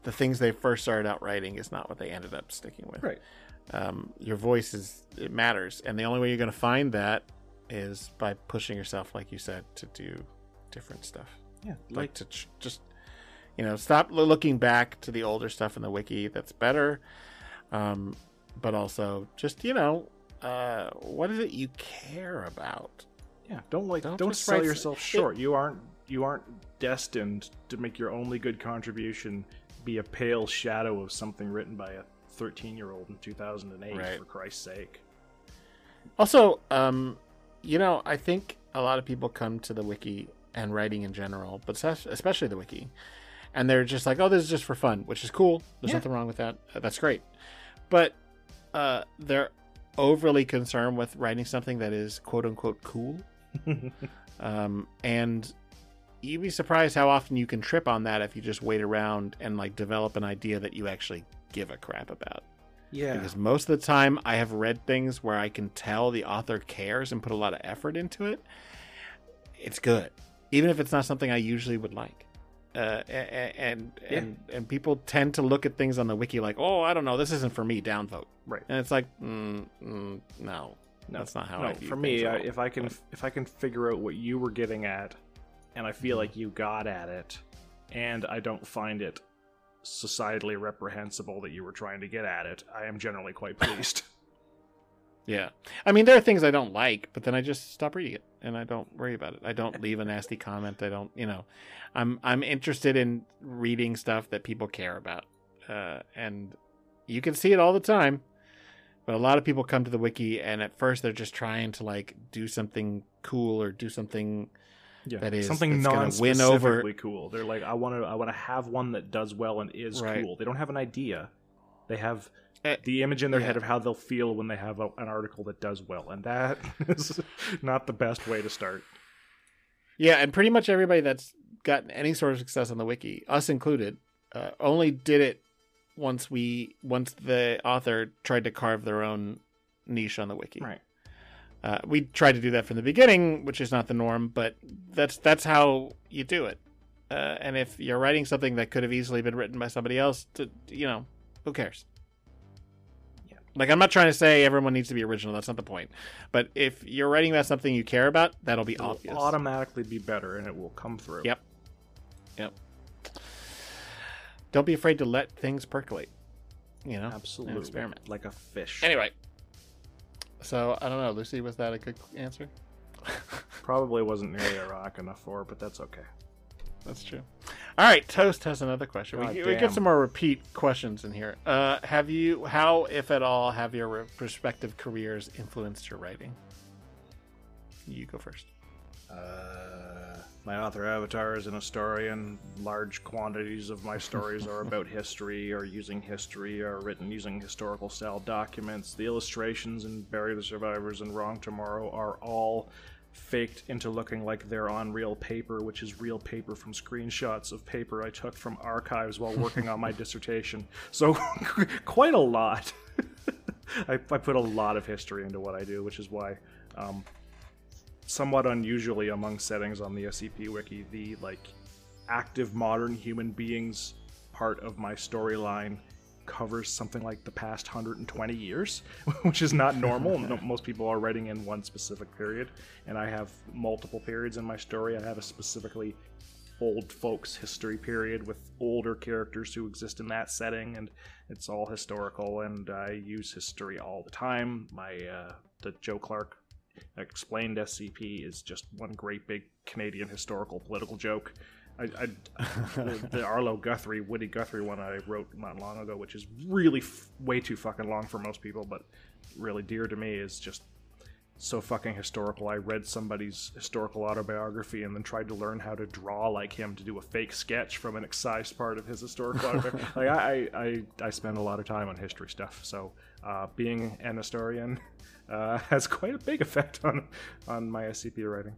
the things they first started out writing is not what they ended up sticking with.
Right.
Um, your voice is it matters, and the only way you're going to find that is by pushing yourself, like you said, to do different stuff.
Yeah,
Like to ch- just you know stop lo- looking back to the older stuff in the wiki that's better, um, but also just you know uh, what is it you care about?
Yeah, don't like
Don't
don't, sell yourself
it-
short. You aren't you aren't destined to make your only good contribution be a pale shadow of something written by a 13 year old in 2008.
Right.
For Christ's sake.
Also, um, you know, I think a lot of people come to the wiki and writing in general, but especially the wiki, and they're just like, "Oh, this is just for fun," which is cool. There's
Yeah.
nothing wrong with that. Uh, That's great. But uh, they're overly concerned with writing something that is quote unquote cool, um, and you'd be surprised how often you can trip on that if you just wait around and like develop an idea that you actually give a crap about
Yeah.
because most of the time I have read things where I can tell the author cares and put a lot of effort into it. It's good, even if it's not something I usually would like. Uh, a- a- and
Yeah.
and and people tend to look at things on the wiki like, oh, I don't know, this isn't for me. Downvote,
Right.
and it's like, mm, mm, no,
No,
that's not how
no,
I
for me, I, if I can
But-
if I can figure out what you were getting at, and I
Mm-hmm.
feel like you got at it, and I don't find it societally reprehensible that you were trying to get at it, I am generally quite pleased.
Yeah. I mean, there are things I don't like, but then I just stop reading it and I don't worry about it. I don't leave a nasty comment. I don't, you know, I'm I'm interested in reading stuff that people care about. Uh, and you can see it all the time. But a lot of people come to the wiki and at first they're just trying to like do something cool or do something
yeah,
That is-
something non
win over-
cool. They're like, I want to I want to have one that does well and is
Right.
cool. They don't have an idea. They have
Eh,
the image in their
yeah.
head of how they'll feel when they have a, an article that does well, and that is not the best way to start.
Yeah, and pretty much everybody that's gotten any sort of success on the wiki, us included, uh, only did it once we once the author tried to carve their own niche on the wiki.
Right.
Uh, we tried to do that from the beginning, which is not the norm, but that's that's how you do it. Uh, and if you're writing something that could have easily been written by somebody else, to, you know, who cares?
Yeah.
Like I'm not trying to say everyone needs to be original. That's not the point. But if you're writing about something you care about, that'll be
It will
obvious.
automatically be better, and it will come through.
Yep. Yep. Don't be afraid to let things percolate. You know,
absolutely.
An experiment.
like a fish.
Anyway, so I don't know, Lucy. Was that a good answer?
Probably wasn't nearly ironic enough for, it, but that's okay.
That's true. All right, Toast has another question. We,
God
we
damn.
get some more repeat questions in here. Uh, have you, how, if at all, have your respective careers influenced your writing? You go first.
Uh, my author avatar is an historian. Large quantities of my stories are about history, or using history, or written using historical style documents. The illustrations in Bury the Survivors and Wrong Tomorrow are all faked into looking like they're on real paper, which is real paper from screenshots of paper I took from archives while working on my dissertation. So, quite a lot. I, I put a lot of history into what I do, which is why um, somewhat unusually among settings on the SCP wiki, the like active modern human beings part of my storyline covers something like the past 120 years, which is not normal. No- Most people are writing in one specific period, and I have multiple periods in my story. I have a specifically old folks history period with older characters who exist in that setting, and it's all historical. And I use history all the time. My uh, the Joe Clark explained SCP is just one great big Canadian historical political joke. I, I the, the Arlo Guthrie, Woody Guthrie one I wrote not long ago, which is really f- way too fucking long for most people, but really dear to me, is just so fucking historical. I read somebody's historical autobiography and then tried to learn how to draw like him to do a fake sketch from an excised part of his historical autobiography. like I, I, I, I spend a lot of time on history stuff, so uh, being an historian uh, has quite a big effect on on my SCP writing.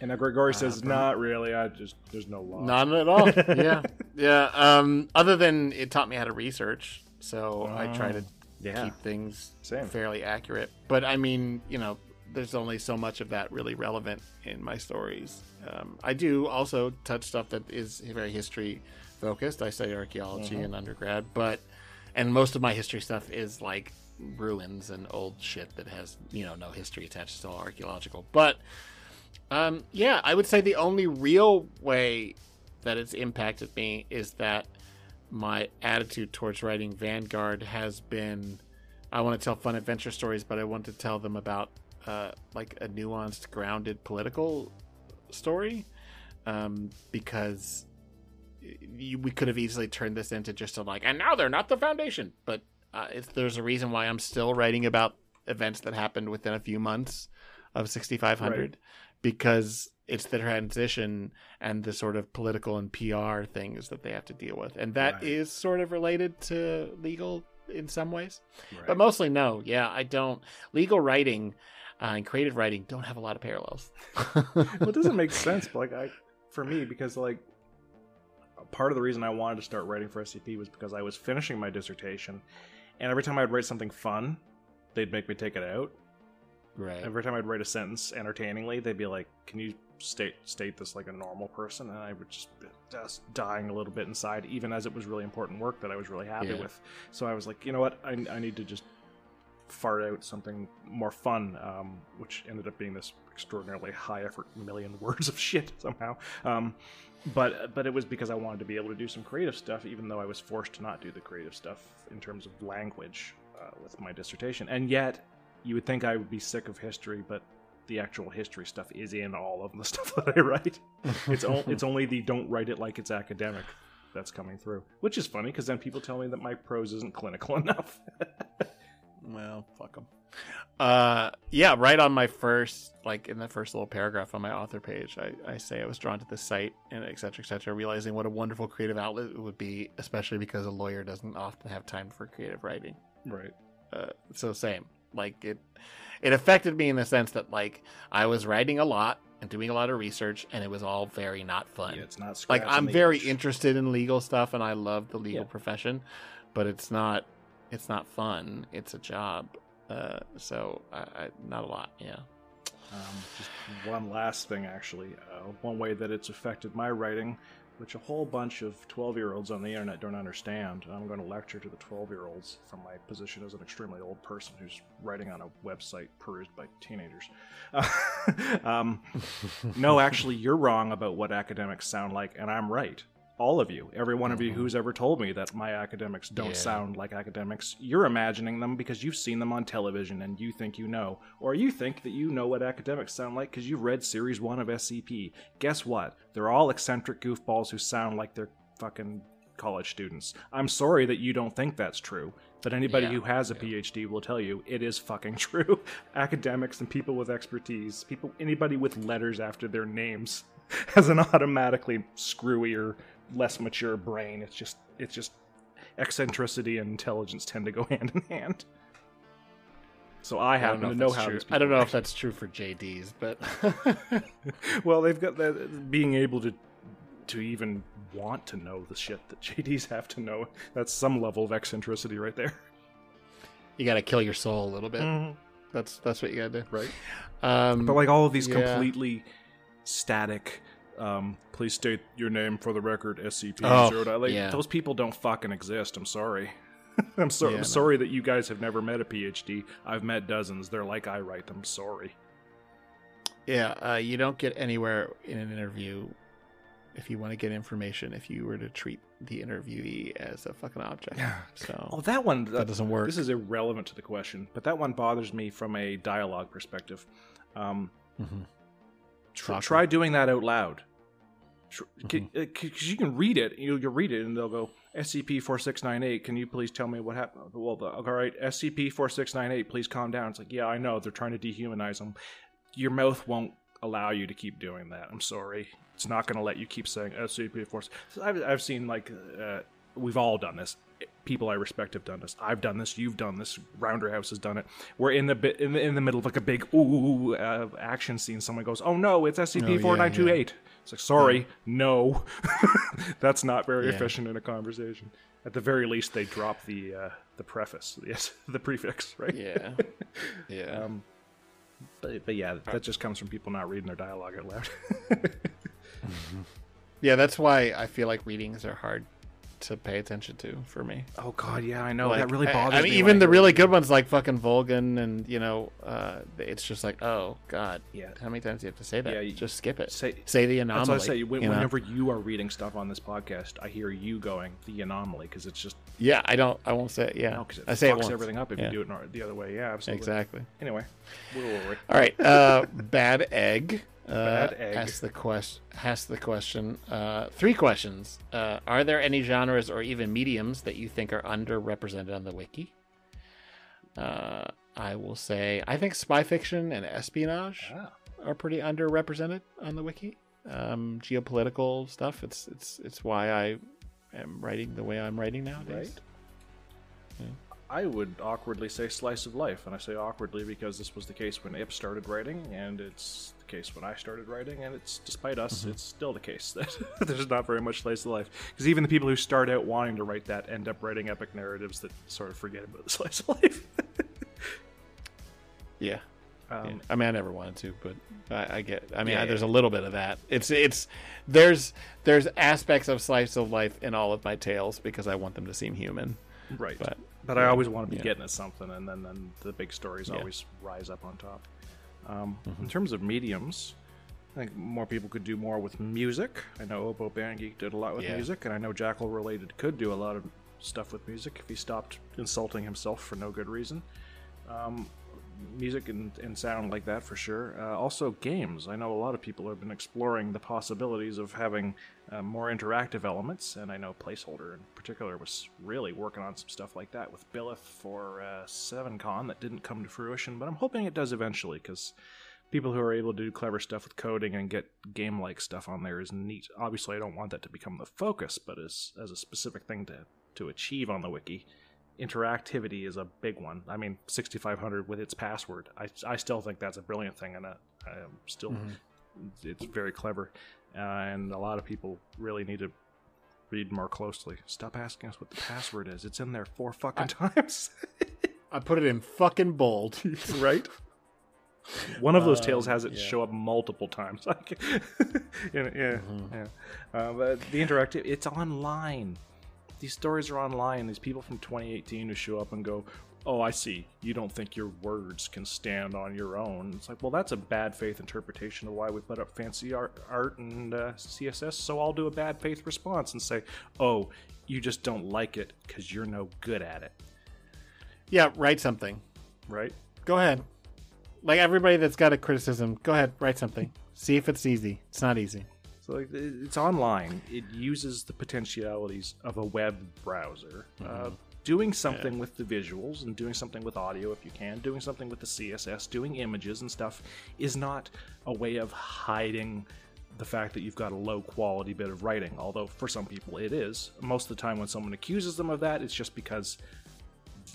And Grigori says, "Not really. I just there's no law."
None at all. yeah, yeah. Um, other than it taught me how to research, so I try to
yeah.
keep things
Same.
fairly accurate. But I mean, you know, there's only so much of that really relevant in my stories. Um, I do also touch stuff that is very history focused. I study archaeology in undergrad, but and most of my history stuff is like ruins and old shit that has you know no history attached. It's all archaeological, but. Um, yeah, I would say the only real way that it's impacted me is that my attitude towards writing Vanguard has been I want to tell fun adventure stories, but I want to tell them about uh, like a nuanced, grounded political story, um, because we could have easily turned this into just a like, and now they're not the foundation. But uh, it's, there's a reason why I'm still writing about events that happened within a few months of 6500
Right.
because it's the transition and the sort of political and PR things that they have to deal with, and that is
Right.
sort of related to legal in some ways,
Right.
but mostly no. Yeah, I don't. Legal writing uh, and creative writing don't have a lot of parallels.
well, it doesn't make sense. But like, I, for me, because like, part of the reason I wanted to start writing for SCP was because I was finishing my dissertation, and every time I'd write something fun, they'd make me take it out.
right.
Every time I'd write a sentence entertainingly, they'd be like, "Can you state state this like a normal person?" And I would just be just dying a little bit inside, even as it was really important work that I was really happy
Yeah.
with. So I was like, you know what, I, I need to just fart out something more fun, um, which ended up being this extraordinarily high effort million words of shit somehow. Um, but but it was because I wanted to be able to do some creative stuff, even though I was forced to not do the creative stuff in terms of language uh, with my dissertation. And yet, you would think I would be sick of history, but the actual history stuff is in all of the stuff that I write. It's o- it's only the don't write it like it's academic that's coming through, which is funny because then people tell me that my prose isn't clinical enough.
Well, fuck them. Uh, yeah, right on my first, like in the first little paragraph on my author page, I, I say I was drawn to the site and et cetera, et cetera, realizing what a wonderful creative outlet it would be, especially because a lawyer doesn't often have time for creative writing.
right.
Uh, so same, like it, it affected me in the sense that like I was writing a lot and doing a lot of research, and it was all very not fun.
Yeah, it's not
like I'm very
itch.
interested in legal stuff and I love the legal
Yeah.
profession, but it's not it's not fun. It's a job. Uh, so I, I, not a lot. Yeah.
Um, just one last thing, actually. Uh, one way that it's affected my writing, which a whole bunch of 12 year olds on the internet don't understand. I'm going to lecture to the 12 year olds from my position as an extremely old person who's writing on a website perused by teenagers. um, no, actually, you're wrong about what academics sound like, and I'm right. All of you, every one of you mm-hmm. who's ever told me that my academics don't
Yeah.
sound like academics, you're imagining them because you've seen them on television and you think you know. Or you think that you know what academics sound like because you've read Series 1 of SCP. Guess what? They're all eccentric goofballs who sound like they're fucking college students. I'm sorry that you don't think that's true, but anybody
Yeah,
who has a PhD will tell you it is fucking true. Academics and people with expertise, people anybody with letters after their names has an automatically screwier, less mature brain. It's just it's just eccentricity and intelligence tend to go hand in hand. So I
I don't
happen
know
to know how
true.
these
I don't know if that's true for JDs, but
well, they've got that being able to to even want to know the shit that JDs have to know. That's some level of eccentricity right there.
you got to kill your soul a little bit.
Mm-hmm.
That's that's what you got to do.
Right.
Um,
But like all of these
yeah.
completely static um please state your name for the record SCP
Oh,
like
yeah.
those people don't fucking exist. I'm sorry. I'm so
Yeah,
I'm
no.
sorry that you guys have never met a PhD. I've met dozens. They're like I write them. Sorry.
Yeah, uh, you don't get anywhere in an interview if you want to get information if you were to treat the interviewee as a fucking object. So
Oh, that one
that doesn't work.
This is irrelevant to the question, but that one bothers me from a dialogue perspective. Um,
Mhm.
tr- try doing that out loud. Because
Mm-hmm.
you can read it, you you read it, and they'll go SCP four six nine eight. Can you please tell me what happened? Well, the, all right, SCP four six nine eight. Please calm down. It's like, yeah, I know they're trying to dehumanize them. Your mouth won't allow you to keep doing that. I'm sorry, it's not going to let you keep saying SCP four. So I've I've seen like uh, we've all done this. People I respect have done this. I've done this. You've done this. Rounderhouse has done it. We're in the bit in the, in the middle of like a big ooh uh, action scene. Someone goes, "Oh no, it's
Oh,
SCP four nine two eight." It's like, sorry, no, that's not very
Yeah.
efficient in a conversation. At the very least, they drop the uh, the preface, yes, the prefix, right?
yeah, yeah.
Um, but, but yeah, that just comes from people not reading their dialogue out loud.
Yeah, that's why I feel like readings are hard to pay attention to for me.
Oh God, yeah, I know
Like,
that really bothers
I mean,
me.
even the
I-
really good ones like fucking Volgan and you know, uh, it's just like, oh god,
Yeah.
How many times do you have to say that?
Yeah, you-
just skip it.
say-
say the anomaly.
That's what I say. When,
you know?
whenever you are reading stuff on this podcast, I hear you going the anomaly because it's just
Yeah, I don't. I won't say it. Yeah,
no, it
I say it once.
everything up if
Yeah.
you do it the other way. Yeah, absolutely.
Exactly.
Anyway, where were we?
All right. Uh, bad egg. Uh, the question. The question. Uh, three questions. Uh, are there any genres or even mediums that you think are underrepresented on the wiki? Uh, I will say I think spy fiction and espionage
Ah.
are pretty underrepresented on the wiki. Um, geopolitical stuff. It's it's it's why I am writing the way I'm writing nowadays.
I would awkwardly say slice of life, and I say awkwardly because this was the case when Ip started writing, and it's the case when I started writing, and it's despite us,
Mm-hmm.
it's still the case that there's not very much slice of life. Because even the people who start out wanting to write that end up writing epic narratives that sort of forget about the slice of life.
Yeah.
um,
Yeah. I mean, I never wanted to, but I, I get. I mean,
Yeah,
I, there's
yeah.
a little bit of that. It's it's there's there's aspects of slice of life in all of my tales because I want them to seem human.
Right.
But
But I always want to be
yeah.
getting at something, and then, then the big stories
Yeah.
always rise up on top. Um,
Mm-hmm.
In terms of mediums, I think more people could do more with music. I know Obo Bandgeek did a lot with
Yeah.
music, and I know Jackal Related could do a lot of stuff with music if he stopped insulting himself for no good reason. Um, music and, and sound like that for sure. Uh, also, games. I know a lot of people have been exploring the possibilities of having uh, more interactive elements, and I know Placeholder in particular was really working on some stuff like that with Billith for uh, 7Con that didn't come to fruition, but I'm hoping it does eventually because people who are able to do clever stuff with coding and get game like stuff on there is neat. Obviously, I don't want that to become the focus, but as, as a specific thing to, to achieve on the wiki, interactivity is a big one. I mean, 6500 with its password, I, I still think that's a brilliant thing, and I, I'm still, it's very clever. Uh, and a lot of people really need to read more closely. Stop asking us what the password is. It's in there four fucking times.
I put it in fucking bold.
right? One of those tales
Um,
has it
yeah.
show up multiple times. Like, yeah, yeah, yeah. Uh, but the interactive, it's online. These stories are online. These people from 2018 who show up and go, "Oh, I see. You don't think your words can stand on your own." It's like, well, that's a bad faith interpretation of why we put up fancy art, art and uh, CSS. So I'll do a bad faith response and say, "Oh, you just don't like it because you're no good at it."
yeah, write something.
Right?
Go ahead. Like everybody that's got a criticism, go ahead, write something. See if it's easy. It's not easy.
Like, it's online. It uses the potentialities of a web browser. Uh, doing something with the visuals and doing something with audio if you can, doing something with the CSS, doing images and stuff is not a way of hiding the fact that you've got a low quality bit of writing. Although for some people it is. Most of the time when someone accuses them of that, it's just because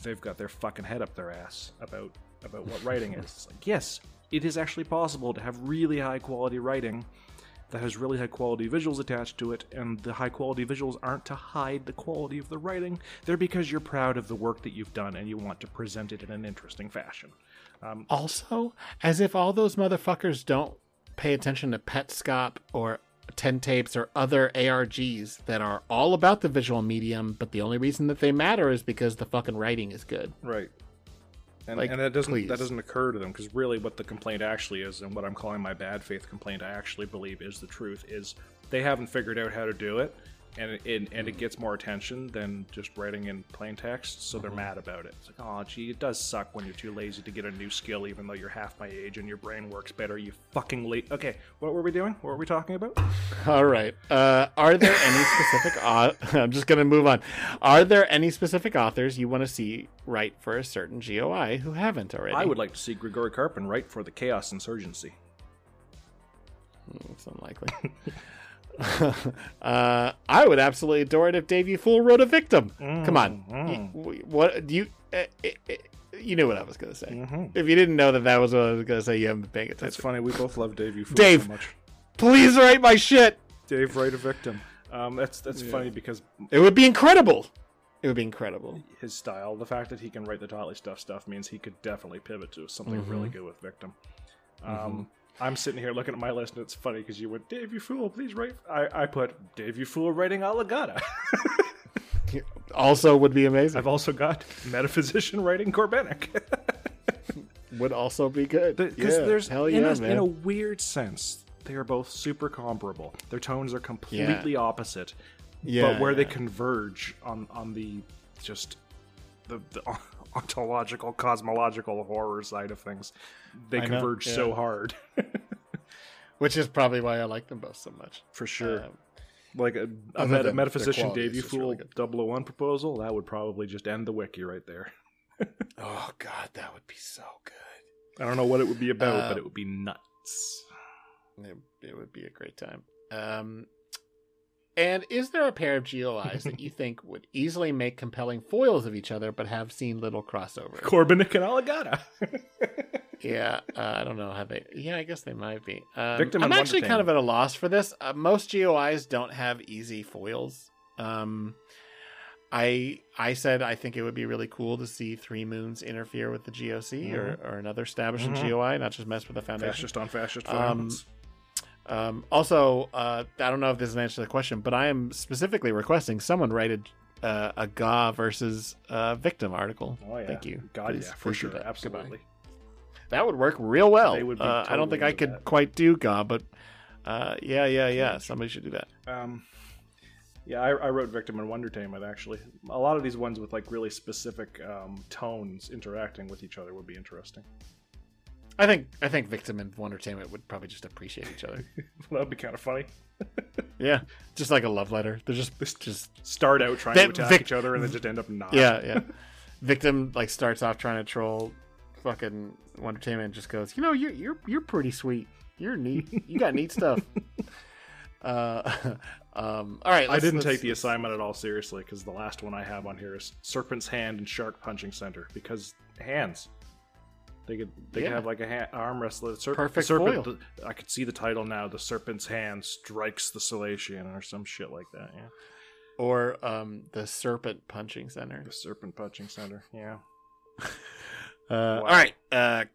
they've got their fucking head up their ass about about what writing is. It's like, yes, it is actually possible to have really high quality writing that has really high quality visuals attached to it, and the high quality visuals aren't to hide the quality of the writing. They're because you're proud of the work that you've done and you want to present it in an interesting fashion.
Um, also, as if all those motherfuckers don't pay attention to Petscop or 10 tapes or other ARGs that are all about the visual medium, but the only reason that they matter is because the fucking writing is good.
Right. And,
Like,
and that doesn't
please.
that doesn't occur to them because really what the complaint actually is and what I'm calling my bad faith complaint I actually believe is the truth is they haven't figured out how to do it and it, and, and it gets more attention than just writing in plain text so they're mad about it. It's like oh gee it does suck when you're too lazy to get a new skill even though you're half my age and your brain works better you fucking late. Okay, what were we doing? What were we talking about?
All right. Uh, are there any specific? au- I'm just going to move on. Are there any specific authors you want to see write for a certain GOI who haven't already?
I would like to see Grigori Karpin write for the Chaos Insurgency.
Mm, It's unlikely. uh, I would absolutely adore it if Dave You Fool wrote a victim. Come on, You- what do you? Uh, uh, uh, you knew what I was going to say. If you didn't know that that was what I was going to say, you haven't been paying
That's funny. We both love Dave. You
Dave.
so much.
Please write my shit.
Dave, write a victim. Um, that's that's funny because
It would be incredible. It would be incredible.
his style, the fact that he can write the totally stuff stuff, means he could definitely pivot to something really good with victim. Um, I'm sitting here looking at my list, and it's funny because you went, Dave, you fool, please write. I, I put Dave, you fool, writing Alagadda.
also would be amazing.
I've also got metaphysician writing Corbenic.
would also be good.
Because
Yeah,
there's
hell
in, a,
man.
in a weird sense, they are both super comparable. Their tones are completely opposite.
Yeah,
but where they converge on on the just the, the ontological, cosmological horror side of things, they
I know,
converge so hard.
which is probably why I like them both so much.
For sure.
Um,
like a, a meta, metaphysician Dave You Fool
really good.
001 proposal, that would probably just end the wiki right there.
oh god, that would be so good.
I don't know what it would be about,
Uh,
but it would be nuts.
It, it would be a great time. Um, and is there a pair of GOIs that you think would easily make compelling foils of each other, but have seen little crossover?
Corbenic and Alagadda.
Yeah, uh, I don't know how they. Yeah, I guess they might be. Um,
Victim
I'm actually kind of at a loss for this. Uh, most GOIs don't have easy foils. Um, I I said I think it would be really cool to see Three Moons interfere with the GOC or, or another established
Mhm.
GOI, not just mess with the foundation.
fascist on fascist
Um,
violence.
Um, also, uh, I don't know if this is an answer to the question, but I am specifically requesting someone write a, uh, a GA versus uh, victim article.
oh yeah,
Thank you.
God
Please-
yeah, for sure,
that.
absolutely.
Goodbye. That would work real well.
They would be
uh, I don't think I could
that.
quite do GA, but uh, yeah, yeah, yeah. Somebody should do that.
Um, yeah, I, I wrote Victim and Wondertainment actually. A lot of these ones with like really specific um, tones interacting with each other would be interesting.
I think I think Victim and Wonder Entertainment would probably just appreciate each other.
that would be kind of funny.
yeah, just like a love letter. They're just just
Start out trying to attack
Vic-
each other and then just end up not.
yeah, yeah. Victim like starts off trying to troll fucking Wondertainment and just goes, you know, you're you're you're pretty sweet. You're neat. You got neat stuff. Uh, um, all right.
I didn't take the assignment at all seriously because the last one I have on here is Serpent's Hand and Shark Punching Center because hands. They could they could have like a ha- arm wrestler. Serp-
Perfect
serpent,
foil.
I could see the title now. The Serpent's Hand strikes the Selachian or some shit like that. Yeah,
or um, the Serpent Punching Center.
the Serpent Punching Center. Yeah.
Uh, All right. Uh,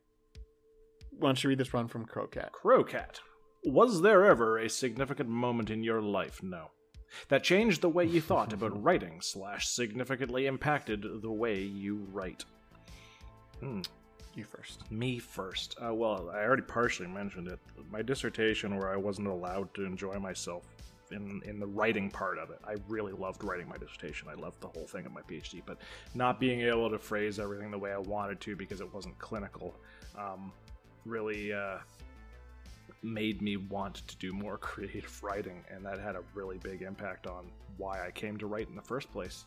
why don't you read this one from Crowcat?
Crowcat. Was there ever a significant moment in your life? No. That changed the way you thought about writing, slash, significantly impacted the way you write. Hmm.
You first.
Me first. Uh, well, I already partially mentioned it. My dissertation, where I wasn't allowed to enjoy myself in in the writing part of it. I really loved writing my dissertation. I loved the whole thing of my PhD, but not being able to phrase everything the way I wanted to because it wasn't clinical, um, really uh, made me want to do more creative writing, and that had a really big impact on why I came to write in the first place.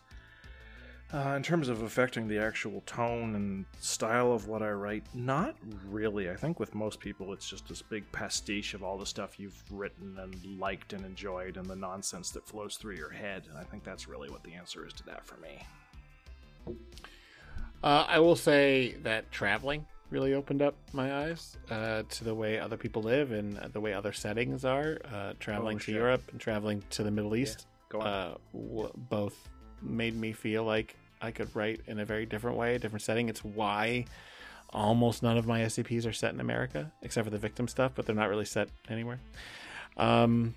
Uh, in terms of affecting the actual tone and style of what I write, not really. I think with most people, it's just this big pastiche of all the stuff you've written and liked and enjoyed and the nonsense that flows through your head. And I think that's really what the answer is to that for me.
Uh, I will say that traveling really opened up my eyes uh, to the way other people live and the way other settings are. Uh, traveling
Oh,
to. Europe and traveling to the Middle East
on.
uh, w- both made me feel like I could write in a very different way, a different setting. It's why almost none of my SCPs are set in America, except for the victim stuff, but they're not really set anywhere. Um,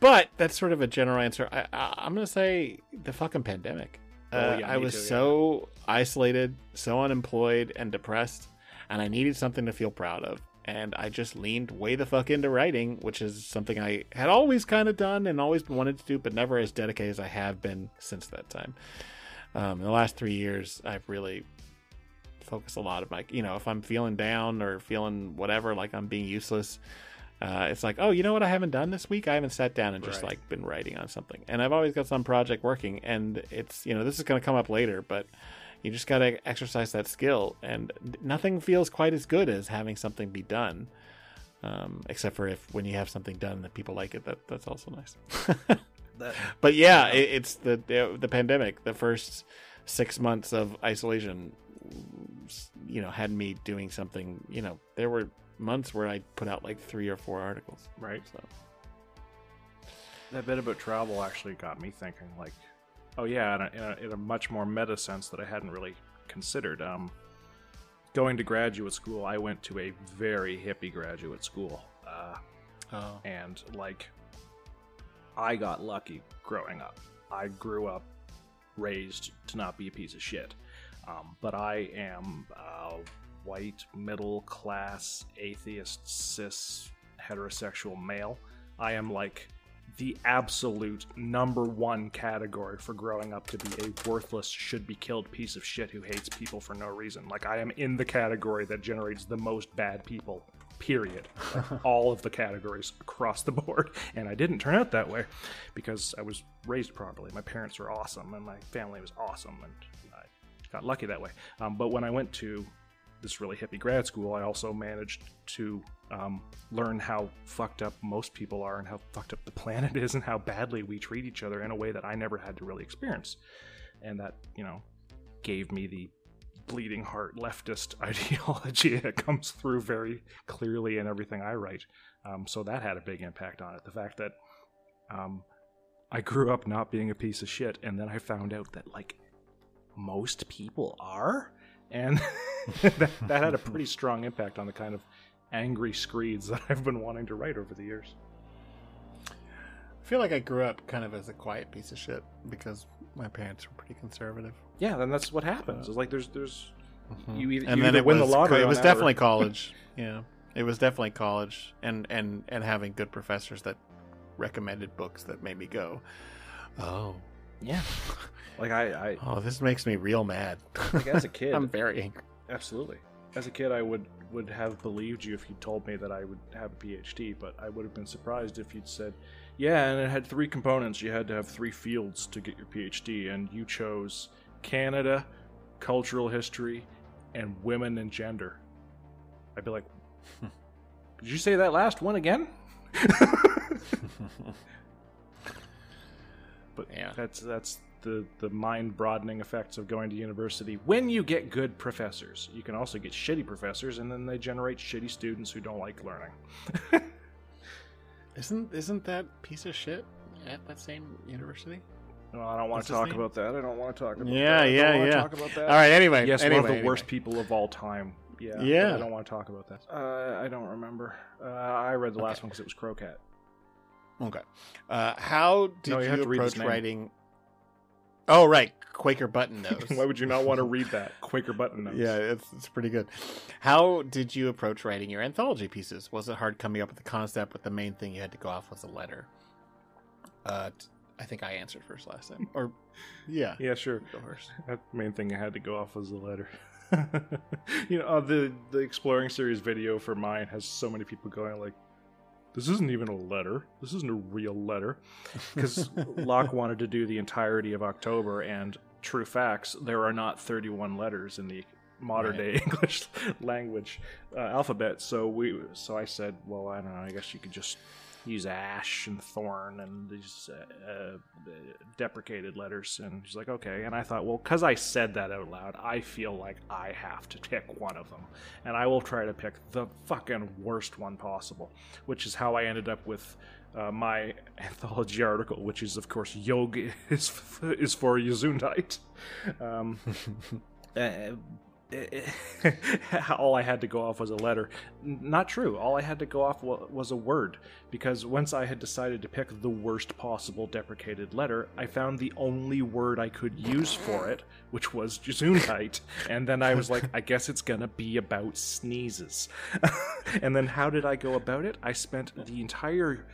but that's sort of a general answer. I, going to say the fucking pandemic.
Oh,
Uh,
yeah,
I was
too, yeah.
so isolated, so unemployed, and depressed, and I needed something to feel proud of. And I just leaned way the fuck into writing, which is something I had always kind of done and always wanted to do, but never as dedicated as I have been since that time. Um, in the last three years, I've really focused a lot of my, you know, if I'm feeling down or feeling whatever, like I'm being useless, uh, it's like, oh, you know what I haven't done this week? I haven't sat down and just
Right.
like been writing on something. And I've always got some project working, and it's, you know, this is going to come up later, but you just got to exercise that skill. And nothing feels quite as good as having something be done. Um, except for if when you have something done that people like it, that that's also nice.
That,
but yeah, it, it's the, the the pandemic. The first six months of isolation, you know, had me doing something. You know, there were months where I put out like three or four articles.
right.
So
That bit about travel actually got me thinking, like, oh yeah, in a, in a, in a much more meta sense that I hadn't really considered. Um, going to graduate school, I went to a very hippie graduate school, uh,
oh.
and like, I got lucky growing up. I grew up raised to not be a piece of shit. Um, but I am a white, middle class, atheist, cis, heterosexual male. I am like the absolute number one category for growing up to be a worthless, should be killed piece of shit who hates people for no reason. Like, I am in the category that generates the most bad people, period. Like, all of the categories across the board. And I didn't turn out that way because I was raised properly. My parents were awesome and my family was awesome, and I got lucky that way. Um, but when I went to this really hippie grad school, I also managed to um, learn how fucked up most people are and how fucked up the planet is and how badly we treat each other in a way that I never had to really experience. And that, you know, gave me the bleeding heart leftist ideology that comes through very clearly in everything I write. Um, so that had a big impact on it. The fact that um, I grew up not being a piece of shit, and then I found out that, like, most people are and that, that had a pretty strong impact on the kind of angry screeds that I've been wanting to write over the years.
I feel like I grew up kind of as a quiet piece of shit because my parents were pretty conservative.
Yeah, then that's what happens. It's like there's there's mm-hmm. you either,
and
you
then
either
it
win
was,
the lottery.
It was
that or-
definitely college. Yeah, it was definitely college, and and and having good professors that recommended books that made me go, oh,
yeah. Like I, I
oh, this makes me real mad.
like as a kid,
I'm very angry.
Absolutely. As a kid, I would would have believed you if you told me that I would have a PhD, but I would have been surprised if you'd said, "Yeah, and it had three components. You had to have three fields to get your PhD, and you chose Canada, cultural history, and women and gender." I'd be like, "Did you say that last one again?" but
Yeah.
that's that's the the mind broadening effects of going to university when you get good professors you can also get shitty professors and then they generate shitty students who don't like learning
Isn't isn't that piece of shit at that same university?
well, i don't want
What's
to talk about that i don't want to talk about
Yeah,
that Yeah,
yeah,
don't
yeah.
talk about that
All right. Anyway,
yes
anyway,
one of the
anyway.
worst people of all time yeah
Yeah.
i don't want to talk about that uh, i don't remember uh, i read the last one because it was crocat
Okay. Uh, how did
No, you
you,
have to read his
approach
name.
writing? Oh, right, Quaker Button Nose.
why would you not want to read that quaker button notes
Yeah, it's it's pretty good. How did you approach writing your anthology pieces? Was it hard coming up with the concept, but the main thing you had to go off was a letter? Uh, I think I answered first last time, or yeah,
yeah sure
go first.
That main thing I had to go off was the letter. you know, uh, the the exploring series video for mine has so many people going like, "This isn't even a letter. This isn't a real letter," because Locke wanted to do the entirety of October, and true facts, there are not 31 letters in the modern day English language uh, alphabet. So we, so I said, well, I don't know. I guess you could just use ash and thorn and these uh, uh, deprecated letters. And she's like, okay. And I thought, well, because I said that out loud, I feel like I have to pick one of them. And I will try to pick the fucking worst one possible, which is how I ended up with. Uh, my anthology article, which is of course Yogh is is for Gesundheit. Um, uh, all I had to go off was a letter. Not true. All I had to go off was a word because once I had decided to pick the worst possible deprecated letter, I found the only word I could use for it, which was Gesundheit. And then I was like, I guess it's gonna be about sneezes. and then how did I go about it? I spent the entire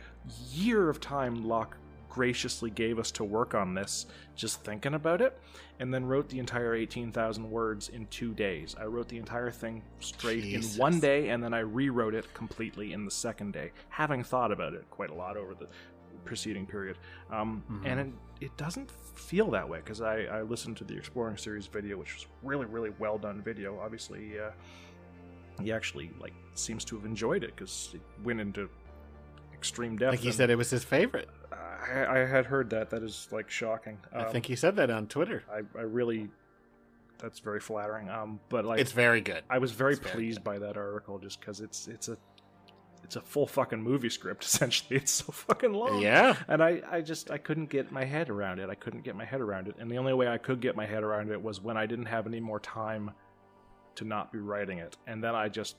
year of time Locke graciously gave us to work on this, just thinking about it, and then wrote the entire 18,000 words in two days. I wrote the entire thing straight
Jesus.
in one day, and then I rewrote it completely in the second day, having thought about it quite a lot over the preceding period. Um, And it, it doesn't feel that way because I, I listened to the Exploring Series video, which was really, really well done video. Obviously, uh, he actually like seems to have enjoyed it because it went into extreme depth.
Like he said, it was his favorite.
I, I had heard that. That is like shocking.
I
Um,
think he said that on Twitter.
I, I really. That's very flattering. Um, but like
it's very good.
I was very
it's very
pleased by that article just because it's it's a it's a full fucking movie script essentially. It's so fucking long.
Yeah.
And I I just I couldn't get my head around it. I couldn't get my head around it. And the only way I could get my head around it was when I didn't have any more time to not be writing it. And then I just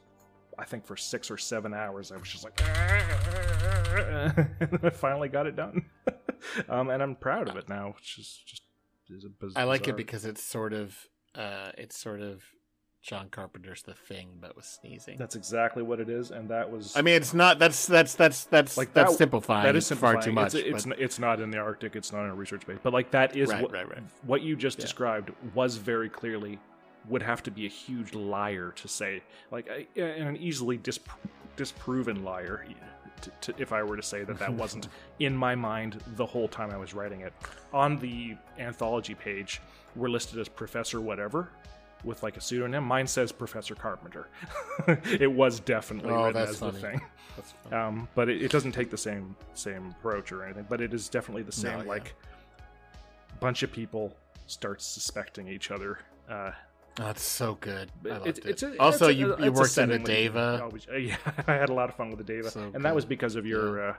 I think for six or seven hours I was just like and I finally got it done. um, and I'm proud of it now, which is just is a biz-
I like it because it's sort of uh it's sort of John Carpenter's The Thing, but with sneezing.
that's exactly what it is, and that was.
I mean, it's not. That's that's that's that's
Like
that's
that-
simplifying.
that is
far too much.
It's it's, it's not in the Arctic. It's not in a research base. But like that is
Right,
what,
right, right.
what you just
Yeah.
described was very clearly would have to be a huge liar to say like and an easily dispro- disproven liar to, to, if I were to say that that wasn't in my mind the whole time I was writing it. On the anthology page, we're listed as Professor Whatever. With like a pseudonym, mine says Professor Carpenter. it was definitely
Oh,
written as
funny.
the thing um, but it, it doesn't take the same same approach or anything. But it is definitely the
No,
same.
yeah.
Like, bunch of people start suspecting each other. Uh,
that's so good. I loved
it's,
it.
it's a,
also,
it's a-
you,
it's
you
a
worked in the
setting
Daeva.
always- uh, yeah, I had a lot of fun with the Daeva,
So
and that was because of your uh,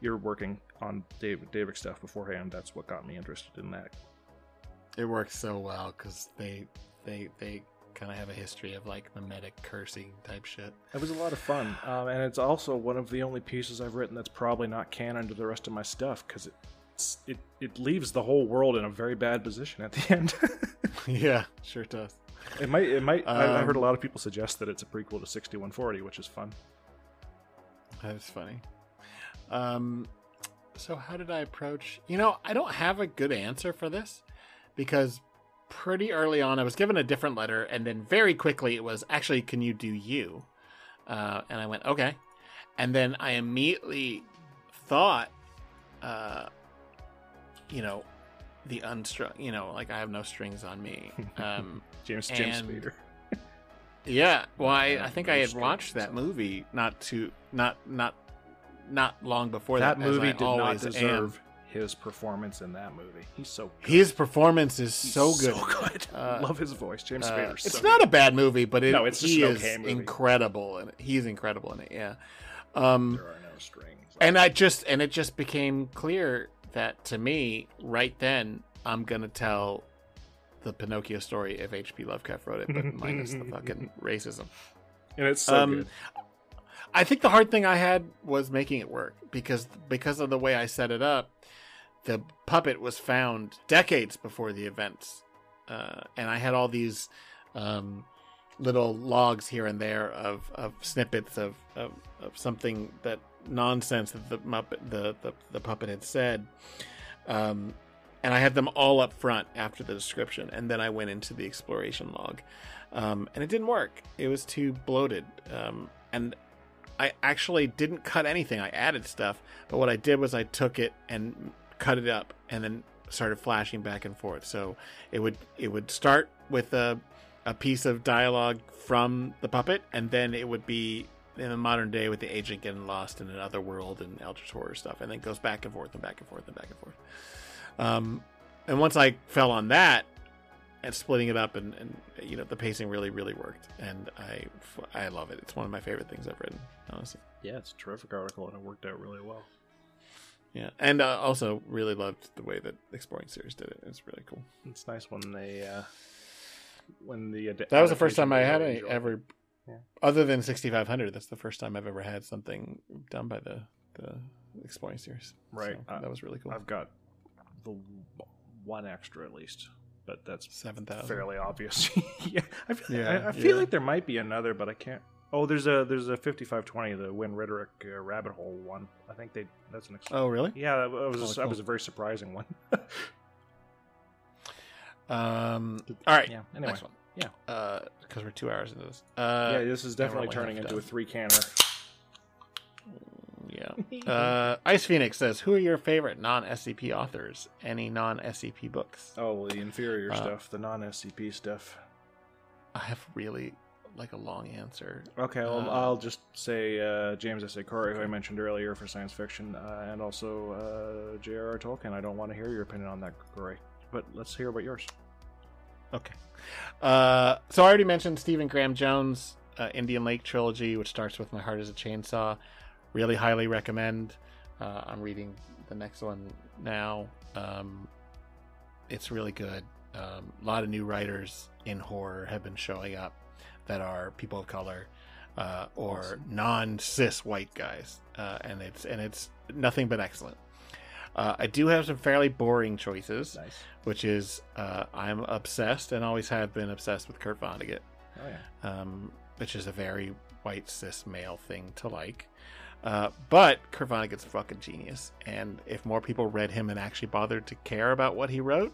your working on David Daevic stuff beforehand. That's what got me interested in that.
It works so well because they they they kind of have a history of like mimetic cursing type shit.
It was a lot of fun, um, and it's also one of the only pieces I've written that's probably not canon to the rest of my stuff because it it it leaves the whole world in a very bad position at the end.
yeah, sure does.
It might. It might. I, I heard a
Um,
lot of people suggest that it's a prequel to 6140, which is fun.
That's funny. Um, so how did I approach? You know, I don't have a good answer for this because pretty early on I was given a different letter, and then very quickly it was actually, can you do you? Uh, and I went okay, and then I immediately thought, uh, you know, the unstrung, you know, like I have no strings on me. Um,
James James
and-
Spader.
yeah, well, I, I think I had watched that movie not too not not not long before that.
That movie did not
always am.
deserve his performance in that movie. He's so good.
His performance is
He's
so good.
So good.
Uh,
Love his voice. James
Uh,
Spader's
it's
so
not
good.
a bad movie, but it,
No, it's just
he is
okay movie.
incredible in. He's incredible in it. Yeah. Um,
There are no strings.
and I just and it just became clear that to me right then I'm gonna tell the Pinocchio story if H.P. Lovecraft wrote it, but minus the fucking racism.
and it's so
um,
good.
I think the hard thing I had was making it work because because of the way I set it up. The puppet was found decades before the events, uh, and I had all these um, little logs here and there of, of snippets of, of, of something that nonsense that the Muppet, the, the the puppet had said, um, and I had them all up front after the description, and then I went into the exploration log, um, and it didn't work. It was too bloated, um, and I actually didn't cut anything. I added stuff, but what I did was I took it and cut it up, and then started flashing back and forth. So it would it would start with a a piece of dialogue from the puppet, and then it would be in the modern day with the agent getting lost in another world and Eldritch horror stuff, and then goes back and forth and back and forth and back and forth. Um, and once I fell on that and splitting it up, and, and you know the pacing really really worked, and I I love it. It's one of my favorite things I've written, honestly.
Yeah, it's a terrific article, and it worked out really well.
Yeah, and uh, also really loved the way that Exploring Series did it. It's really cool.
It's nice when they uh, when the ad-
That was the first time I had any, ever,
Yeah.
other than 6500. That's the first time I've ever had something done by the the Exploring Series.
Right.
So
Uh,
that was really cool.
I've got the one extra at least, but that's
Seven thousand.
fairly obvious. yeah, I feel,
Yeah,
I, I feel
yeah.
like there might be another, but I can't. Oh, there's a there's a 5520, the Win Rhetoric uh, Rabbit Hole one. I think they that's an. Ex-
Oh, really?
yeah, that was
Oh,
that
cool.
was a very surprising one.
Um. All right.
yeah. Anyway,
Next one.
yeah.
Uh, because we're two hours into this. Uh,
yeah, this is definitely turning into a three canner.
Yeah. Uh, Ice Phoenix says, "Who are your favorite non-SCP authors? Any non-SCP books?"
Oh, well, the inferior
Uh,
stuff, the non SCP stuff.
I have really like a long answer.
Okay, well,
Uh,
I'll just say uh, James S. A. Corey, who I mentioned earlier for science fiction, uh, and also uh, J.R.R. Tolkien. I don't want to hear your opinion on that, Corey, but let's hear about yours.
Okay. Uh, so I already mentioned Stephen Graham Jones' uh, Indian Lake trilogy, which starts with "My Heart Is a Chainsaw." Really highly recommend. Uh, I'm reading the next one now. Um, it's really good. Um, a lot of new writers in horror have been showing up that are people of color uh, or non-cis white guys, uh, and it's and it's nothing but excellent. Uh, I do have some fairly boring choices,
Nice.
which is uh, I'm obsessed and always have been obsessed with Kurt Vonnegut,
Oh yeah.
um, which is a very white cis male thing to like. Uh, but Kurt Vonnegut's a fucking genius, and if more people read him and actually bothered to care about what he wrote,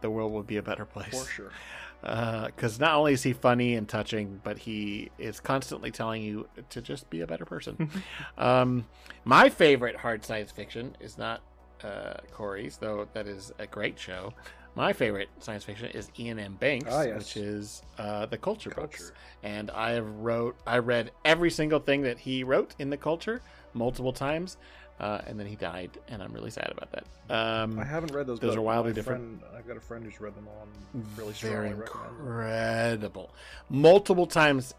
the world would be a better place
For sure.
because not only is he funny and touching, but he is constantly telling you to just be a better person. um, my favorite hard science fiction is not uh, Corey's, though that is a great show. My favorite science fiction is Iain M. Banks,
Ah, yes.
which is uh, the Culture, books, and I have wrote I read every single thing that he wrote in the Culture multiple times, uh, and then he died, and I'm really sad about that. Um,
I haven't read those.
Those are wildly different.
Friend, I've got a friend who's read them all and really strongly them.
incredible. Multiple times,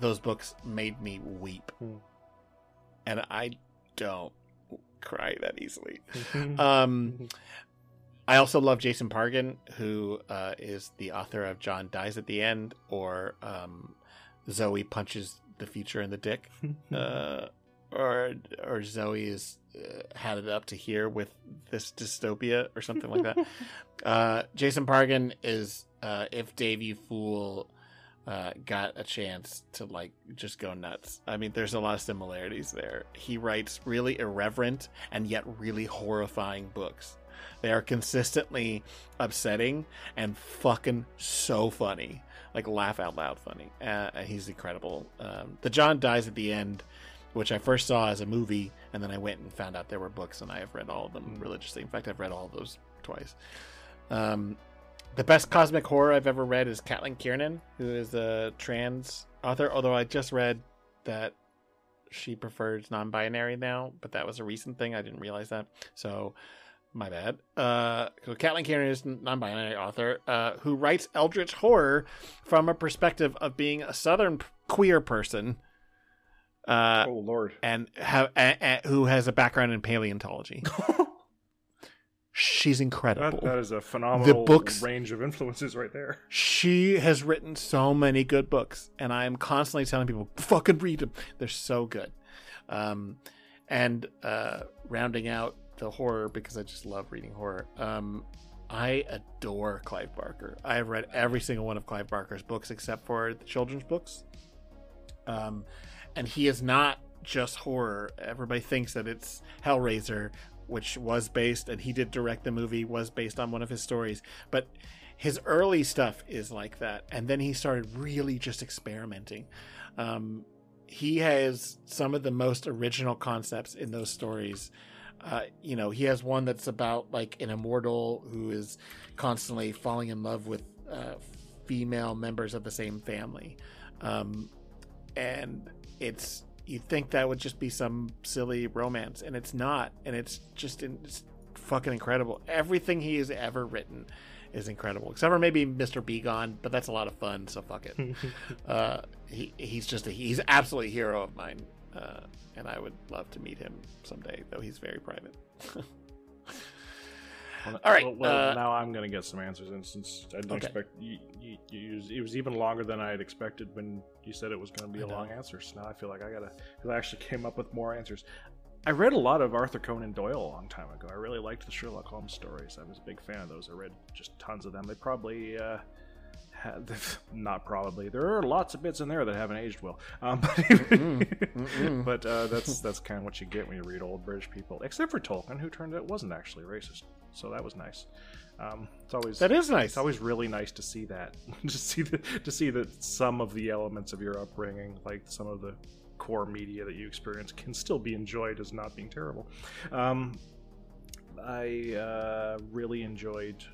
those books made me weep,
Hmm.
and I don't cry that easily. Um, I also love Jason Pargin, who uh, is the author of John Dies at the End or um, Zoe Punches the Future in the Dick, uh, or or Zoe is uh, had it up to here with this dystopia or something like that. uh, Jason Pargin is uh, if Dave You Fool uh, got a chance to like just go nuts. I mean, there's a lot of similarities there. He writes really irreverent and yet really horrifying books. They are consistently upsetting and fucking so funny, like laugh out loud funny. Uh, he's incredible. Um, the John dies at the end, which I first saw as a movie, and then I went and found out there were books, and I have read all of them religiously. In fact, I've read all of those twice. Um, the best cosmic horror I've ever read is Caitlin Kiernan, who is a trans author. Although I just read that she prefers non-binary now, but that was a recent thing. I didn't realize that. So my bad. Uh, so Caitlin Kiernan is a non-binary author uh, who writes eldritch horror from a perspective of being a Southern queer person. Uh,
oh lord.
and have a, a, who has a background in paleontology. She's incredible.
That, that is a phenomenal the
books-
range of influences right there.
She has written so many good books, and I am constantly telling people, fucking read them. They're so good. Um, and uh, rounding out horror, because I just love reading horror, um, I adore Clive Barker. I have read every single one of Clive Barker's books except for the children's books. Um, and he is not just horror. Everybody thinks that it's Hellraiser, which was based, and he did direct the movie, was based on one of his stories. But his early stuff is like that, and then he started really just experimenting. Um, he has some of the most original concepts in those stories. Uh, you know, he has one that's about like an immortal who is constantly falling in love with uh, female members of the same family. Um, and it's you think that would just be some silly romance and it's not and it's just it's fucking incredible. Everything he has ever written is incredible except for maybe mr b gone but that's a lot of fun so fuck it. Uh he, he's just a he's absolutely a hero of mine. Uh and i would love to meet him someday though he's very private
Well,
All right,
Well, well,
uh,
now I'm going to get some answers, and since I didn't
Okay.
expect you, you, you, it was even longer than I had expected when you said it was going to be
I
a
know.
long answer. So now I feel like I gotta, because I actually came up with more answers. I read a lot of Arthur Conan Doyle a long time ago. I really liked the Sherlock Holmes stories. I was a big fan of those. I read just tons of them. They probably. Uh, not probably. There are lots of bits in there that haven't aged well. Um, but
mm-mm.
but uh, that's that's kind of what you get when you read old British people, except for Tolkien, who turned out wasn't actually racist. So that was nice. Um, it's always
that is nice
it's always really nice to see that, to see the, to see that some of the elements of your upbringing, like some of the core media that you experience, can still be enjoyed as not being terrible. Um, I uh, really enjoyed.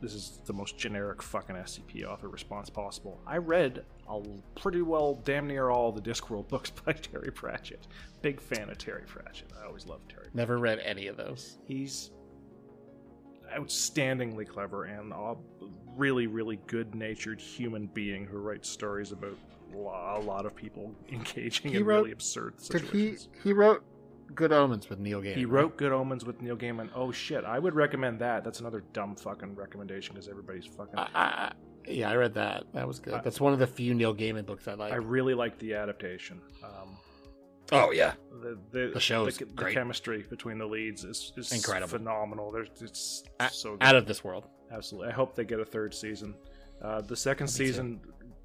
This is the most generic fucking SCP author response possible. I read a pretty well, damn near all the Discworld books by Terry Pratchett. Big fan of Terry Pratchett. I always loved Terry.
never read any of those
He's outstandingly clever and a really, really good natured human being who writes stories about a lot of people engaging
He
in
wrote-
really absurd situations.
did he he wrote good omens with neil gaiman
He wrote Good Omens with Neil Gaiman. Oh shit, I would recommend that. That's another dumb fucking recommendation because everybody's fucking.
I, I, yeah i read that that was good that's one of the few neil gaiman books i like
I really liked the adaptation. Um,
Oh yeah,
The the,
The show's
the,
great.
chemistry between the leads is, is
Incredible.
phenomenal. There's it's
A-
so good.
out of this world.
Absolutely. I hope they get a third season. Uh, the second
Me too.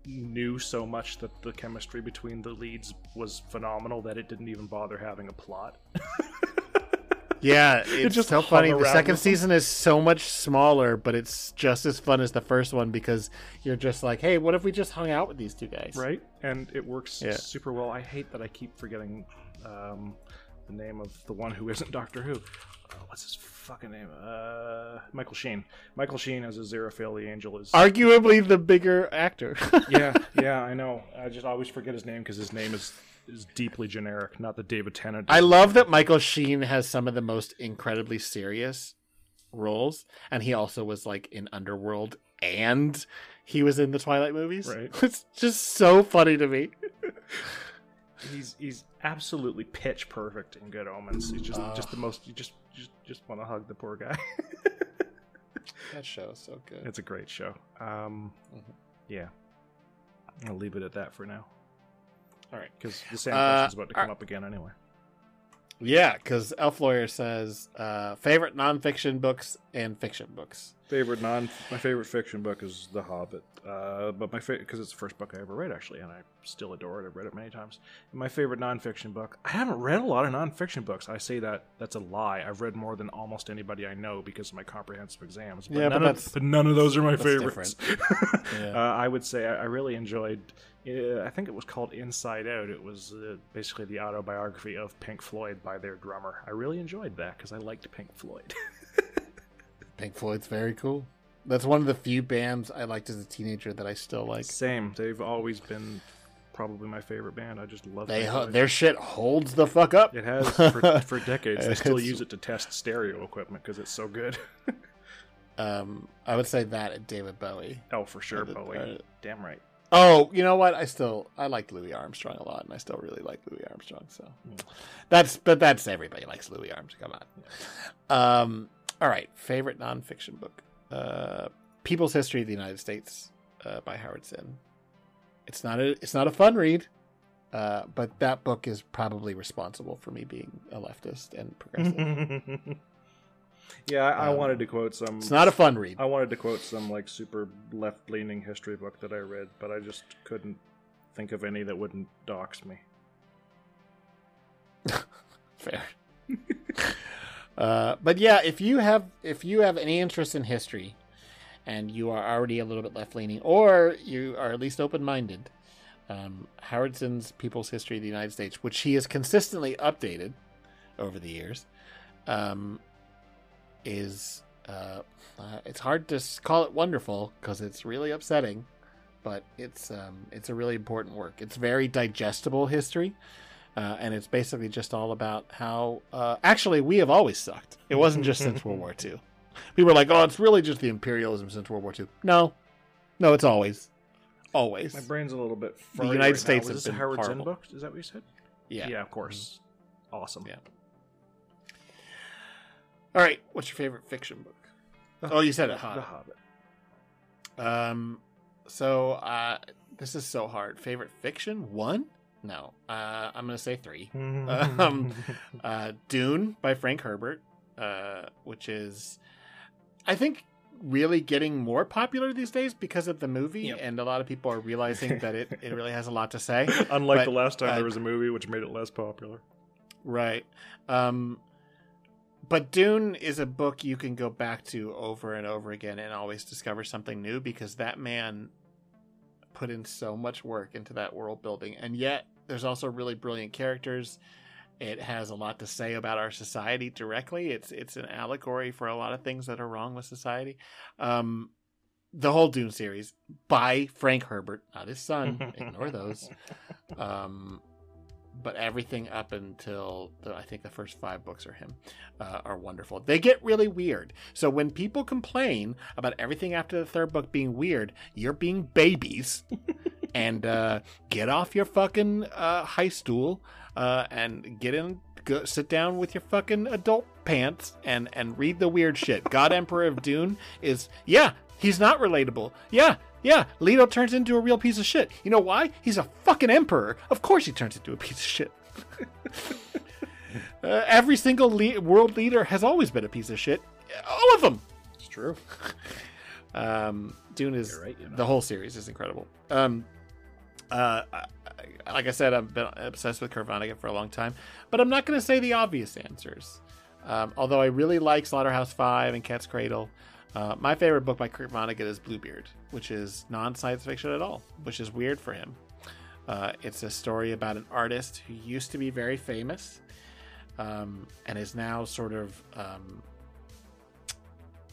Season knew so much that the chemistry between the leads was phenomenal that it didn't even bother having a plot.
Yeah, it's
just
so funny. The second
with them.
season is so much smaller, but it's just as fun as the first one because you're just like, hey, what if we just hung out with these two guys?
right? And it works
Yeah.
super well. I hate that I keep forgetting um, the name of the one who isn't Doctor Who. Uh, what's his fucking name? Uh, Michael Sheen. Michael Sheen as Aziraphale the Angel is.
Arguably the bigger actor.
yeah, yeah, I know. I just always forget his name because his name is is deeply generic, not the David Tennant.
I love that Michael Sheen has some of the most incredibly serious roles, and he also was like in Underworld and he was in the Twilight movies.
Right.
It's just so funny to me.
he's he's absolutely pitch perfect in Good Omens. He's just just the most. You just just just want to hug the poor guy.
That show is so good.
it's a great show. Um,
Mhm.
yeah, I'll leave it at that for now
All right.
because the same
Uh,
question's about to come
are-
up again anyway.
Yeah, because Elf Lawyer says uh, favorite nonfiction books and fiction books.
Favorite non my favorite fiction book is The Hobbit, uh, but my favorite because it's the first book I ever read actually, and I still adore it. I've read it many times. My favorite nonfiction book. I haven't read a lot of nonfiction books. I say that that's a lie. I've read more than almost anybody I know because of my comprehensive exams.
Yeah, but
none
that's-
of, but none of those are my favorites.
Yeah.
uh, I would say I, I really enjoyed. Uh, I think it was called Inside Out. It was uh, basically the autobiography of Pink Floyd by their drummer. I really enjoyed that because I liked Pink Floyd.
Pink Floyd's very cool. That's one of the few bands I liked as a teenager that I still like.
Same. They've always been probably my favorite band. I just love
They ho- their shit holds the fuck up.
It has for, for decades. They still use it to test stereo equipment because it's so good.
Um, I would say that and David Bowie.
oh, for sure,
Uh,
Bowie.
uh,
Damn right.
Oh, you know what? I still I like Louis Armstrong a lot, and I still really like Louis Armstrong. So that's but that's everybody likes Louis Armstrong. Come on. Um, all right, favorite nonfiction book: uh, People's History of the United States uh, by Howard Zinn. It's not a it's not a fun read, uh, but that book is probably responsible for me being a leftist and progressive.
yeah, I, I
Um,
wanted to quote some.
it's not a fun read.
I wanted to quote some like super left-leaning history book that I read, but I just couldn't think of any that wouldn't dox me.
Fair. uh, but yeah, if you have if you have any interest in history, and you are already a little bit left leaning, or you are at least open minded, um, Howard Zinn's People's History of the United States, which he has consistently updated over the years, um, is uh, uh, it's hard to call it wonderful because it's really upsetting, but it's um, it's a really important work. It's very digestible history. Uh, and it's basically just all about how uh, actually we have always sucked. It wasn't just since World War II. We were like, oh, it's really just the imperialism since World War II. No, no, it's always, always.
My brain's a little bit.
The United
right
States
Now.
has
this
been
Howard Zinn
horrible.
book? Is that what you said?
Yeah.
Yeah, of course. Awesome.
Yeah. All right. What's your favorite fiction book? Oh, you said it.
The
Hobbit.
Hobbit.
Um. So, uh, this is so hard. Favorite fiction? One? No. Uh, I'm gonna say three. Um, uh, Dune by Frank Herbert, uh, which is, I think, really getting more popular these days because of the movie,
Yep.
and a lot of people are realizing that it, it really has a lot to say.
Unlike
But,
the last time
uh,
there was a movie, which made it less popular.
Right. Um, but Dune is a book you can go back to over and over again and always discover something new because that man put in so much work into that world building. And yet, there's also really brilliant characters. It has a lot to say about our society directly. It's it's an allegory for a lot of things that are wrong with society. Um, the whole Dune series by Frank Herbert, not his son. Ignore those. Um, but everything up until the, I think the first five books are him uh, are wonderful. They get really weird. So when people complain about everything after the third book being weird, you're being babies. and uh, get off your fucking uh, high stool uh, and get in, go, sit down with your fucking adult pants and and read the weird shit. God Emperor of Dune is yeah, he's not relatable. Yeah, yeah, Leto turns into a real piece of shit. You know why? He's a fucking emperor. Of course he turns into a piece of shit. Uh, every single le- world leader has always been a piece of shit. All of them.
It's true.
Um, Dune is
right, you know.
the whole series is incredible. Um, uh, I- I- like I said, I've been obsessed with Kurt Vonnegut for a long time, but I'm not going to say the obvious answers. Um, although I really like Slaughterhouse Five and Cat's Cradle, uh, my favorite book by Kurt Vonnegut is Bluebeard, which is non-science fiction at all, which is weird for him. Uh, it's a story about an artist who used to be very famous, um, and is now sort of um,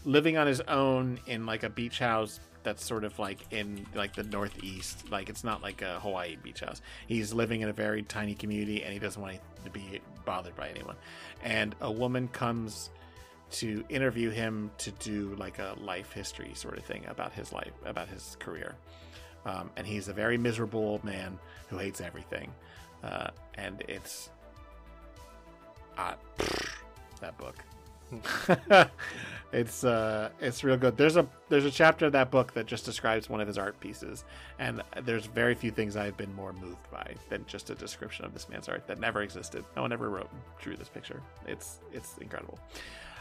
living on his own in like a beach house that's sort of like in like the northeast. Like it's not like a hawaii beach house. He's living in a very tiny community and he doesn't want to be bothered by anyone. And a woman comes to interview him to do like a life history sort of thing about his life about his career. Um, and he's a very miserable old man who hates everything. Uh, and it's uh, that book. It's uh it's real good. There's a there's a chapter of that book that just describes one of his art pieces. And there's very few things i've been more moved by than just a description of this man's art that never existed. No one ever wrote drew this picture. It's it's incredible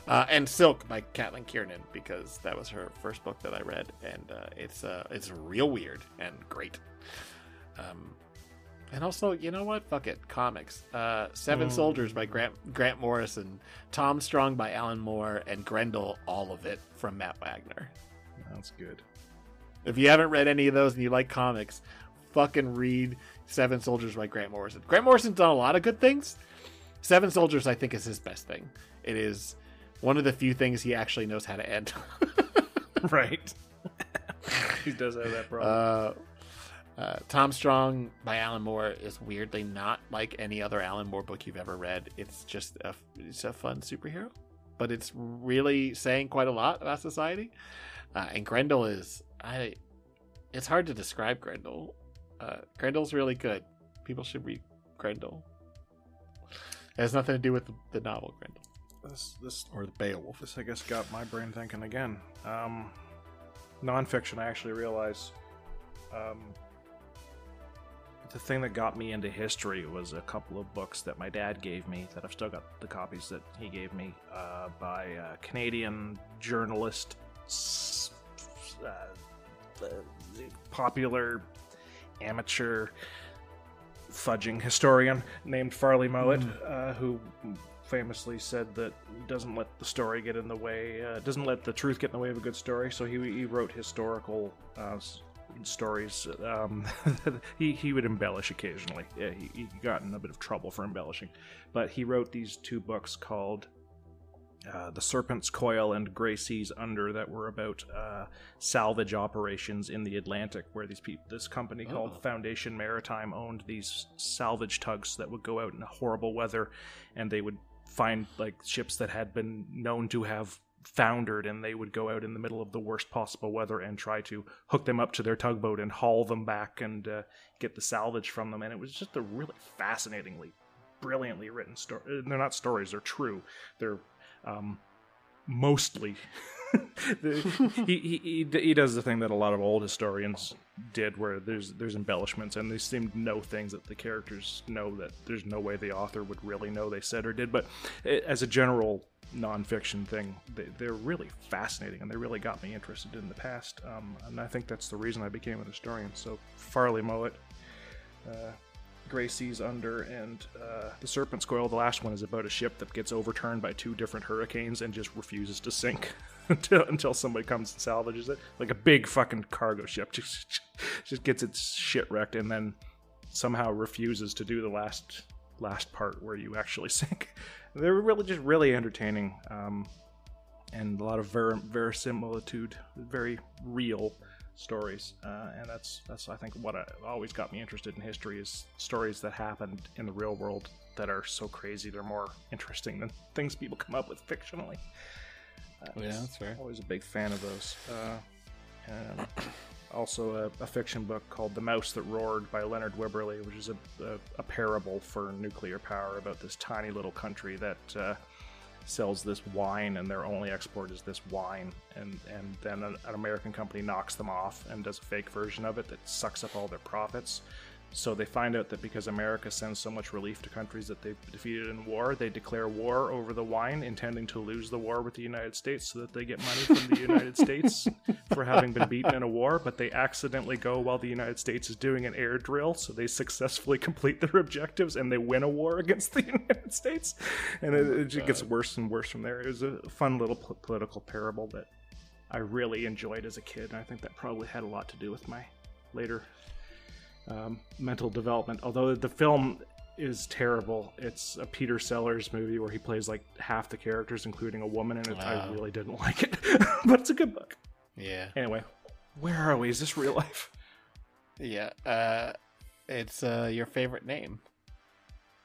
uh, and silk by Caitlin kiernan because that was her first book that i read and uh, it's uh it's real weird and great um and also, you know what? Fuck it. Comics. Uh, Seven Soldiers by Grant Grant Morrison, Tom Strong by Alan Moore, and Grendel, all of it from Matt Wagner.
That's good.
If you haven't read any of those and you like comics, fucking read Seven Soldiers by Grant Morrison. Grant Morrison's done a lot of good things. Seven Soldiers, I think, is his best thing. It is one of the few things he actually knows how to end.
right. he does have that problem.
Uh, uh, Tom Strong by Alan Moore is weirdly not like any other Alan Moore book you've ever read. It's just a it's a fun superhero, but it's really saying quite a lot about society. Uh, and Grendel is I. It's hard to describe Grendel. Uh, Grendel's really good. People should read Grendel. It has nothing to do with the, the novel Grendel
this, this,
or the Beowulf.
this, I guess, got my brain thinking again. Um, nonfiction, I actually realize. Um, the thing that got me into history was a couple of books that my dad gave me that I've still got the copies that he gave me uh, by a Canadian journalist, uh, popular amateur fudging historian named Farley Mowat, uh, who famously said that doesn't let the story get in the way, uh, doesn't let the truth get in the way of a good story. So he, he wrote historical uh, stories. Um, he he would embellish occasionally. Yeah, he, he got in a bit of trouble for embellishing, but he wrote these two books called. Uh, the Serpent's Coil and Grey Seas Under that were about uh, salvage operations in the Atlantic, where these people, this company called Foundation Maritime owned these salvage tugs that would go out in horrible weather, and they would find like ships that had been known to have foundered, and they would go out in the middle of the worst possible weather and try to hook them up to their tugboat and haul them back and uh, get the salvage from them. And it was just a really fascinatingly, brilliantly written story. They're not stories; they're true. They're um, mostly. the, he, he, he he does the thing that a lot of old historians did, where there's there's embellishments, and they seem to know things that the characters know that there's no way the author would really know they said or did. But eh, as a general nonfiction thing, they, they're really fascinating, and they really got me interested in the past. Um, and I think that's the reason I became a historian. So Farley Mowat. Uh, Grey Seas Under and uh, The Serpent's Coil. The last one is about a ship that gets overturned by two different hurricanes and just refuses to sink until until somebody comes and salvages it. Like a big fucking cargo ship just just gets its shit wrecked and then somehow refuses to do the last last part where you actually sink. They're really just really entertaining. Um, and a lot of ver- verisimilitude, very real stories, uh, and that's that's I think what I, always got me interested in history is stories that happened in the real world that are so crazy they're more interesting than things people come up with fictionally. Uh,
Yeah, that's fair.
Always a big fan of those. Uh, and also a, a fiction book called The Mouse That Roared by Leonard Wibberley, which is a, a, a parable for nuclear power about this tiny little country that uh, sells this wine and their only export is this wine. And, and then an, an American company knocks them off and does a fake version of it that sucks up all their profits. So they find out that because America sends so much relief to countries that they've defeated in war, they declare war over the wine, intending to lose the war with the United States so that they get money from the United States for having been beaten in a war. But they accidentally go while the United States is doing an air drill, so they successfully complete their objectives and they win a war against the United States. And it, it just gets oh worse and worse from there. It was a fun little po- political parable that I really enjoyed as a kid. And I think that probably had a lot to do with my later um, mental development. Although the film is terrible, it's a Peter Sellers movie where he plays like half the characters, including a woman, and I really didn't like it. but it's a good book.
Yeah.
Anyway, where are we? Is this real life?
Yeah. Uh, it's uh, your favorite name.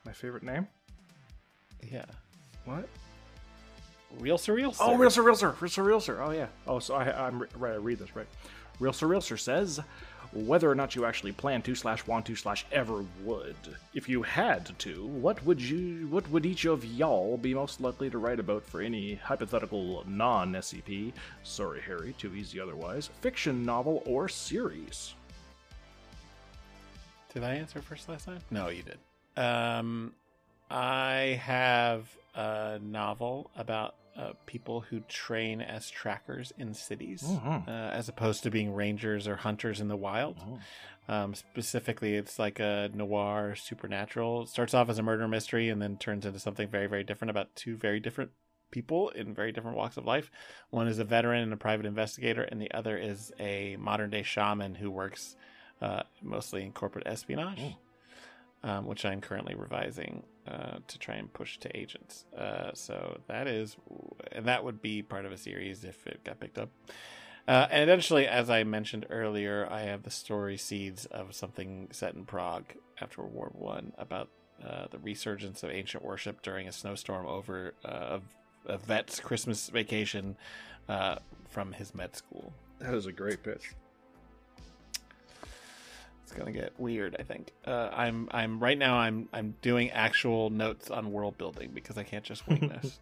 My favorite name?
Yeah.
What?
Real surreal.
Oh,
Sir.
Real Sir, Real Sir, Real Sir, Real Sir. Oh, yeah. Oh, so I, I'm right. I read this right. Real Sir, Real Sir says whether or not you actually plan to slash want to slash ever would. If you had to, what would you? What would each of y'all be most likely to write about for any hypothetical non-SCP? Sorry, Harry, too easy otherwise. Fiction novel or series?
Did I answer first last time? No, you did. Um, I have a novel about uh, people who train as trackers in cities,
Mhm.
uh, as opposed to being rangers or hunters in the wild. Um, specifically, it's like a noir supernatural. It starts off as a murder mystery and then turns into something very, very different about two very different people in very different walks of life. One is a veteran and a private investigator, and the other is a modern day shaman who works uh, mostly in corporate espionage, um, which I'm currently revising uh, to try and push to agents. Uh, so that is, and that would be part of a series if it got picked up. Uh, and eventually, as I mentioned earlier, I have the story seeds of something set in Prague after World War One about uh, the resurgence of ancient worship during a snowstorm over uh, a, a vet's Christmas vacation uh, from his med school.
That is a great pitch.
It's gonna get weird, I think. Uh, I'm I'm right now I'm I'm doing actual notes on world building because I can't just wing this.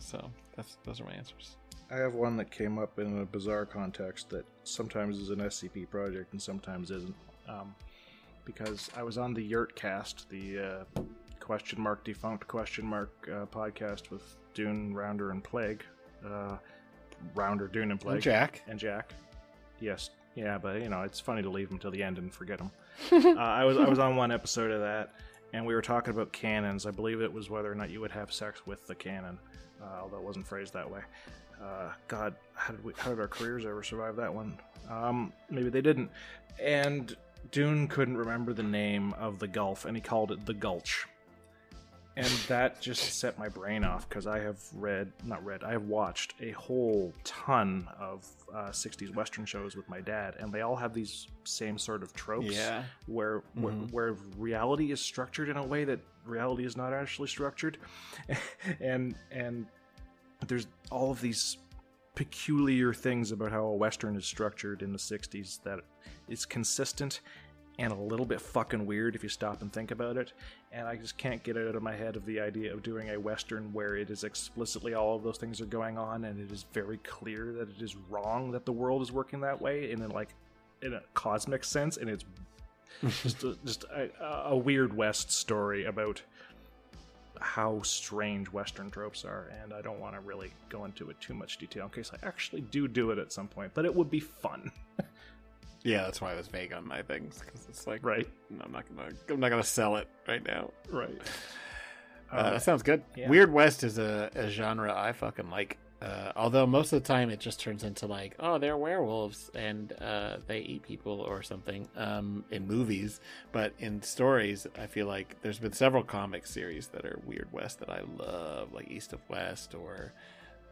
so that's those are my answers.
I have one that came up in a bizarre context that sometimes is an SCP project and sometimes isn't. Um, because I was on the Yurtcast, the uh, question mark defunct question mark uh, podcast with Dune, Rounder, and Plague. Uh, Rounder, Dune, and Plague.
Jack.
And Jack. Yes. Yeah, but you know it's funny to leave them till the end and forget them. uh, I was I was on one episode of that, and we were talking about cannons. I believe it was whether or not you would have sex with the cannon, uh, although it wasn't phrased that way. Uh, God, how did we? How did our careers ever survive that one? Um, maybe they didn't. And Dune couldn't remember the name of the gulf, and he called it the Gulch. And that just set my brain off because I have read, not read, I have watched a whole ton of uh, 60s Western shows with my dad, and they all have these same sort of tropes
Yeah.
where, where
Mhm.
where reality is structured in a way that reality is not actually structured, and and there's all of these peculiar things about how a western is structured in the 60s that is consistent and a little bit fucking weird if you stop and think about it and i just can't get it out of my head of the idea of doing a western where it is explicitly all of those things are going on and it is very clear that it is wrong that the world is working that way in a, like in a cosmic sense and it's just a, just a, a weird west story about how strange Western tropes are, and I don't want to really go into it too much detail in case I actually do do it at some point. But it would be fun,
Yeah, that's why I was vague on my things because it's like
right?
I'm not gonna I'm not gonna sell it right now.
Right.
Uh, that sounds good.
yeah.
Weird West is a, a genre I fucking like. Uh, although most of the time it just turns into like, oh, they're werewolves and uh, they eat people or something um, in movies. But in stories, I feel like there's been several comic series that are Weird West that I love, like East of West or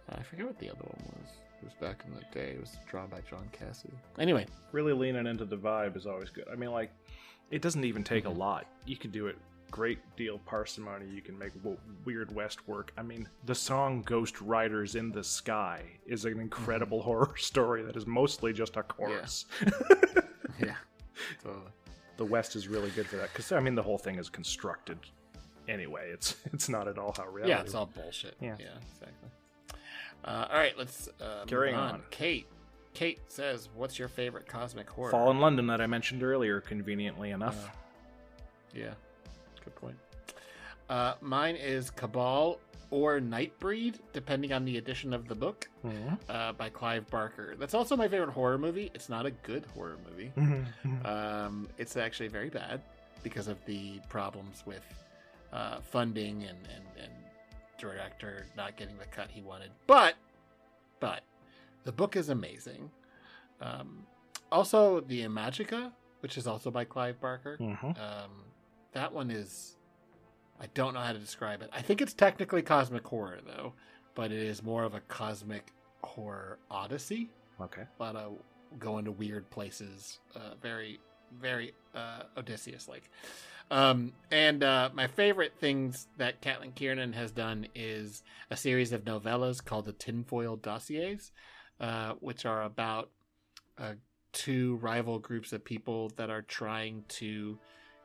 I forget what the other one was. It was back in the day. It was drawn by John Cassaday. Anyway,
really leaning into the vibe is always good. I mean, like, it doesn't even take a mm-hmm. lot. You can do it great deal parsimony. You can make w- Weird West work. I mean, the song "Ghost Riders in the Sky" is an incredible mm-hmm. horror story that is mostly just a chorus.
yeah, totally.
the West is really good for that because I mean, the whole thing is constructed anyway. It's it's not at all how reality.
Yeah, it's all bullshit.
Yeah.
Yeah, exactly. Uh, all right, let's uh, move on.
on.
Kate, Kate says, "What's your favorite cosmic horror?"
Fall in London that I mentioned earlier, conveniently enough.
Uh, yeah, good point. Uh, mine is Cabal or Nightbreed, depending on the edition of the book,
Mhm.
uh, by Clive Barker. That's also my favorite horror movie. It's not a good horror movie. Um, it's actually very bad because of the problems with uh, funding and, and, and director not getting the cut he wanted. But, but the book is amazing. Um, also, the Imajica, which is also by Clive Barker.
Mhm.
Um, that one is, I don't know how to describe it. I think it's technically cosmic horror though, but it is more of a cosmic horror odyssey
Okay.
a lot of going to weird places. Uh, very, very uh, Odysseus like. Um, and uh, my favorite things that Caitlin Kiernan has done is a series of novellas called the Tinfoil Dossiers, uh, which are about uh, two rival groups of people that are trying to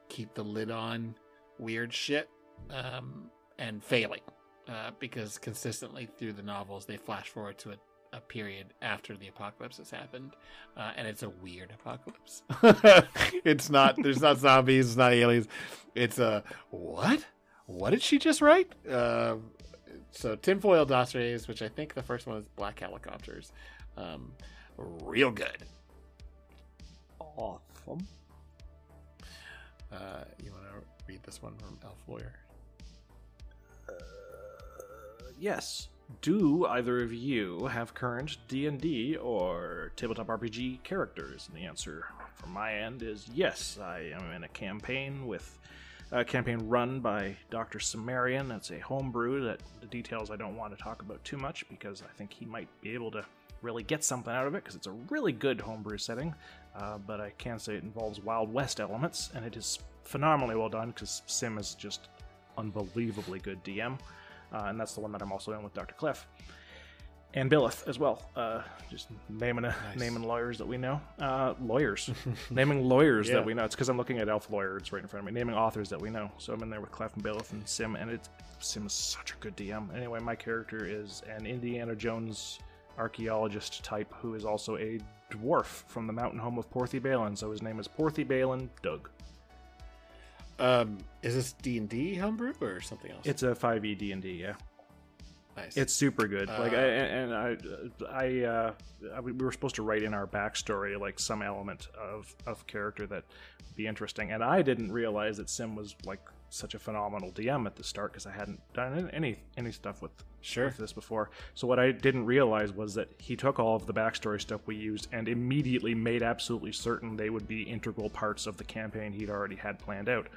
keep the lid on weird shit um, and failing. Uh, because consistently through the novels, they flash forward to a a period after the apocalypse has happened, uh, and it's a weird apocalypse. it's not. There's not zombies. It's not aliens. It's a what? What did she just write? Uh, so tinfoil dossiers, which I think the first one is black helicopters. Um, real good.
Awesome.
Uh, you want to read this one from Elf Lawyer?
Yes. Do either of you have current D&D or tabletop RPG characters? And the answer from my end is yes. I am in a campaign with a campaign run by Dr. Cimmerian. It's a homebrew that the details I don't want to talk about too much because I think he might be able to really get something out of it because it's a really good homebrew setting. Uh, but I can say it involves Wild West elements and it is phenomenally well done because Sim is just unbelievably good DM uh, and that's the one that I'm also in with Dr. Clef and Billith as well. Uh, just naming a,
Nice.
naming lawyers that we know, uh, lawyers, naming lawyers
Yeah.
that we know. It's because I'm looking at Elf Lawyer. It's right in front of me. Naming authors that we know. So I'm in there with Clef and Billith and Sim, and it's Sim is such a good DM. Anyway, my character is an Indiana Jones archaeologist type who is also a dwarf from the mountain home of Porthy Balin. So his name is Porthy Balin Doug.
Um, is this D and D homebrew or something else?
It's a 5e D&D, yeah.
nice.
It's super good. like,
Uh,
I, and I, I, uh, I, we were supposed to write in our backstory like some element of of character that would be interesting, and I didn't realize that Sim was like such a phenomenal DM at the start because I hadn't done any any stuff with
Sure.
with this before. So what I didn't realize was that he took all of the backstory stuff we used and immediately made absolutely certain they would be integral parts of the campaign he'd already had planned out.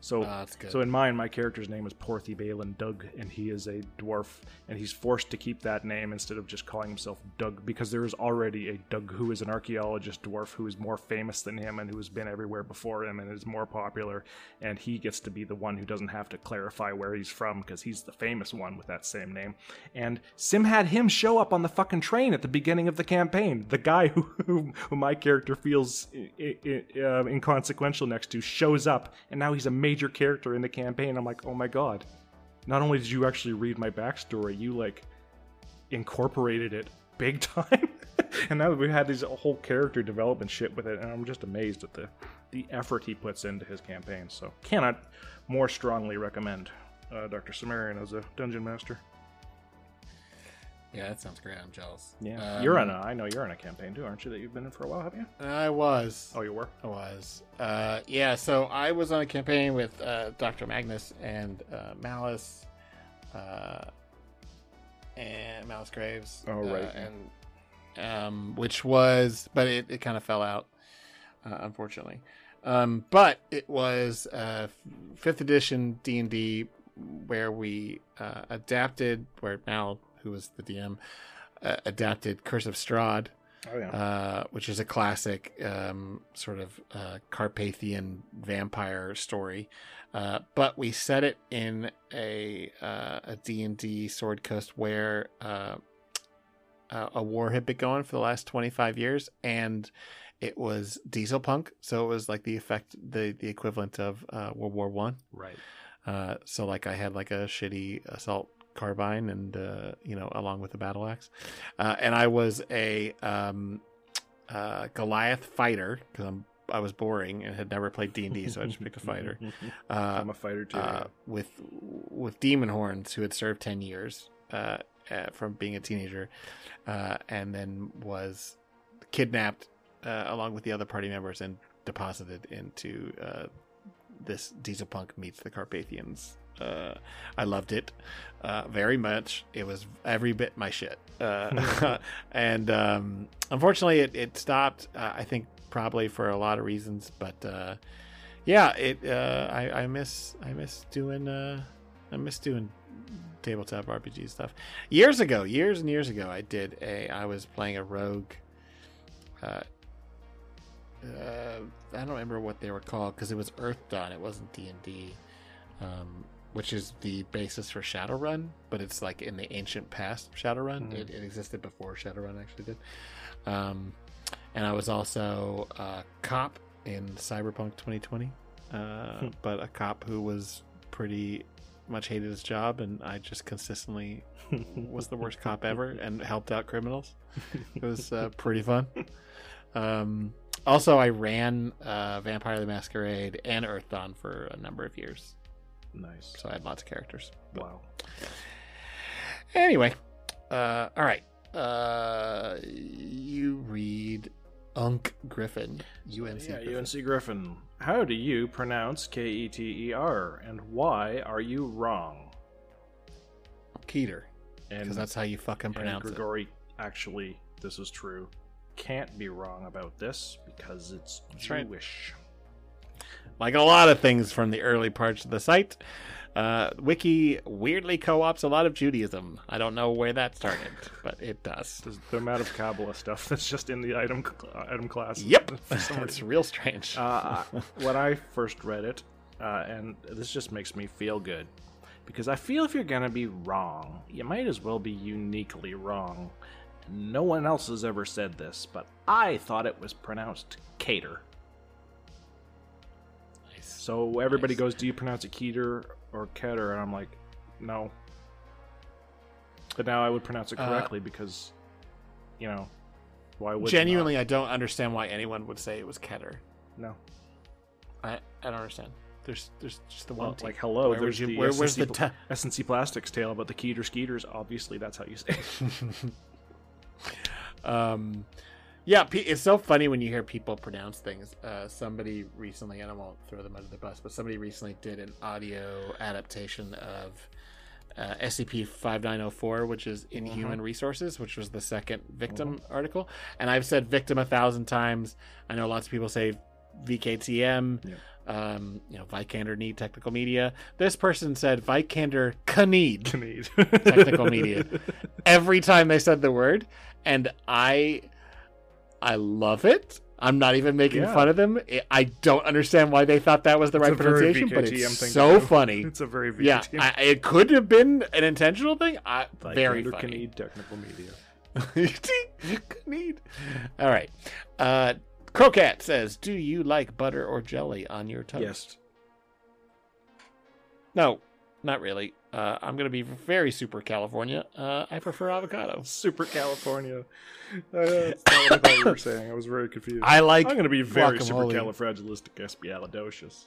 So,
Ah,
so in mine, my character's name is Porthy Balin Doug, and he is a dwarf, and he's forced to keep that name instead of just calling himself Doug because there is already a Doug who is an archaeologist dwarf who is more famous than him and who has been everywhere before him and is more popular, and he gets to be the one who doesn't have to clarify where he's from because he's the famous one with that same name. And Sim had him show up on the fucking train at the beginning of the campaign. The guy who who, who my character feels i- i- uh, inconsequential next to shows up, and now he's a major character in the campaign. I'm like, oh my god! Not only did you actually read my backstory, you like incorporated it big time. and now we've had this whole character development shit with it, and I'm just amazed at the the effort he puts into his campaign. So cannot more strongly recommend uh, Dr. Cimmerian as a dungeon master.
Yeah, that sounds great. I'm jealous.
Yeah,
Um,
you're on a. I know you're on a campaign too, aren't you? That you've been in for a while, have you?
I was.
Oh, you were.
I was. Uh, yeah, so I was on a campaign with uh, Dr. Magnus and uh, Malice, uh, and Malice Graves.
Oh, right,
uh, and um, which was, but it, it kind of fell out, uh, unfortunately. Um, but it was fifth edition D and D where we uh, adapted, where Mal, who was the DM, uh, adapted Curse of Strahd
Oh yeah.
uh, which is a classic um, sort of uh, Carpathian vampire story. Uh, but we set it in a uh, a D&D Sword Coast where uh, a war had been going for the last 25 years and it was diesel punk so it was like the effect the the equivalent of uh, World War 1
right.
uh, so like I had like a shitty assault carbine and uh, you know along with the battle axe, uh, and I was a um, uh, Goliath Fighter because I'm I was boring and had never played D and D, so I just picked a fighter. Uh,
I'm a fighter too.
uh, with with demon horns who had served 10 years uh, uh, from being a teenager uh, and then was kidnapped uh, along with the other party members and deposited into uh, this diesel punk meets the carpathians uh, i loved it uh, very much it was every bit my shit uh, and um, unfortunately it, it stopped uh, i think probably for a lot of reasons but uh, yeah, it. Uh, I I miss I miss doing uh, I miss doing tabletop RPG stuff. Years ago, years and years ago, I did a. I was playing a rogue. Uh, uh, I don't remember what they were called because it was Earth Dawn. It wasn't D and D, um, which is the basis for Shadowrun, but it's like in the ancient past. Shadowrun. It, it existed before Shadowrun actually did. Um, and I was also a cop in Cyberpunk 2020, uh, but a cop who was pretty much hated his job, and I just consistently was the worst cop ever and helped out criminals. It was uh, pretty fun. Um, also, I ran uh, Vampire the Masquerade and Earth Dawn for a number of years,
nice.
so I had lots of characters. But
Wow.
Anyway, uh, all right. Uh, you read Unk Griffin, UNC.
yeah,
Griffin.
UNC Griffin. How do you pronounce K E T E R, and why are you wrong?
Keter, because that's how you fucking
and
pronounce it.
Grigori, actually, this is true. Can't be wrong about this because it's
That's right. Like a lot of things from the early parts of the site, uh, Wiki weirdly co opts a lot of Judaism. I don't know where that started, but it does.
There's the amount of Kabbalah stuff that's just in the item item class.
Yep, it's real strange.
Uh, when I first read it, uh, and this just makes me feel good, because I feel if you're gonna be wrong, you might as well be uniquely wrong. No one else has ever said this, but I thought it was pronounced cater. So everybody
Nice.
goes, "Do you pronounce it keter or keter?" And I'm like, "No." But now I would pronounce it
Uh,
correctly because, you know, why would
Genuinely, I don't understand why anyone would say it was Keter.
no?
I, I don't understand. There's there's just the
Well,
one. T.
like hello,
Where
there's
you-
the
where- where's
S&C
the
S&C Plastics tale about the Keter Skeeters. Obviously, that's how you say. it.
um yeah it's so funny when you hear people pronounce things uh somebody recently and i won't throw them under the bus but somebody recently did an audio adaptation of uh, scp-5904 which is inhuman resources which was the second victim article. And i've said victim a thousand times. I know lots of people say vktm um you know vikander need technical media. This person said vikander need
Need.
Technical media. every time they said the word and i i love it i'm not even making
Yeah.
fun of them I- don't understand why they thought that was the
It's
right pronunciation but it's so
do.
funny
It's a very
yeah I, it could have been an intentional thing I,
Like
very funny
Need technical media.
Need. all right uh crocat says do you like butter or jelly on your toast
Yes.
no not really uh, i'm gonna be very super california uh, i prefer avocado
Super California. Uh, that's not what I thought you were saying. I was very confused.
i like
I'm going to be very
guacamole.
supercalifragilisticexpialidocious.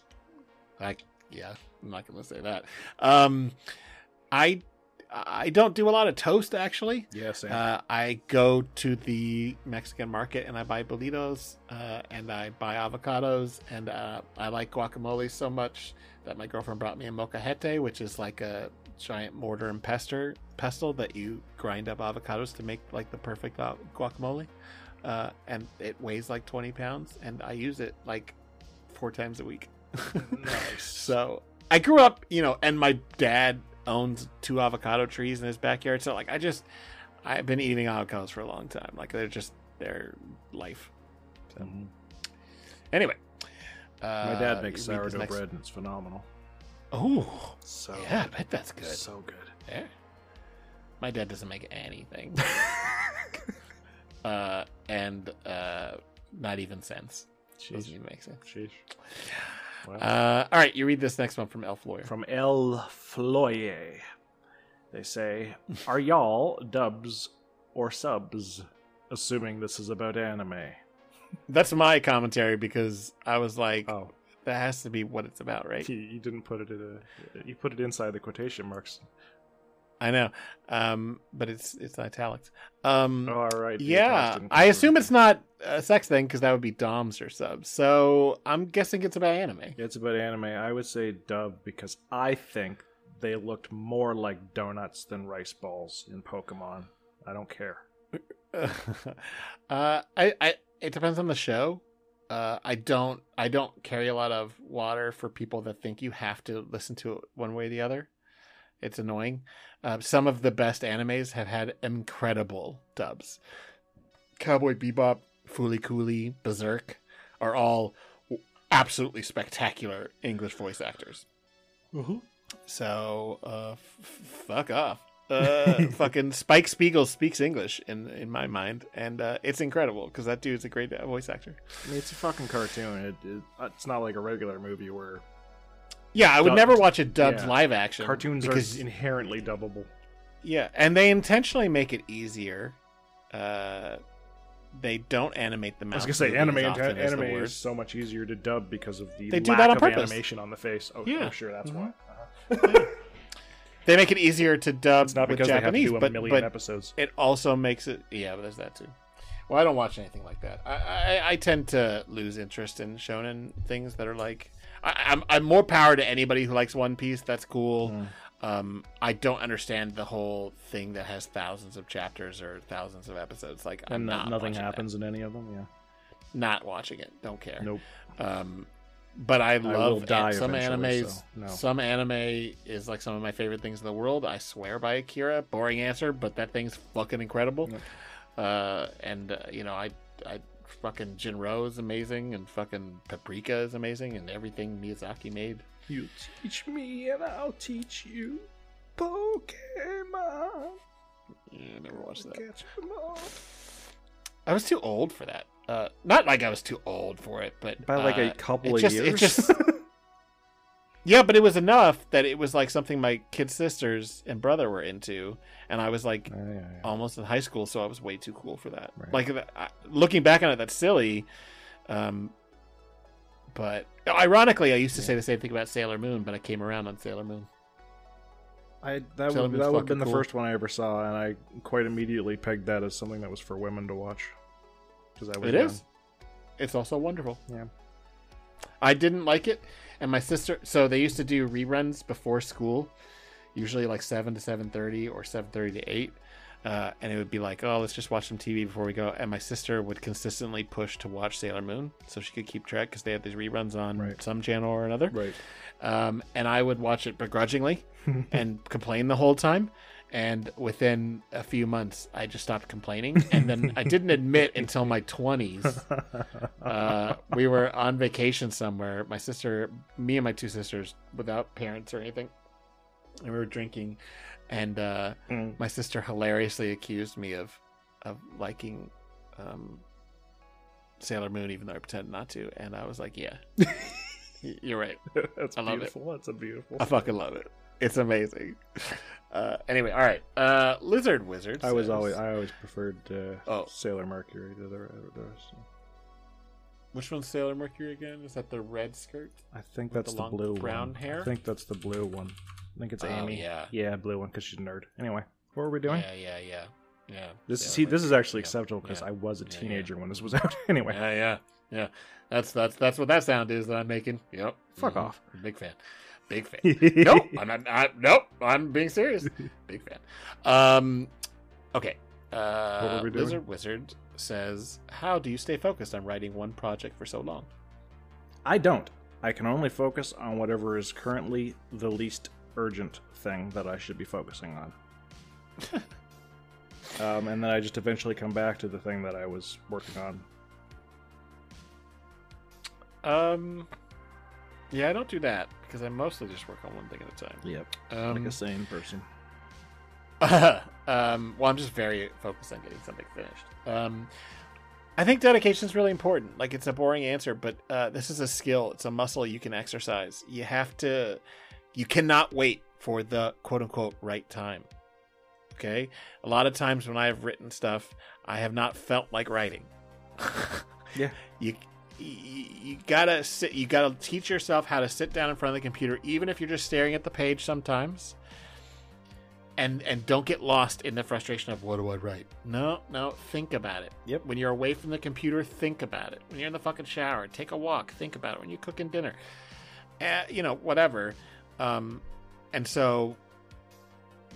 I yeah, I'm not gonna say that. Um, I I don't do a lot of toast actually.
Yes,
Uh, I go to the Mexican market and I buy burritos uh, and I buy avocados and uh, I like guacamole so much that my girlfriend brought me a molcajete, which is like a giant mortar and pestle pestle that you grind up avocados to make like the perfect guacamole. Uh, and it weighs like 20 pounds and I use it like four times a week.
nice.
So I grew up, you know, and my dad owns two avocado trees in his backyard. So like, I just, I've been eating avocados for a long time. Like they're just their life. So anyway, uh,
My dad makes
read this
sourdough
next-
bread and it's phenomenal.
Oh,
So
yeah, I bet that's good.
So good.
Yeah. My dad doesn't make anything. uh, and uh, not even sense. She
doesn't
even make sense.
Sheesh. Wow.
Uh, all right, you read this next one from Elf Lawyer.
From El Floyer. They say, Are y'all dubs or subs? Assuming this is about anime.
That's my commentary because I was like,
Oh,
that has to be what it's about, right?
you, you didn't put it in a. You put it inside the quotation marks.
I know, um, but it's it's italics. Um,
Oh, all right.
yeah, I assume it's not a sex thing because that would be DOMs or subs. So I'm guessing it's about anime.
It's about anime. I would say dub because I think they looked more like donuts than rice balls in Pokemon. I don't care.
uh, I, I, it depends on the show. Uh, I don't, I don't carry a lot of water for people that think you have to listen to it one way or the other. It's annoying. Uh, some of the best animes have had incredible dubs. Cowboy Bebop, Fooly Cooly, Berserk are all absolutely spectacular English voice actors. So, uh, f- fuck off. Uh, fucking Spike Spiegel speaks English in in my mind, and uh, it's incredible because that dude's a great voice actor.
I mean, it's a fucking cartoon. It, it, it's not like a regular movie where
Yeah, I would
Dubbed.
never watch a dubbed
Yeah.
live action.
cartoons
because
are inherently dubbable.
yeah, and they intentionally make it easier. Uh, they don't animate the
I was gonna say
movie
anime.
as often as
anime is
words.
so much easier to dub because of the
They do
lack
that on
of
purpose.
animation on the face. Oh,
Yeah.
I'm sure that's
Mhm.
why.
They make it easier to dub
It's not
with
because
Japanese,
they have to do a
but,
million
but
episodes.
it also makes it yeah but there's that too well i don't watch anything like that i i, I tend to lose interest in shonen things that are like I, I'm, I'm more power to anybody who likes one piece that's cool
Mm.
um i don't understand the whole thing that has thousands of chapters or thousands of episodes like i'm
And
not
nothing
watching that.
happens in any of them. Yeah.
not watching it don't care
Nope.
um but I love
die
an- some animes.
so no.
Some anime is like some of my favorite things in the world. I swear by Akira. Boring answer, but that thing's fucking incredible.
Yep.
Uh, and uh, you know, I, I fucking Jin-Roh is amazing, and fucking Paprika is amazing, and everything Miyazaki made.
You teach me and I'll teach you Pokemon.
Yeah, I never watched that.
Catch 'em all.
I was too old for that. Uh, not like I was too old for it, but
By like a
uh,
couple
it
of
just,
years.
It just, yeah, but it was enough that it was like something my kid sisters and brother were into, and I was like
Yeah, yeah, yeah.
almost in high school, so I was way too cool for that.
Right.
Like looking back on it, that's silly. Um, but ironically, I used to say the same thing about Sailor Moon, but I came around on Sailor Moon.
I that
Sailor
would
Moon's
that would have been
fucking
the first one I ever saw, and I quite immediately pegged that as something that was for women to watch. Because I was
It is. It's also wonderful.
Yeah.
I didn't like it, and my sister. So they used to do reruns before school, usually like seven to seven thirty or seven thirty to eight, uh, and it would be like, oh, let's just watch some TV before we go. And my sister would consistently push to watch Sailor Moon so she could keep track because they had these reruns on
Right.
some channel or another.
Right.
Um, and I would watch it begrudgingly and complain the whole time. And within a few months, I just stopped complaining. And then I didn't admit until my 20s. Uh, we were on vacation somewhere. My sister, me and my two sisters, without parents or anything. And we were drinking. And uh,
Mm.
my sister hilariously accused me of, of liking um, Sailor Moon, even though I pretended not to. And I was like, yeah, you're right.
That's
I love it.
beautiful. That's a beautiful.
I fucking love it. It's amazing. Uh, anyway, all right. Uh, Lizard Wizard.
I was
says-
always I always preferred uh,
Oh.
Sailor Mercury to the, the rest.
Which one's Sailor Mercury again? Is that the red skirt?
I think that's
the
the,
long
blue
brown
one.
hair?
I think that's the blue one. I think it's
Oh,
Amy.
yeah.
Yeah, blue one because she's a nerd. Anyway, what were we doing?
Yeah, yeah, yeah, yeah.
This
Sailor
see, this is
Mercury.
actually
Yeah,
acceptable because
yeah.
I was a
Yeah, yeah.
teenager when this was out. anyway,
Yeah, yeah, yeah. That's that's that's what that sound is that I'm making. Yep.
Fuck
Mhm.
off.
Big fan. Big fan. nope. I'm not. I, nope. I'm being serious. Big fan. Um. Okay. Uh,
What were we doing?
Lizard Wizard says, "How do you stay focused on writing one project for so long?"
I don't. I can only focus on whatever is currently the least urgent thing that I should be focusing on. um, and then I just eventually come back to the thing that I was working on.
Um. Yeah, I don't do that because I mostly just work on one thing at a time.
Yep.
Um,
like a sane person.
um, well, I'm just very focused on getting something finished. Um, I think dedication is really important. Like, it's a boring answer, but uh, this is a skill. It's a muscle you can exercise. You have to, you cannot wait for the quote unquote right time. Okay? A lot of times when I've written stuff, I have not felt like writing.
Yeah.
You, you you gotta sit. You gotta teach yourself how to sit down in front of the computer, even if you're just staring at the page sometimes. And and don't get lost in the frustration of what do I write? No, no, think about it.
Yep.
When you're away from the computer, think about it. When you're in the fucking shower, take a walk, think about it. When you're cooking dinner, uh, you know, whatever. Um, and so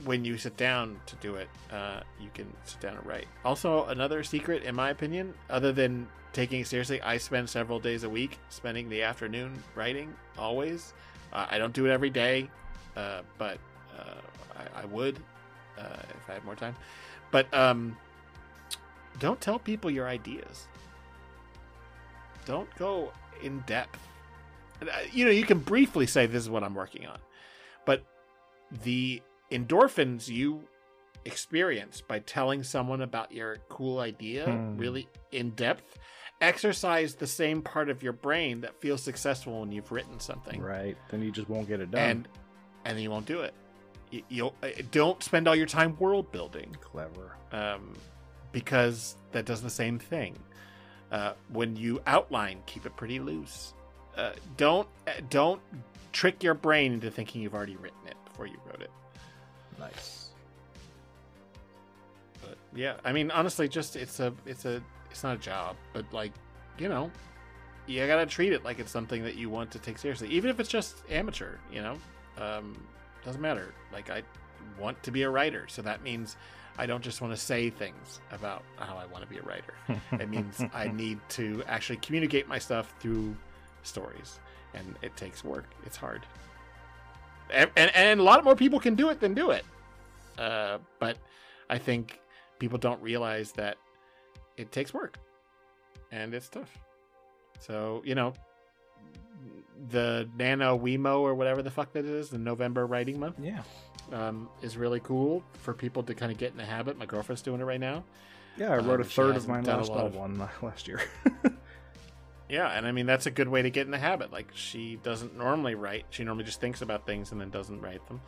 when you sit down to do it, uh, you can sit down and write. Also, another secret, in my opinion, other than taking it seriously, I spend several days a week spending the afternoon writing. Always, uh, I don't do it every day, uh, but uh, I, I would uh, if I had more time. But um, don't tell people your ideas. Don't go in depth. Uh, You know, you can briefly say this is what I'm working on, but the endorphins you experience by telling someone about your cool idea
Hmm.
really in depth exercise the same part of your brain that feels successful when you've written something
Right. Then you just won't get it done.
and and you won't do it you, you'll uh, don't spend all your time world building
clever.
um, because that does the same thing. Uh, when you outline, keep it pretty loose. Uh, don't uh, don't trick your brain into thinking you've already written it before you wrote it.
Nice.
But yeah, I mean, honestly, just it's a it's a it's not a job, but like you know, you gotta treat it like it's something that you want to take seriously, even if it's just amateur. You know, um, doesn't matter. Like I want to be a writer, so that means I don't just want to say things about how I want to be a writer. it means I need to actually communicate my stuff through stories, and it takes work. It's hard, and and, and a lot more people can do it than do it. Uh, but I think people don't realize that it takes work, and it's tough. So you know, the Nano Wemo or whatever the fuck that is, the November writing month
Yeah.
um, is really cool for people to kind of get in the habit. My girlfriend's doing it right now.
Yeah, I wrote
Um,
a third of my last
of-
one last year.
Yeah, and I mean that's a good way to get in the habit. Like she doesn't normally write; she normally just thinks about things and then doesn't write them.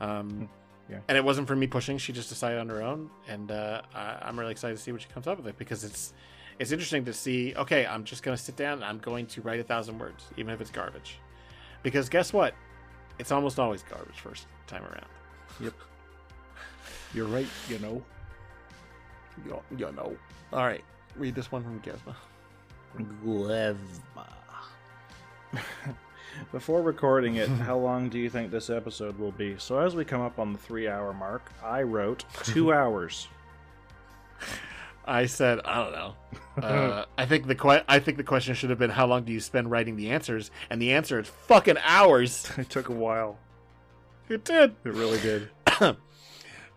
Um,
Yeah.
And it wasn't for me pushing; she just decided on her own, and uh, I, I'm really excited to see what she comes up with it because it's it's interesting to see. Okay, I'm just going to sit down and I'm going to write a thousand words, even if it's garbage. Because guess what? It's almost always garbage first time around.
yep. You're right, you know.
You, you know. All right, read this one from Gesma.
Before recording it, how long do you think this episode will be? So, as we come up on the three hour mark, I wrote two hours.
I said, I don't know. Uh, I think the que- I think the question should have been, how long do you spend writing the answers? And the answer is fucking hours.
It took a while.
It did.
It really did.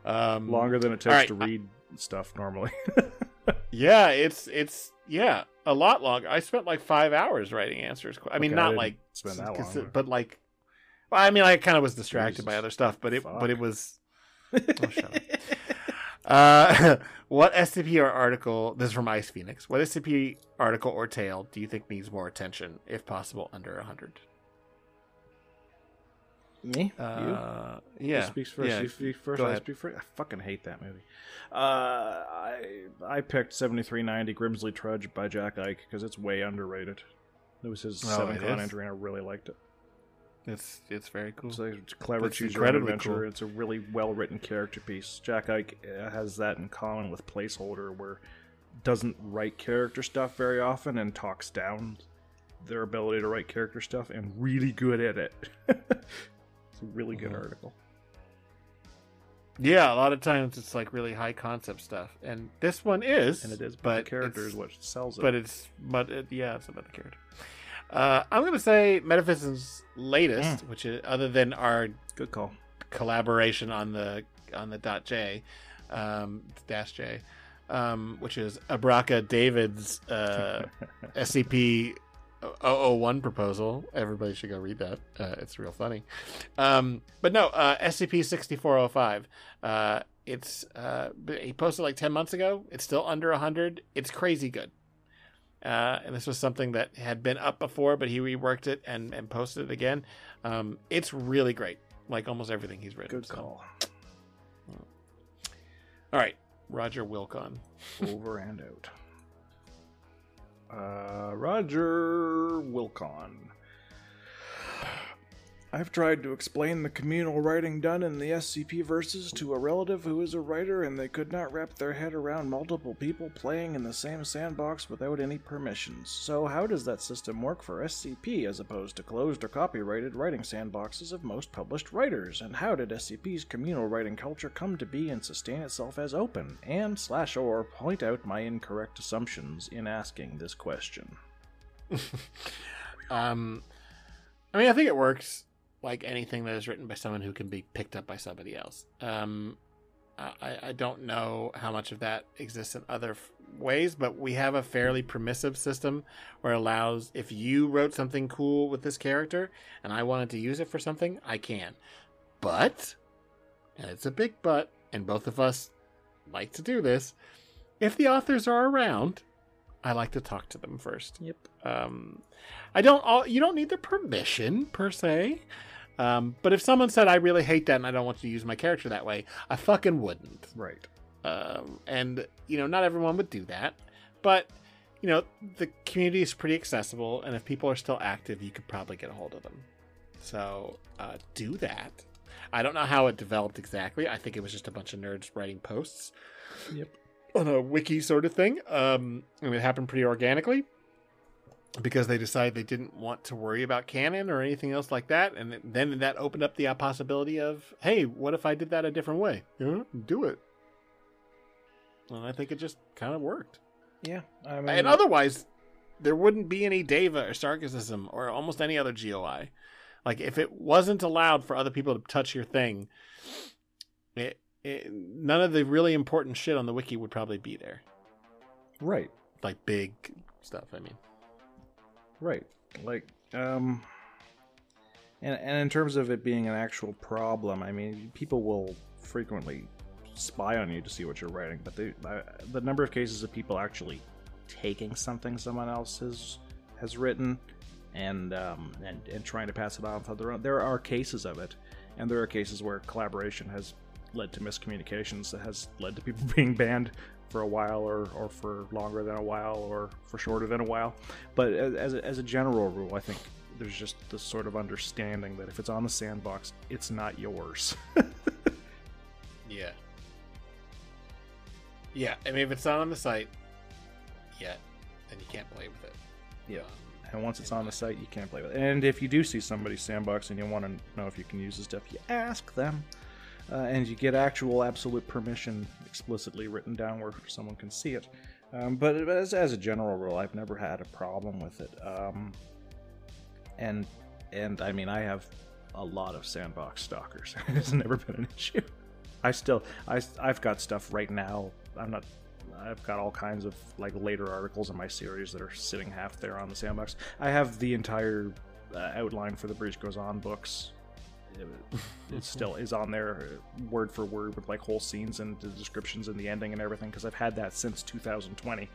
Um,
Longer than it takes
right,
to read stuff normally.
Yeah, it's it's yeah a lot longer. I spent like five hours writing answers. I mean,
Okay,
not
didn't
like
spend that long.
but like, well, I mean, I kind of was distracted by other stuff. But it
Fuck.
but it was. Oh, shut up. Uh, what SCP or article? This is from Ice Phoenix. What SCP article or tale do you think needs more attention, if possible, under hundred?
Me?
Uh,
you?
yeah.
Who speaks first.
Yeah.
You speak first.
Go
I
ahead.
speak first. I fucking hate that movie. Uh, I I picked seventy three ninety Grimsley Trudge by Jack Ike because it's way underrated. It was his
Oh,
seven
it
con entry, and I really liked it.
It's it's very cool.
It's, like, it's clever, choose your adventure.
cool.
It's a really well written character piece. Jack Ike uh, has that in common with Placeholder, where doesn't write character stuff very often and talks down their ability to write character stuff, and really good at it. really good
Mhm.
article.
Yeah, a lot of times it's like really high concept stuff, and this one is,
And it is, but,
but
the character is what sells it.
but it's but it, yeah, it's about the character. Uh, I'm gonna say Metaphysics' latest, which is other than our
good call.
collaboration on the on the dot J, um, dash J, um, which is Abraka David's uh, SCP 001 proposal. Everybody should go read that. Uh, it's real funny. Um, but no, uh, SCP 6405. Uh, it's uh, he posted like 10 months ago. It's still under 100. It's crazy good. Uh, and this was something that had been up before, but he reworked it and, and posted it again. Um, it's really great, like almost everything he's written.
Good
so.
call.
All right, Roger Wilcon.
Over and out. Uh, Roger Wilcon. I've tried to explain the communal writing done in the SCP verses to a relative who is a writer, and they could not wrap their head around multiple people playing in the same sandbox without any permissions. So, how does that system work for SCP as opposed to closed or copyrighted writing sandboxes of most published writers? And how did SCP's communal writing culture come to be and sustain itself as open? And slash or point out my incorrect assumptions in asking this question.
Um, I mean, I think it works like anything that is written by someone who can be picked up by somebody else. Um, I, I don't know how much of that exists in other f- ways, but we have a fairly permissive system where it allows if you wrote something cool with this character and I wanted to use it for something, I can. But, and it's a big but, and both of us like to do this, if the authors are around, I like to talk to them first.
Yep.
Um, I don't. All you don't need their permission per se. Um, but if someone said, "I really hate that and I don't want you to use my character that way," I fucking wouldn't.
Right.
Um, and you know, not everyone would do that, but you know, the community is pretty accessible, and if people are still active, you could probably get a hold of them. So uh, do that. I don't know how it developed exactly. I think it was just a bunch of nerds writing posts.
Yep.
On a wiki sort of thing. Um, and it happened pretty organically because they decided they didn't want to worry about canon or anything else like that. And then that opened up the possibility of, hey, what if I did that a different way? Yeah, do it. And I think it just kind of worked.
Yeah. I mean,
And uh, otherwise, there wouldn't be any Daeva or Sarkism or almost any other GOI. Like, if it wasn't allowed for other people to touch your thing, it, it, none of the really important shit on the wiki would probably be there.
right.
Like, big stuff, I mean.
Right. Like, um, and and in terms of it being an actual problem, I mean, people will frequently spy on you to see what you're writing, but the uh, the number of cases of people actually taking something someone else has has written and um, and and trying to pass it off on their own, there are cases of it, and there are cases where collaboration has led to miscommunications that has led to people being banned for a while or, or for longer than a while or for shorter than a while but as, as a, as a general rule i think there's just this sort of understanding that if it's on the sandbox it's not yours
Yeah. Yeah, I mean, if it's not on the site yet, then you can't play with it.
Yeah.
Um,
and once it's on the site you can't play with it and if you do see somebody's sandbox and you want to know if you can use the stuff you ask them uh, and you get actual absolute permission explicitly written down where someone can see it. Um, but as, as a general rule i've never had a problem with it. Um, and and i mean i have a lot of sandbox stalkers. It's never been an issue. I still I, i've got stuff right now. I'm not I've got all kinds of like later articles in my series that are sitting half there on the sandbox. I have the entire uh, outline for the Breach Goes On books. It, still is on there, uh, word for word, with like whole scenes and the descriptions and the ending and everything, because I've had that since 2020.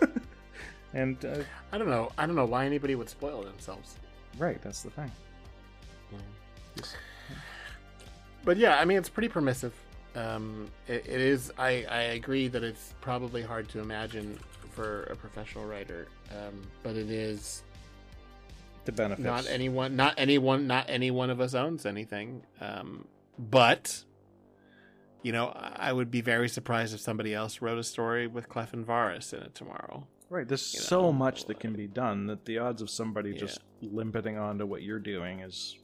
and uh,
I don't know. I don't know why anybody would spoil themselves.
right, that's the thing.
But yeah, I mean, it's pretty permissive. Um, it, it is. I, I agree that it's probably hard to imagine for a professional writer, um, but it is
The benefits.
not anyone. Not anyone. Not any one of us owns anything. Um, but you know, I I would be very surprised if somebody else wrote a story with Clef and Varus in it tomorrow.
Right, there's
you
so
know,
much that can be done that the odds of somebody
Yeah.
just limping onto what you're doing is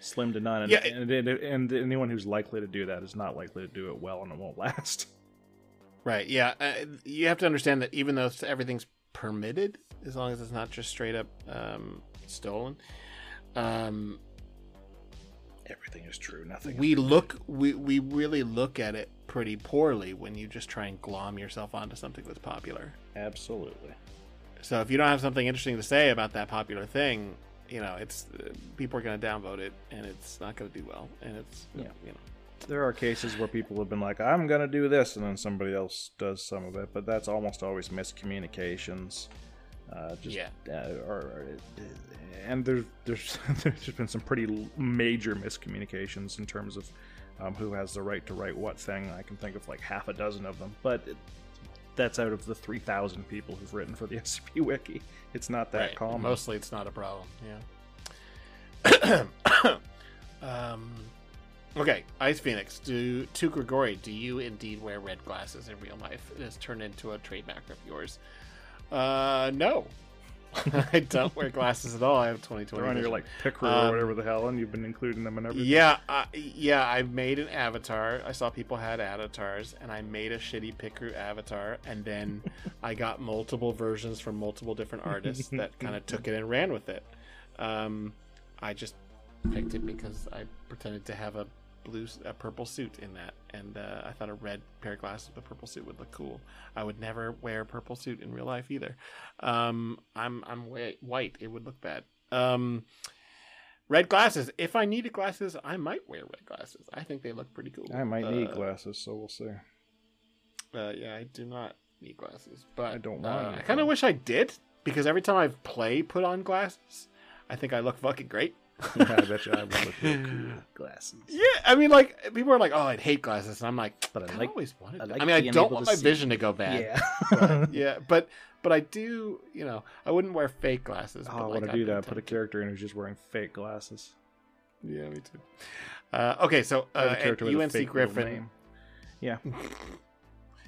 slim to none. And,
Yeah,
and, and, and anyone who's likely to do that is not likely to do it well and it won't last.
Right. Yeah. Uh, you have to understand that even though everything's permitted, as long as it's not just straight up um, stolen, um,
Everything is true, nothing.
we look we, we really look at it pretty poorly when you just try and glom yourself onto something that's popular.
Absolutely.
So if you don't have something interesting to say about that popular thing, you know, it's uh, people are going to downvote it, and it's not going to do well, and it's
Yeah.
you know.
There are cases where people have been like, I'm going to do this, and then somebody else does some of it, but that's almost always miscommunications. Uh, just,
Yeah.
uh, or, or, and there's, there's, there's been some pretty major miscommunications in terms of um, who has the right to write what thing. I can think of like half a dozen of them, but it, that's out of the 3,000 people who've written for the SCP Wiki. It's not that
Right.
common.
Mostly, it's not a problem. Yeah. um. Okay, Ice Phoenix. Do to Grigori, do you indeed wear red glasses in real life? It has turned into a trademark of yours. Uh, no. I don't wear glasses at all. I have 2020.
They're on your like Picrew
Um,
or whatever the hell, and you've been including them in everything.
Yeah, uh, yeah. I made an avatar. I saw people had avatars, and I made a shitty Picrew avatar, and then I got multiple versions from multiple different artists that kind of took it and ran with it. Um, I just picked it because I pretended to have a blue, a purple suit in that, and uh, I thought a red pair of glasses with a purple suit would look cool. I would never wear a purple suit in real life either. Um, I'm I'm white. It would look bad. Um, red glasses. If I needed glasses, I might wear red glasses. I think they look pretty cool.
I might need
Uh,
glasses, so we'll see.
Uh, yeah, I do not need glasses, but
I don't
uh,
want
I kind of wish I did because every time I play put on glasses, I think I look fucking great.
I bet you I would look real cool. Glasses.
Yeah, I mean, like people are like, "Oh, I'd hate glasses," and I'm like,
But I
"I
like-
always wanted."
I like
I mean, I don't want my
see.
vision to go bad.
Yeah.
yeah, but but I do. You know, I wouldn't wear fake glasses.
Oh,
but
I
like,
want to do that. Put a character in who's just wearing fake glasses.
Yeah, me too. Uh, okay, so
I
uh,
a character
and
with a
UNC
fake
Griffin.
name. Yeah.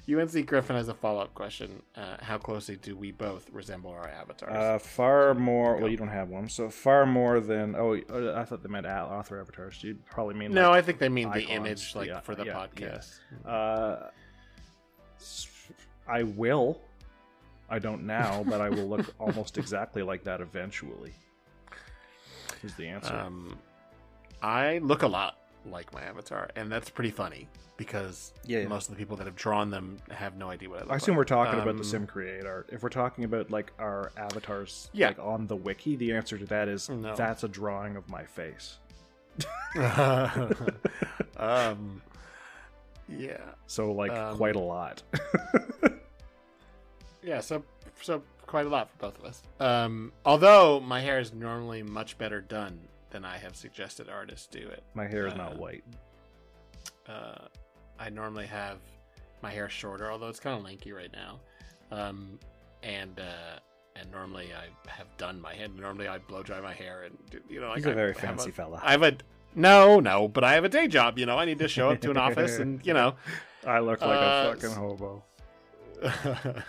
UNC Griffin has a follow up question. Uh, how closely do we both resemble our avatars?
Uh, far
So,
more. Well, you don't have one, so far more than. Oh, uh, I thought they meant author avatars. You probably mean
no,
like,
I think they mean the image, like
Yeah,
for the
yeah,
podcast.
Uh, s- I will. I don't now, but I will look almost exactly like that eventually. Is the answer?
Um, I look a lot like my avatar, and that's pretty funny because
Yeah, yeah.
most of the people that have drawn them have no idea what I look
I assume
like.
we're talking about
Um,
the sim create art. If we're talking about like our avatars,
Yeah.
like on the wiki, the answer to that is
No.
that's a drawing of my face.
um, yeah,
So like
Um,
quite a lot.
yeah. So, so quite a lot for both of us. Um, although my hair is normally much better done than I have suggested artists do it.
my hair is
uh,
not white.
uh, I normally have my hair shorter, although it's kind of lanky right now. Um, and uh, and normally I have done my hair. Normally I blow dry my hair, and do- you know, like
He's a
I
very fancy
a-
fella.
I have a no, no, but I have a day job. You know, I need to show up to an office, and you know.
I look like
uh,
a fucking hobo.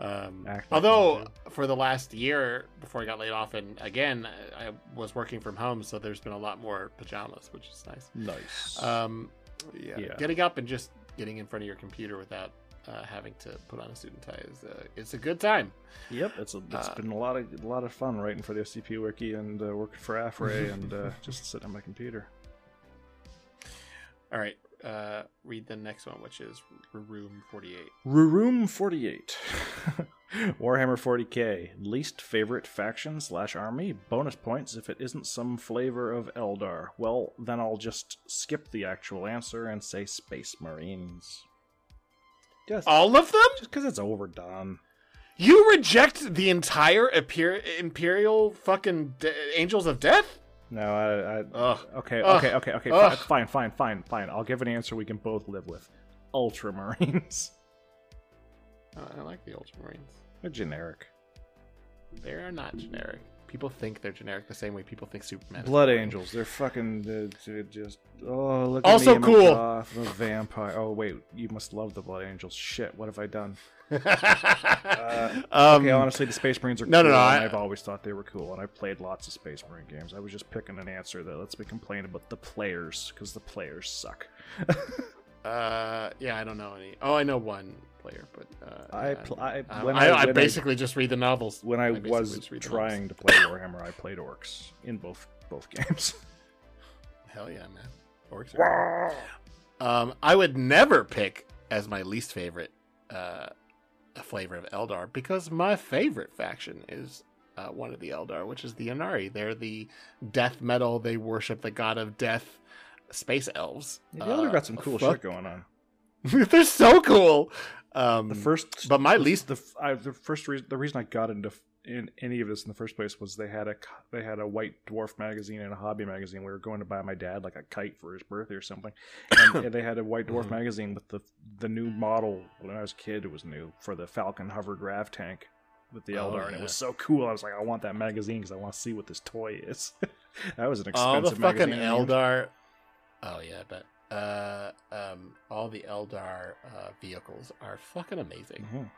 um, although for the last year before I got laid off, and again I was working from home, so there's been a lot more pajamas, which is nice.
Nice.
Um, yeah.
Yeah.
getting up and just getting in front of your computer without uh, having to put on a suit and tie is uh, it's a good time.
yep, it's a, it's
uh,
been a lot of a lot of fun writing for the SCP wiki and uh, working for Affray and uh, just sitting on my computer.
All right, uh, read the next one, which is Room Forty Eight.
Room 48. Warhammer 40k. Least favorite faction slash army. Bonus points if it isn't some flavor of Eldar. Well, then I'll just skip the actual answer and say Space Marines. Just
All of them?
Just because it's overdone.
You reject the entire Imper- Imperial fucking de- Angels of Death?
No, I. I
Ugh.
okay,
Ugh.
okay, okay, okay.
Ugh.
Fine, fine, fine, fine. I'll give an answer we can both live with. Ultramarines.
Oh, I like the Ultramarines.
They're generic.
They are not generic. People think they're generic the same way people think Superman.
Blood
boring.
Angels, they're fucking uh, they're just oh look
Also
at me, I'm a
cool.
goth, I'm a vampire. Oh wait, you must love the Blood Angels. Shit, what have I done?
um,
Okay, honestly, the Space Marines are
no, no,
cool,
no,
and
I-
I've always thought they were cool, and I've played lots of Space Marine games. I was just picking an answer that lets me complain about the players because the players suck.
Uh, yeah, I don't know any. Oh, I know one player, but uh,
I pl- I-
um,
when
I,
I-
I
when I-
basically just read the novels.
When I, was
just read the
trying to play Warhammer, I played orcs in both both games.
Hell yeah, man. Orcs are. Um, I would never pick as my least favorite uh, a flavor of Eldar because my favorite faction is uh, one of the Eldar, which is the Ynnari. They're the death metal. They worship the god of death, space elves.
Yeah, the Eldar
Uh,
got some cool
fuck-
shit going on.
They're so cool. Um,
The first,
but my
the-
least
the I, the first reason the reason I got into in any of this in the first place was they had a they had a White Dwarf magazine and a hobby magazine. We were going to buy my dad like a kite for his birthday or something, and, and they had a White Dwarf
Mhm.
magazine with the the new model. When I was a kid, it was new for the Falcon hover grav tank with the
Oh,
Eldar, and it was so cool. I was like, I want that magazine because I want to see what this toy is. that was an expensive
all the fucking
magazine. in.
Eldar. Oh yeah, but uh, um, all the Eldar uh, vehicles are fucking amazing.
Mhm.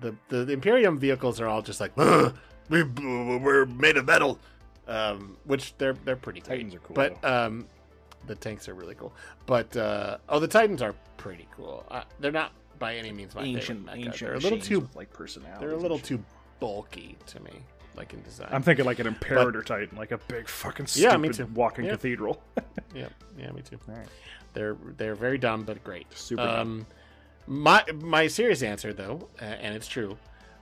The, the Imperium vehicles are all just like we we're made of metal, um, which they're they're pretty great.
Titans are cool,
but um, the tanks are really cool. But uh, oh, the Titans are pretty cool. Uh, they're not by any means my
ancient,
favorite mecha.
ancient.
They're a little too
with, like personality.
they're a little too bulky to me, like in design.
I'm thinking like an Imperator Titan, like a big fucking stupid
Yeah, me too.
walking
Yeah.
cathedral.
yeah, yeah, me too. They're they're very dumb but great.
Super dumb.
My my serious answer though, uh, and it's true,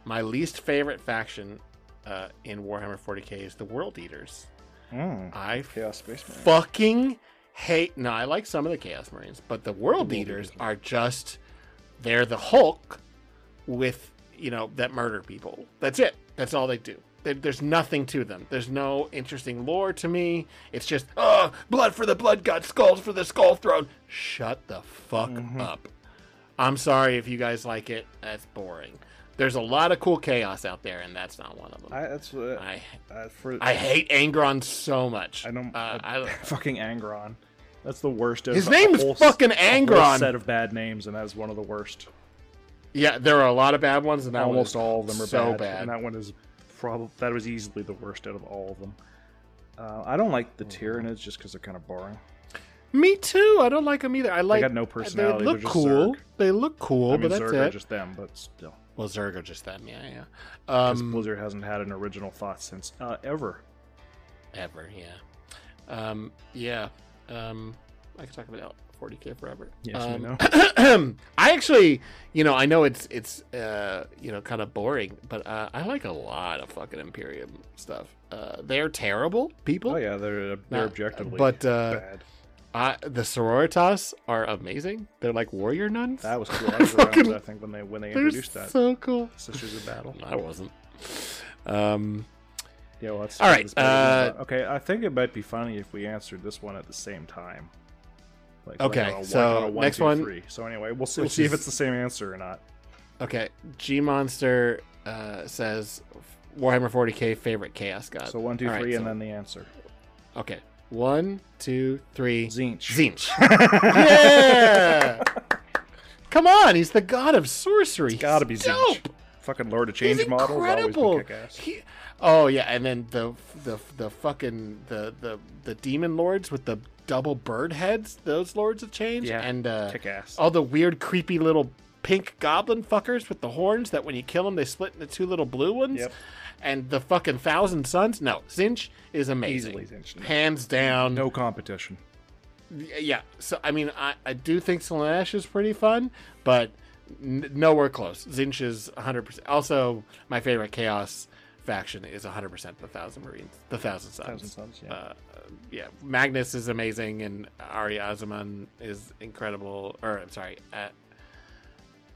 my least favorite faction uh, in Warhammer 40k is the World Eaters.
Mm.
I
Chaos Space Marine.
fucking hate. No, I like some of the Chaos Marines, but the World
The
Eaters
Eaters.
are just they're the Hulk with you know that murder people. That's it. That's all they do. There- There's nothing to them. There's no interesting lore to me. It's just, oh, blood for the blood god, skulls for the skull throne. Shut the fuck
Mhm.
up. I'm sorry if you guys like it. That's boring. There's a lot of cool chaos out there, and that's not one of them.
I, that's what
I
uh, for.
I hate Angron so much.
I don't.
Uh, I,
fucking Angron. That's the worst. Of
his
a
name is
whole-
fucking
a whole
Angron.
set of bad names, and that is one of the worst.
Yeah, there are a lot of bad ones, and that one
Almost
is
all of them are
so
bad,
bad.
and that one is probably that was easily the worst out of all of them. Uh, I don't like the Tyranids just because they're kind of boring.
Me too. I don't like them either. I like.
They got no personality,
They look cool.
Zerg.
They look cool,
I mean,
but that's
Zerg are just them, but still,
Well, Zerg are just them. Yeah, yeah.
because
Um,
Blizzard hasn't had an original thought since uh, ever.
ever. Yeah. Um. Yeah. Um. I could talk about 40k forever.
Yes,
um,
know.
I actually, you know, I know it's it's uh you know kind of boring, but uh, I like a lot of fucking Imperium stuff. Uh, they're terrible people.
Oh yeah, they're they're objectively
but, uh,
bad.
I, the sororitas are amazing. They're like warrior nuns.
That was cool. I was around, I think, when they when they introduced that.
so cool.
Sisters of Battle.
I wasn't. Um.
Yeah, well, that's
All right,
that's better than-
uh,
okay, I think it might be funny if we answered this one at the same time. Like, like
Okay,
on a one-
so
on one,
next
two,
one-
three. So anyway, we'll see. We'll see if it's the same answer or not.
Okay. G Monster uh, says Warhammer 40k favorite chaos god.
So one, two, three,
right,
and
so-
then the answer.
Okay. One, two, three.
Tzeentch.
Tzeentch. yeah. Come on, he's the god of sorcery.
It's gotta be
He's
Tzeentch.
dope.
Fucking Lord of
He's
Change model
incredible. He, oh yeah, and then the the the fucking the the the demon lords with the double bird heads. Those lords of change.
Yeah,
and uh,
Kick-ass.
all the weird, creepy little pink goblin fuckers with the horns that when you kill them, they split into two little blue ones.
Yep.
And the fucking thousand suns. No, Tzeentch is amazing.
Easily Tzeentch.
Hands down.
No competition.
Yeah. So, I mean, I, I do think Slaanesh is pretty fun, but n- nowhere close. Tzeentch is 100%. Also, my favorite Chaos faction is 100% the Thousand Marines. The Thousand Suns.
Thousand Suns, yeah.
Uh, yeah. Magnus is amazing, and Ari Azaman is incredible. Or, I'm sorry, uh,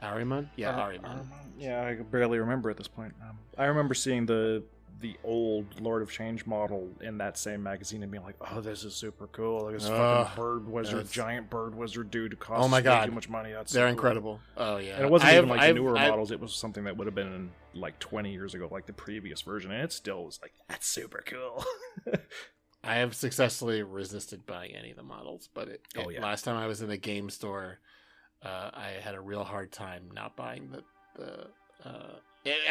Ahriman? Yeah,
Uh,
Ahriman.
um, yeah, I can barely remember at this point. Um, I remember seeing the the old Lord of Change model in that same magazine and being like, "Oh, this is super cool! Like this
Ugh,
fucking bird wizard,
that's-
giant bird wizard dude costs
Oh my God.
too much money. That's
They're
so cool."
incredible. Oh, yeah.
And it wasn't
I
even like
I've-
newer
I've-
models; it was something that would have been in like 20 years ago, like the previous version, and it still was like, "That's super cool."
I have successfully resisted buying any of the models, but it,
Oh, yeah.
last time I was in a game store, uh, I had a real hard time not buying the the. Uh,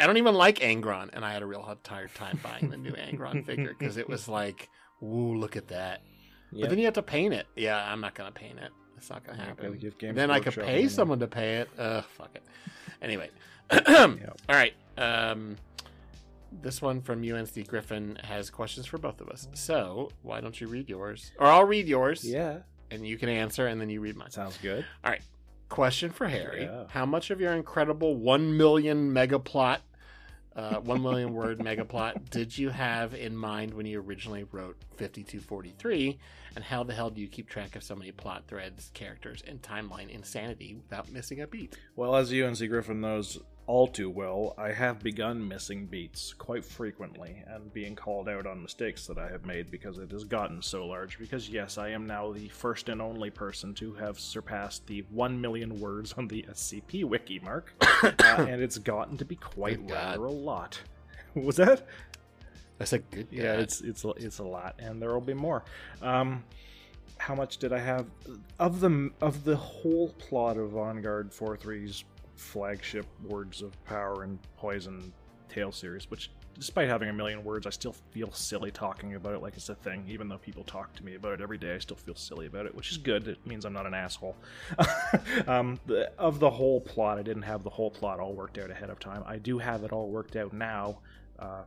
I- don't even like Angron, and I had a real hard time buying the new Angron figure because it was like, "Ooh, look at that!" But then you have to paint it. Yeah, I'm not gonna paint it. It's not gonna happen. then I could pay
money.
someone to pay it. Ugh, fuck it. Anyway, all right. Um, this one from UNC Griffin has questions for both of us. So why don't you read yours, or I'll read yours,
yeah,
and you can answer, and then you read mine.
sounds good.
All right. Question for Harry:
Yeah.
How much of your incredible one million mega plot, uh, one million word mega plot, did you have in mind when you originally wrote fifty two forty three? And how the hell do you keep track of so many plot threads, characters, and timeline insanity without missing a beat?
Well, as UNC Griffin knows, all too well, I have begun missing beats quite frequently and being called out on mistakes that I have made because it has gotten so large. Because, yes, I am now the first and only person to have surpassed the 1 million words on the SCP Wiki mark, uh, and it's gotten to be quite
Good God.
a lot. Was that?
That's a good.
yeah,
God.
it's it's it's a lot, and there will be more. Um, how much did I have of the of the whole plot of Vanguard 4-3's flagship Words of Power and Poison Tale series? Which, despite having a million words, I still feel silly talking about it like it's a thing. Even though people talk to me about it every day, I still feel silly about it, which is good. It means I'm not an asshole. um, the, of the whole plot, I didn't have the whole plot all worked out ahead of time. I do have it all worked out now. Uh,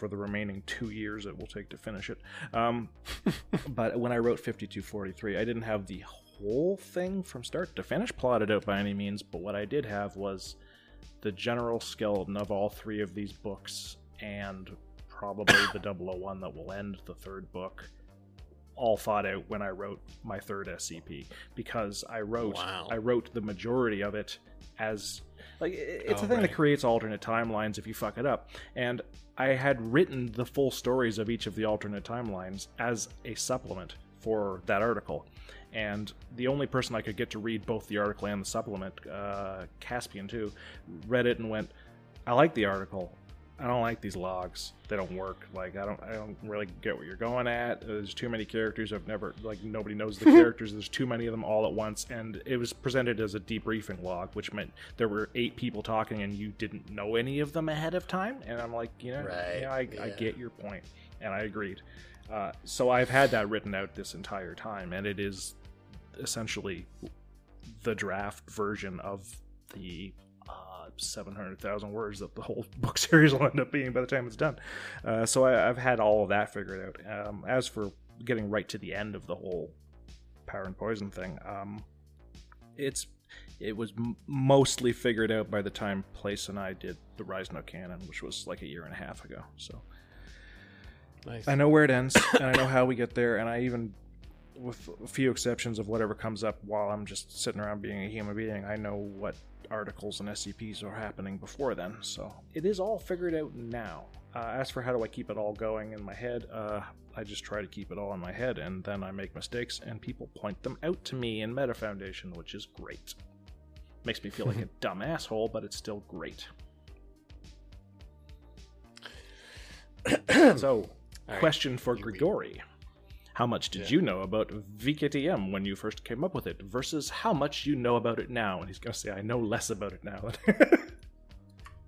for the remaining two years it will take to finish it. Um, but when I wrote 5243, I didn't have the whole thing from start to finish plotted out by any means, but what I did have was the general skeleton of all three of these books and probably the 001 that will end the third book all thought out when I wrote my third SCP because I wrote
Wow.
I wrote the majority of it as like it's
Oh,
a thing
right.
that creates alternate timelines if you fuck it up and I had written the full stories of each of the alternate timelines as a supplement for that article and the only person I could get to read both the article and the supplement uh, Caspian too read it and went I like the article I don't like these logs. They don't work. Like I don't I don't really get what you're going at. There's too many characters. I've never like nobody knows the characters. There's too many of them all at once and it was presented as a debriefing log, which meant there were eight people talking and you didn't know any of them ahead of time. And I'm like, you know,
Right,
yeah, I, I
yeah.
get your point. And I agreed. Uh, so I've had that written out this entire time and it is essentially the draft version of the uh, 700,000 words that the whole book series will end up being by the time it's done. Uh, so I, I've had all of that figured out. Um, as for getting right to the end of the whole power and poison thing, um, it's it was m- mostly figured out by the time Place and I did the Rise No Canon, which was like a year and a half ago. So
nice.
I know where it ends, and I know how we get there, and I even, with a few exceptions of whatever comes up while I'm just sitting around being a human being, I know what articles and SCPs are happening before then. So it is all figured out now. Uh, as for how do I keep it all going in my head, uh, I just try to keep it all in my head, and then I make mistakes, and people point them out to me in Meta Foundation, which is great. Makes me feel like a dumb asshole, but it's still great. so,
right,
question for Grigori. How much did
Yeah.
you know about VKTM when you first came up with it versus how much you know about it now? And he's going to say, I know less about it now.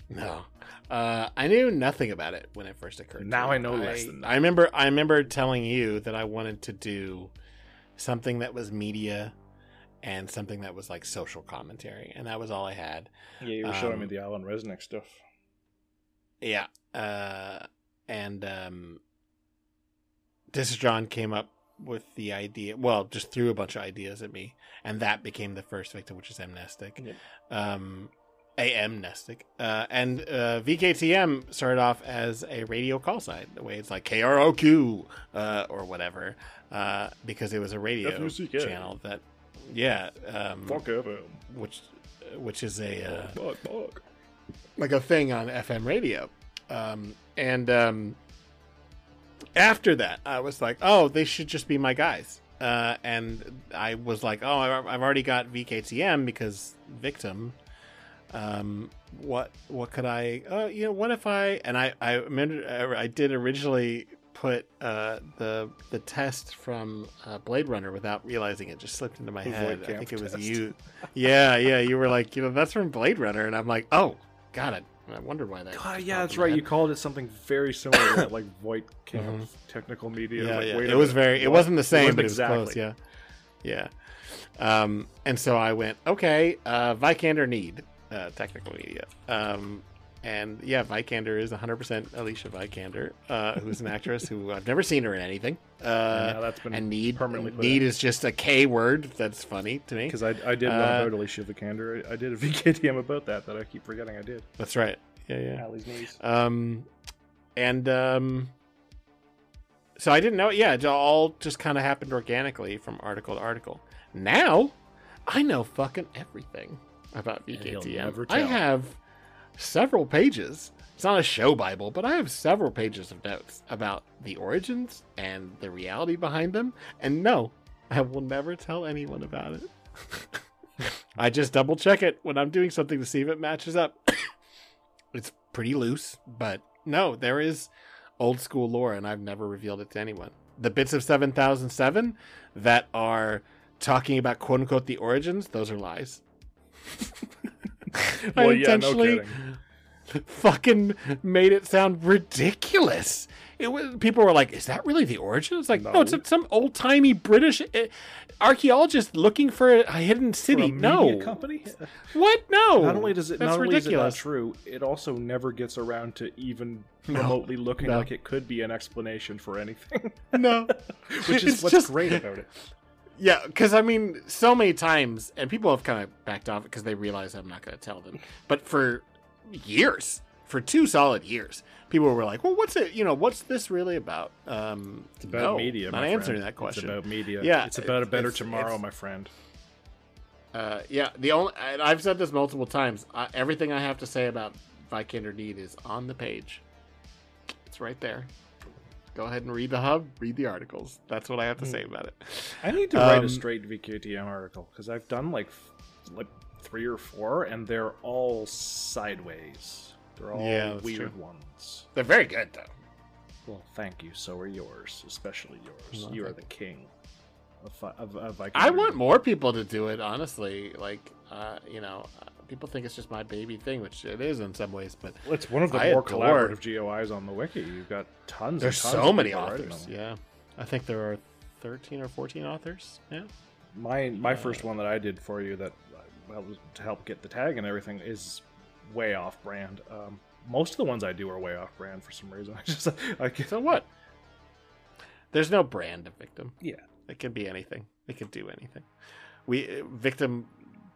No, uh, I knew nothing about it when it first occurred.
Now. I know less than that.
I remember. I remember telling you that I wanted to do something that was media and something that was like social commentary, and that was all I had.
yeah, you were showing me
Um,
the Alan Resnick stuff.
Yeah, uh, and um, this John came up with the idea. Well, just threw a bunch of ideas at me, and that became the first victim, which is Amnestic.
Yep.
Um, Amnestic. Uh, and uh, VKTM started off as a radio call sign, the way it's like KROQ uh, or whatever, uh, because it was a radio
FUCK.
channel that, yeah, um,
Fuck FM.
which which is a uh,
Fuck, fuck.
like a thing on FM radio. Um, and um, after that, I was like, oh, they should just be my guys. Uh, and I was like, oh, I've already got VKTM because victim. Um, what what could I? Uh, you know, what if I? And I I remember I did originally put uh, the the test from uh, Blade Runner without realizing it just slipped into my
The
head. I think it was
test.
you. Yeah, yeah. You were like, you know, that's from Blade Runner, and I'm like, oh, got it. I wonder why that.
God, yeah, that's right.
head.
You called it something very similar to that, like Voight Camp
Mhm.
Technical Media.
Yeah,
like,
yeah.
wait
It
a
was
minute,
very. It wasn't the same,
wasn't
but it was
exactly.
close. Yeah, yeah. Um, and so I went, okay, uh, Vikander Kneed uh, technical media. Um, and yeah, Vikander is 100% Alicia Vikander, uh, who's an actress who I've never seen her in anything.
Yeah,
Uh,
that's been
and need
permanently put
need
in.
is just a K word. That's funny to me.
Because I, I did one
Uh,
about Alicia Vikander. I I did a VKTM about that that I keep forgetting I did.
That's right. Yeah, yeah.
Allie's niece.
Um, and um, so I didn't know. Yeah, it all just kind of happened organically from article to article. Now I know fucking everything about
And
VKTM. I have several pages. It's not a show Bible, but I have several pages of notes about the origins and the reality behind them. And no, I will never tell anyone about it. I just double check it when I'm doing something to see if it matches up. it's pretty loose, but no, there is old school lore, and I've never revealed it to anyone. The bits of 7007 that are talking about quote unquote the origins, those are lies. I
Well, yeah, no
intentionally fucking made it sound ridiculous. It was people were like, "Is that really the origin?" It's like, no,
No.
it's some old timey British uh, archaeologist looking for a hidden
For
city.
a
no,
media company.
what? No.
Not only does it
That's
not only is it not
ridiculous.
true, it also never gets around to even
No.
remotely looking
No.
like it could be an explanation for anything.
no,
Which is
It's
what's
just-
great about it.
Yeah, because I mean, so many times, and people have kind of backed off because they realize I'm not going to tell them. But for years, for two solid years, people were like, "Well, what's it? You know, what's this really about?" Um,
It's about
no,
media.
Not answering
friend.
that question.
It's about media.
Yeah,
it's about a better
it's-
tomorrow,
it's-
my friend.
Uh, yeah, the only and I've said this multiple times. I, everything I have to say about Vikander Kneed is on the page. It's right there. Go ahead and read the hub. Read the articles. That's what I have to say about it.
I need to write
Um,
a straight VKTM article because I've done like like three or four, and they're all sideways. They're all
Yeah,
weird
true.
ones.
They're very good though.
Well, thank you. So are yours, especially yours.
Well,
you are the king of, of, of
I want more people to do it. Honestly, like uh, you know, people think it's just my baby thing, which it is in some ways. But
Well, it's one of the
I
more collaborative GOIs on the wiki. You've got tons.
there's
tons
so many authors. Yeah, I think there are thirteen or fourteen authors. Yeah.
My my first one that I did for you that well, to help get the tag and everything is way off brand. Um, most of the ones I do are way off brand for some reason. I just I can,
So what? There's no brand of victim.
yeah.
It can be anything. It can do anything. We uh, victim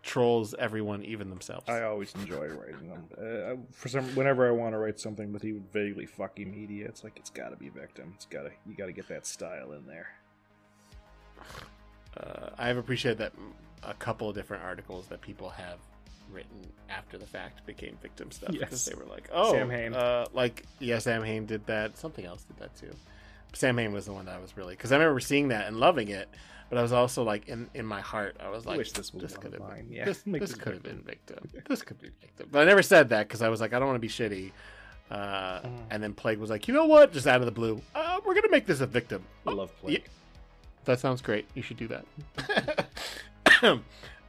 trolls everyone, even themselves.
I always enjoy writing them. Uh, for some, whenever I want to write something with even vaguely fucky media, it's like it's got to be victim. It's got to you got to get that style in there.
uh, I have appreciated that a couple of different articles that people have written after the fact became victim stuff because they were like, "Oh,
Sam Hain.
uh, like yeah, Sam Hain did that. Something else did that too." Sam Hain was the one that I was really because I remember seeing that and loving it, but I was also like in in my heart, I was like,
wish this was one
could have been,
Yeah,
this, this
this
could have been
Victim."
This could be victim." But I never said that because I was like, I don't want to be shitty. Uh,
Mm.
And then Plague was like, you know what? Just out of the blue, uh, we're gonna make this a victim.
I love play.
Yeah. That sounds great. You should do that. uh,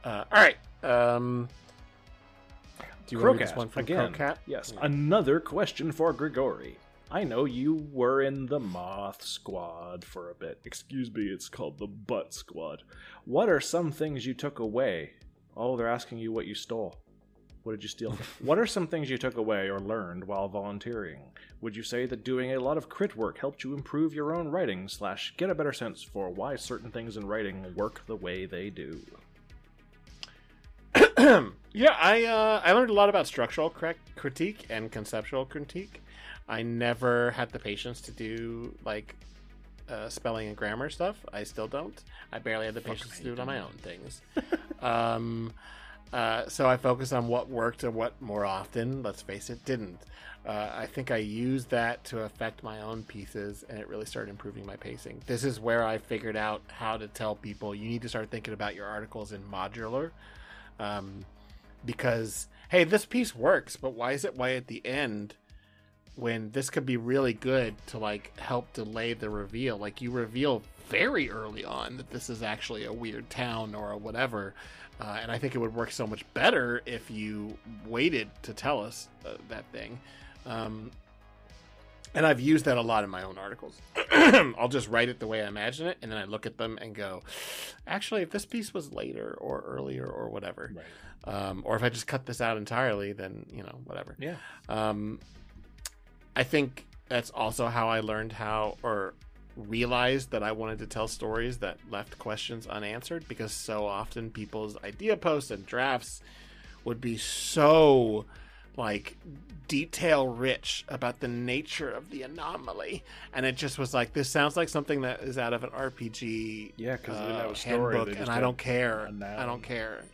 all right. Um, do you want to this one from
again.
Crocat?
Yes.
Yeah.
Another question for Grigori. I know you were in the Moth Squad for a bit. Excuse me, it's called the Butt Squad. What are some things you took away? Oh, they're asking you what you stole. What did you steal? what are some things you took away or learned while volunteering? Would you say that doing a lot of crit work helped you improve your own writing slash get a better sense for why certain things in writing work the way they do?
yeah, I uh, I learned a lot about structural crit- critique and conceptual critique. I never had the patience to do like uh, spelling and grammar stuff. I still don't. I barely had the patience to do it on my own things. um, uh, so I focused on what worked and what more often, let's face it, didn't. Uh, I think I used that to affect my own pieces, and it really started improving my pacing. This is where I figured out how to tell people you need to start thinking about your articles in modular um, because hey, this piece works, but why is it why at the end when this could be really good to like help delay the reveal? Like you reveal very early on that this is actually a weird town or a whatever, uh, and I think it would work so much better if you waited to tell us uh, that thing. Um, and I've used that a lot in my own articles. I'll just write it the way I imagine it, and then I look at them and go, actually, if this piece was later or earlier or whatever, um, or if I just cut this out entirely, then you know whatever.
Yeah.
Um, I think that's also how I learned how or realized that I wanted to tell stories that left questions unanswered because so often people's idea posts and drafts would be so like detail rich about the nature of the anomaly. And it just was like this sounds like something that is out of an RPG
Yeah, 'cause they
uh,
didn't have story,
handbook and I don't care. I don't care.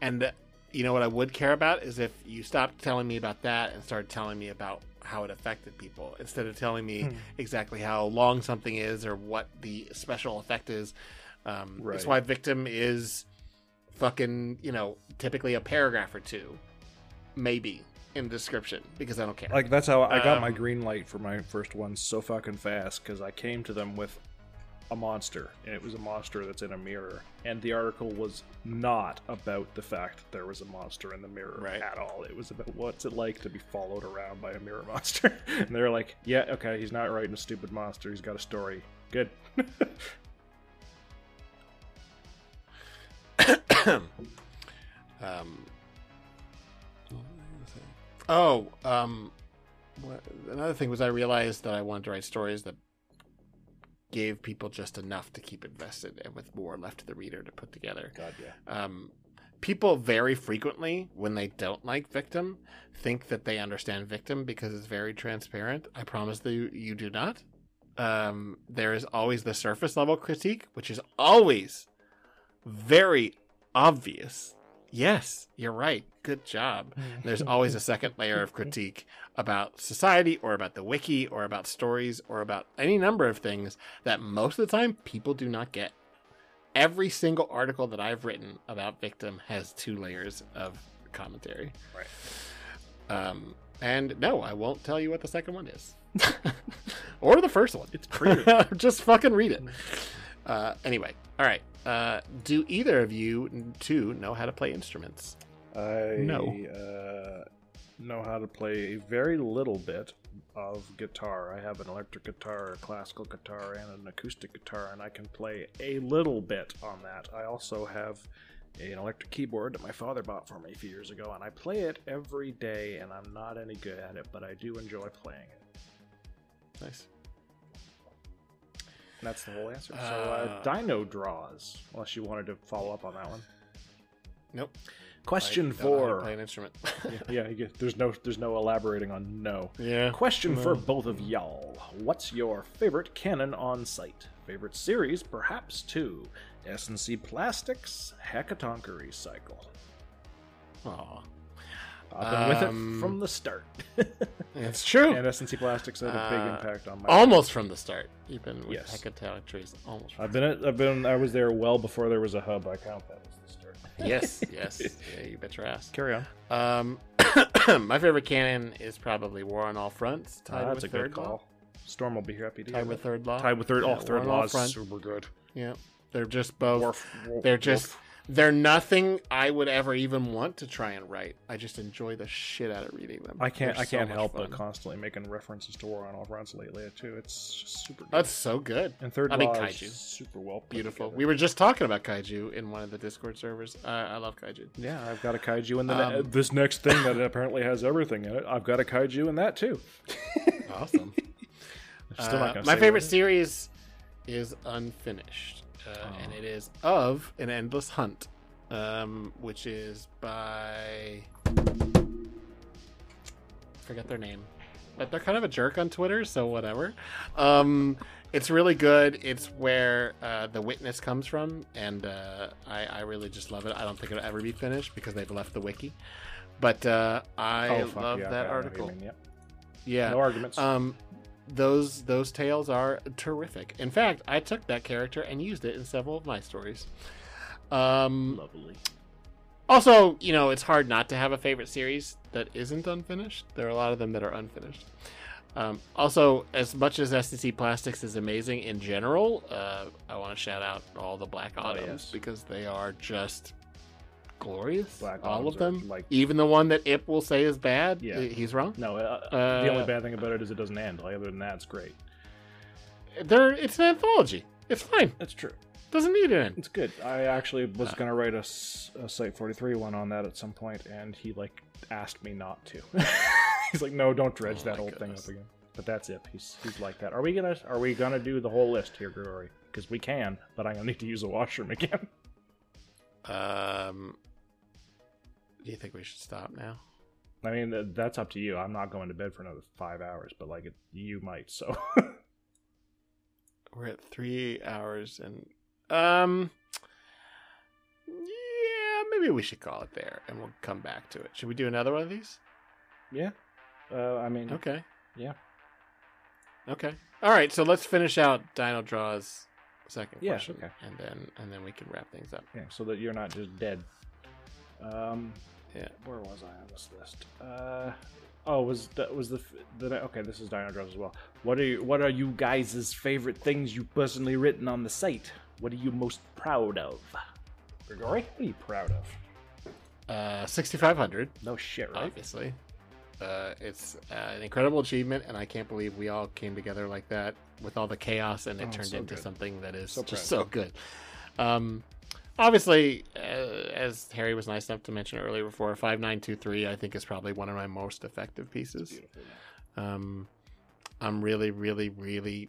And you know what I would care about is if you stopped telling me about that and started telling me about how it affected people instead of telling me
Hmm.
exactly how long something is or what the special effect is. Um, That's
Right.
why victim is fucking you know typically a paragraph or two, maybe in the description because I don't care.
Like that's how I got my
Um,
green light for my first one so fucking fast because I came to them with a monster, and it was a monster that's in a mirror, and the article was not about the fact that there was a monster in the mirror
Right.
at all. It was about what's it like to be followed around by a mirror monster, and they're like, "Yeah, okay, he's not writing a stupid monster. He's got a story. Good."
um, oh, um, another thing was I realized that I wanted to write stories that gave people just enough to keep invested and with more left to the reader to put together.
God, yeah.
Um, people very frequently, when they don't like Victim, think that they understand Victim because it's very transparent. I promise you, you do not. Um, there is always the surface level critique, which is always very obvious. Yes, you're right. Good job. There's always a second layer of critique about society or about the wiki or about stories or about any number of things that most of the time people do not get. Every single article that I've written about Victim has two layers of commentary.
Right.
Um, and no, I won't tell you what the second one is. or the first one.
It's pretty.
Just fucking read it. Uh, anyway, all right. Uh, do either of you two know how to play instruments?
I
No.
uh, know how to play a very little bit of guitar. I have an electric guitar, a classical guitar, and an acoustic guitar, and I can play a little bit on that. I also have an electric keyboard that my father bought for me a few years ago, and I play it every day, and I'm not any good at it, but I do enjoy playing it.
Nice.
That's the whole answer. so, uh,
Uh,
Dino Draws, unless you wanted to follow up on that one.
Nope.
Question
I don't know how to
four.
Play an instrument.
yeah, yeah, there's no there's no elaborating on no.
yeah.
Question for both of y'all. What's your favorite canon on site? Favorite series, perhaps two. S&C Plastics, Hecatoncheires Cycle.
Aw.
I've been with
Um,
it from the start.
It's true.
and S&C Plastics had a big
Uh,
impact on my
almost from the start. You've been with
Yes.
Hecatoncheires. Almost. From
I've been at, I've been I was there well before there was a hub. I count that as the start.
yes, yes. Yeah, you bet your ass.
Carry on.
Um, my favorite canon is probably War on All Fronts. Tied
Uh, that's a
with
good
Third Law.
call. Storm will be happy to hear
Tied with
that.
Third Law.
Tied with third.
Yeah,
oh, third
War on
law is super good.
Yeah, they're just both.
Worf-
they're just.
Wolf.
They're nothing I would ever even want to try and write. I just enjoy the shit out of reading them.
I can't.
They're
I
so
can't help
fun.
but constantly making references to War on All Fronts lately too. It's just super. Good.
That's so good.
and third
I mean, kaiju.
is super well. Put
Beautiful.
together.
We were just talking about kaiju in one of the Discord servers. Uh, I love kaiju.
Yeah, I've got a kaiju in the
Um,
ne- this next thing that apparently has everything in it. I've got a kaiju in that too.
Awesome.
Still
Uh,
gonna
my favorite series is Unfinished, uh,
Oh.
and it is of An Endless Hunt, um, which is by forget their name, but they're kind of a jerk on Twitter, so whatever. Um, it's really good. It's where uh, the witness comes from, and uh, I, I really just love it. I don't think it'll ever be finished because they've left the wiki, but uh, I
Oh,
love
yeah,
that
I know what you
article.
mean, yep.
Yeah,
No arguments.
um, those those tales are terrific. In fact, I took that character and used it in several of my stories. Um,
Lovely.
also, you know, it's hard not to have a favorite series that isn't unfinished. There are a lot of them that are unfinished. Um, also, as much as S&C Plastics is amazing in general, uh, I want to shout out all the Black
Oh, yes.
because they are just glorious.
Black
all of them,
like-
even the one that Ip will say is bad.
Yeah.
he's wrong.
No, uh,
Uh,
the only bad thing about it is it doesn't end. Like Other than that, it's great.
They're, it's an anthology. It's fine.
That's true.
Doesn't need end.
It's good. I actually was
Uh.
gonna write a Site 43 one on that at some point, and he like asked me not to. he's like, "No, don't dredge
Oh
that old
goodness.
thing up again." But that's it. He's he's like that. Are we gonna Are we gonna do the whole list here, Grigori? Because we can, but I'm gonna need to use a washroom again.
Um, do you think we should stop now?
I mean, that's up to you. I'm not going to bed for another five hours, but like it, you might. So
We're at three hours and um, yeah, maybe we should call it there, and we'll come back to it. Should we do another one of these?
Yeah. Uh, I mean,
Okay.
Yeah.
Okay. All right. So let's finish out Dino Draw's second
Yeah,
question,
okay.
and then and then we can wrap things up.
yeah, so that you're not just dead. Um,
Yeah.
where was I on this list? Uh, oh, was that was the the okay? This is Dino Draws as well. What are you, what are you guys' favorite things you personally written on the site? What are you most proud of? Grigori, what are you proud of?
Uh, 6500,
No shit, right?
obviously. Uh, it's uh, an incredible achievement, and I can't believe we all came together like that with all the chaos, and it
Oh,
turned
so
into
good.
something that is
So
just
proud.
so good. Um, obviously, uh, as Harry was nice enough to mention earlier before, 5923 I think is probably one of my most effective pieces. Um, I'm really, really, really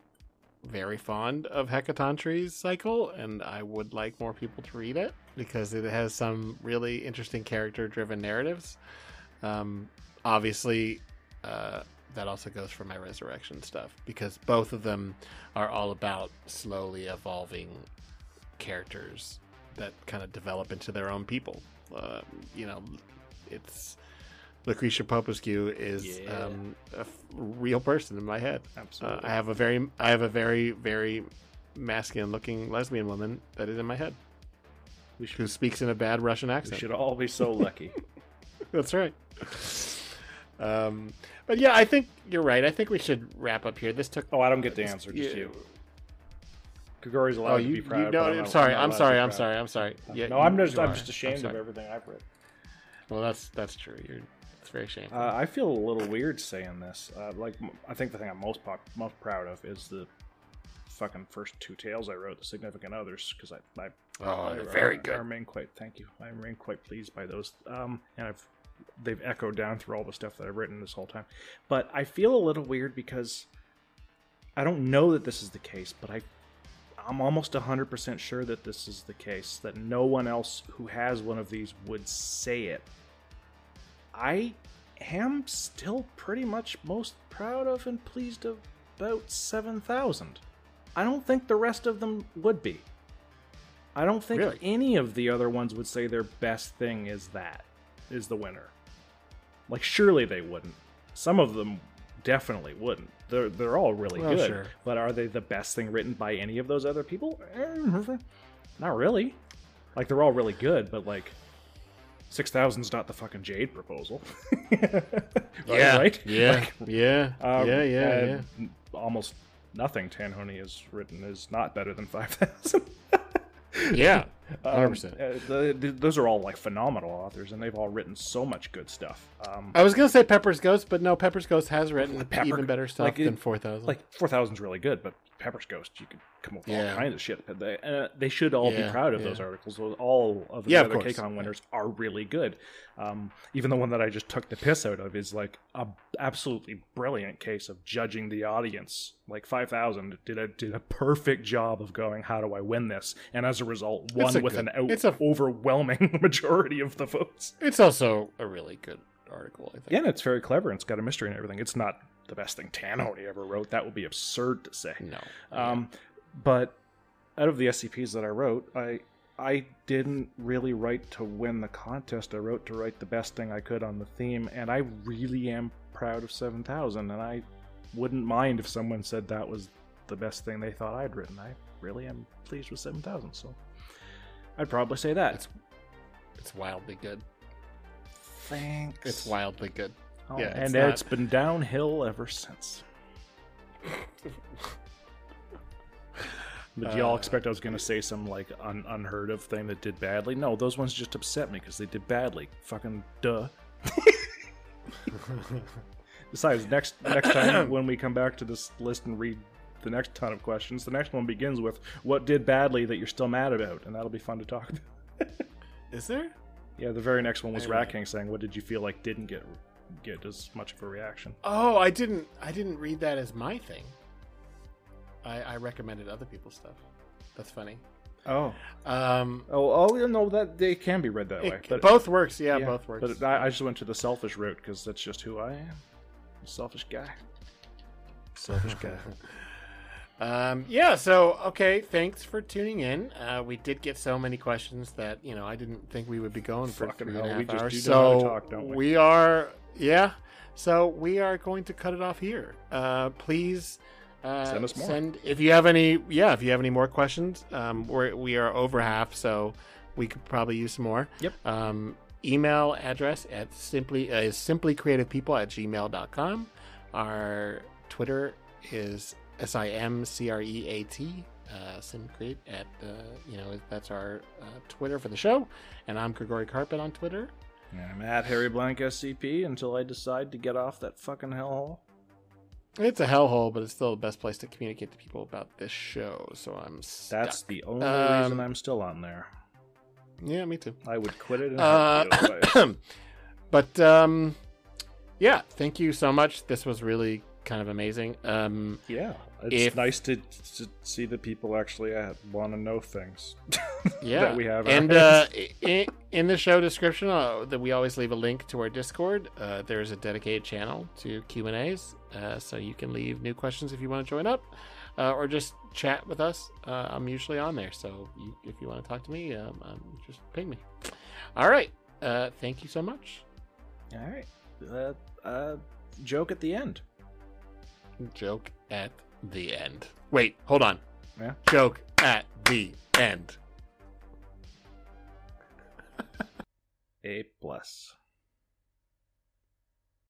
very fond of Hecatoncheires cycle, and I would like more people to read it because it has some really interesting character-driven narratives. Um, obviously, uh, that also goes for my resurrection stuff because both of them are all about slowly evolving characters that kind of develop into their own people. Uh, you know, it's Lucretia Popescu is
Yeah.
um, a f- real person in my head. Uh,
Absolutely.
I have a very, I have a very, very masculine-looking lesbian woman that is in my head,
we should,
who speaks in a bad Russian accent?
we should all be so lucky.
That's right. Um, but yeah, I think you're right. I think we should wrap up here. This took.
oh, I don't get the answer. Just you. Grigori's allowed
Oh,
to
you,
be
you
proud.
no,
but
I'm, sorry. I'm
allowed to
sorry. I'm sorry. I'm sorry. Yeah,
no, I'm just I'm just ashamed of everything I've read.
Well, that's that's true. You're it's very shameful.
Uh, I feel a little weird saying this. Uh, like, I think the thing I'm most pop- most proud of is the fucking first two tales I wrote, the significant others, because I, I
oh,
I-
they're very
I, I
good.
remain quite thank you. I remain quite pleased by those. Um, and I've they've echoed down through all the stuff that I've written this whole time. But I feel a little weird because I don't know that this is the case, but I I'm almost 100% sure that this is the case, that no one else who has one of these would say it. I am still pretty much most proud of and pleased about 7,000. I don't think the rest of them would be. I don't think
Really?
any of the other ones would say their best thing is that, is the winner. Like, surely they wouldn't. Some of them definitely wouldn't. They're, they're all really
Well,
good.
sure.
But are they the best thing written by any of those other people? Eh, Not really. Like, they're all really good, but like, 6,000's not the fucking Jade proposal. Right,
yeah,
Right?
yeah,
Like,
yeah,
um,
yeah, yeah, yeah.
Almost nothing Tanhony has written is not better than 5,000.
Yeah,
Um,
hundred percent.
uh, those are all like phenomenal authors, and they've all written so much good stuff. Um,
I was gonna say Pepper's Ghost, but no, Pepper's Ghost has written
Pepper-
even better stuff
like it-
than Four Thousand.
like 4,000's really good, but Pepper's Ghost, you could come up with
Yeah.
all kinds of shit. They, uh, they should all
Yeah,
be proud of
yeah.
those articles. All of the other. KCON winners are really good. Um, even the one that I just took the piss out of is like a absolutely brilliant case of judging the audience. Like 5,000 did a did a perfect job of going, how do I win this? And as a result, won with
good-
an out,
it's a-
overwhelming majority of the votes.
it's also a really good article. I think.
Yeah, and it's very clever and it's got a mystery and everything. It's not the best thing Tanhony ever wrote. That would be absurd to say.
No.
Um, but out of the SCPs that I wrote, I I didn't really write to win the contest. I wrote to write the best thing I could on the theme, and I really am proud of Seven Thousand. And I wouldn't mind if someone said that was the best thing they thought I'd written. I really am pleased with Seven Thousand, so I'd probably say that.
It's it's wildly good.
Thanks.
It's wildly good.
Oh,
yeah, it's
and
not-
it's been downhill ever since. But y'all
Uh,
expect I was going to say some like un- unheard of thing that did badly? No, those ones just upset me because they did badly. Fucking duh. Besides, next next time when we come back to this list and read the next ton of questions, the next one begins with "What did badly that you're still mad about?" and that'll be fun to talk about.
Is there?
yeah, the very next one was
Anyway.
Rat King saying, "What did you feel like didn't get get as much of a reaction?"
Oh, I didn't. I didn't read that as my thing. I, I recommended other people's stuff. That's funny.
Oh,
Um,
Oh, oh, you know that they can be read that way. But
both works. Yeah,
yeah,
both works.
But I, I just went to the selfish route because that's just who I am. A selfish guy. Selfish guy.
Um, yeah, so okay, thanks for tuning in. Uh, we did get so many questions that you know I didn't think we would be going for
Fucking
three and a
hell, we
half
just
hours.
do
so
know how to talk, don't we?
are, yeah. So we are going to cut it off here. Uh, please uh,
Send us more.
Send if you have any. Yeah, if you have any more questions, um, we're we are over half, so we could probably use some more.
Yep.
Um, email address at simply uh, is simplycreativepeople at gmail.com. Our Twitter is S I M C R E A T. Uh, simcreate at uh, you know that's our uh, Twitter for the show, and I'm Grigori Karpin on Twitter.
I'm at Harry Blank SCP until I decide to get off that fucking hellhole.
It's a hellhole, but it's still the best place to communicate to people about this show. So I'm stuck.
That's the only
Um,
reason I'm still on there.
yeah, me too.
I would quit it in a heartbeat otherwise.
Uh, but um, yeah, thank you so much. This was really kind of amazing. Um,
Yeah, it's
If-
nice to, to see that people actually uh, want to know things.
yeah,
that we have.
and uh, in, in the show description, uh, that we always leave a link to our Discord. Uh, there's a dedicated channel to Q and A's, uh, so you can leave new questions if you want to join up, uh, or just chat with us. Uh, I'm usually on there, so you, if you want to talk to me, um, um, just ping me. All right, uh, thank you so much.
all right, uh, uh, joke at the end.
Joke at the end. Wait, hold on.
Yeah.
Joke at the end.
A plus.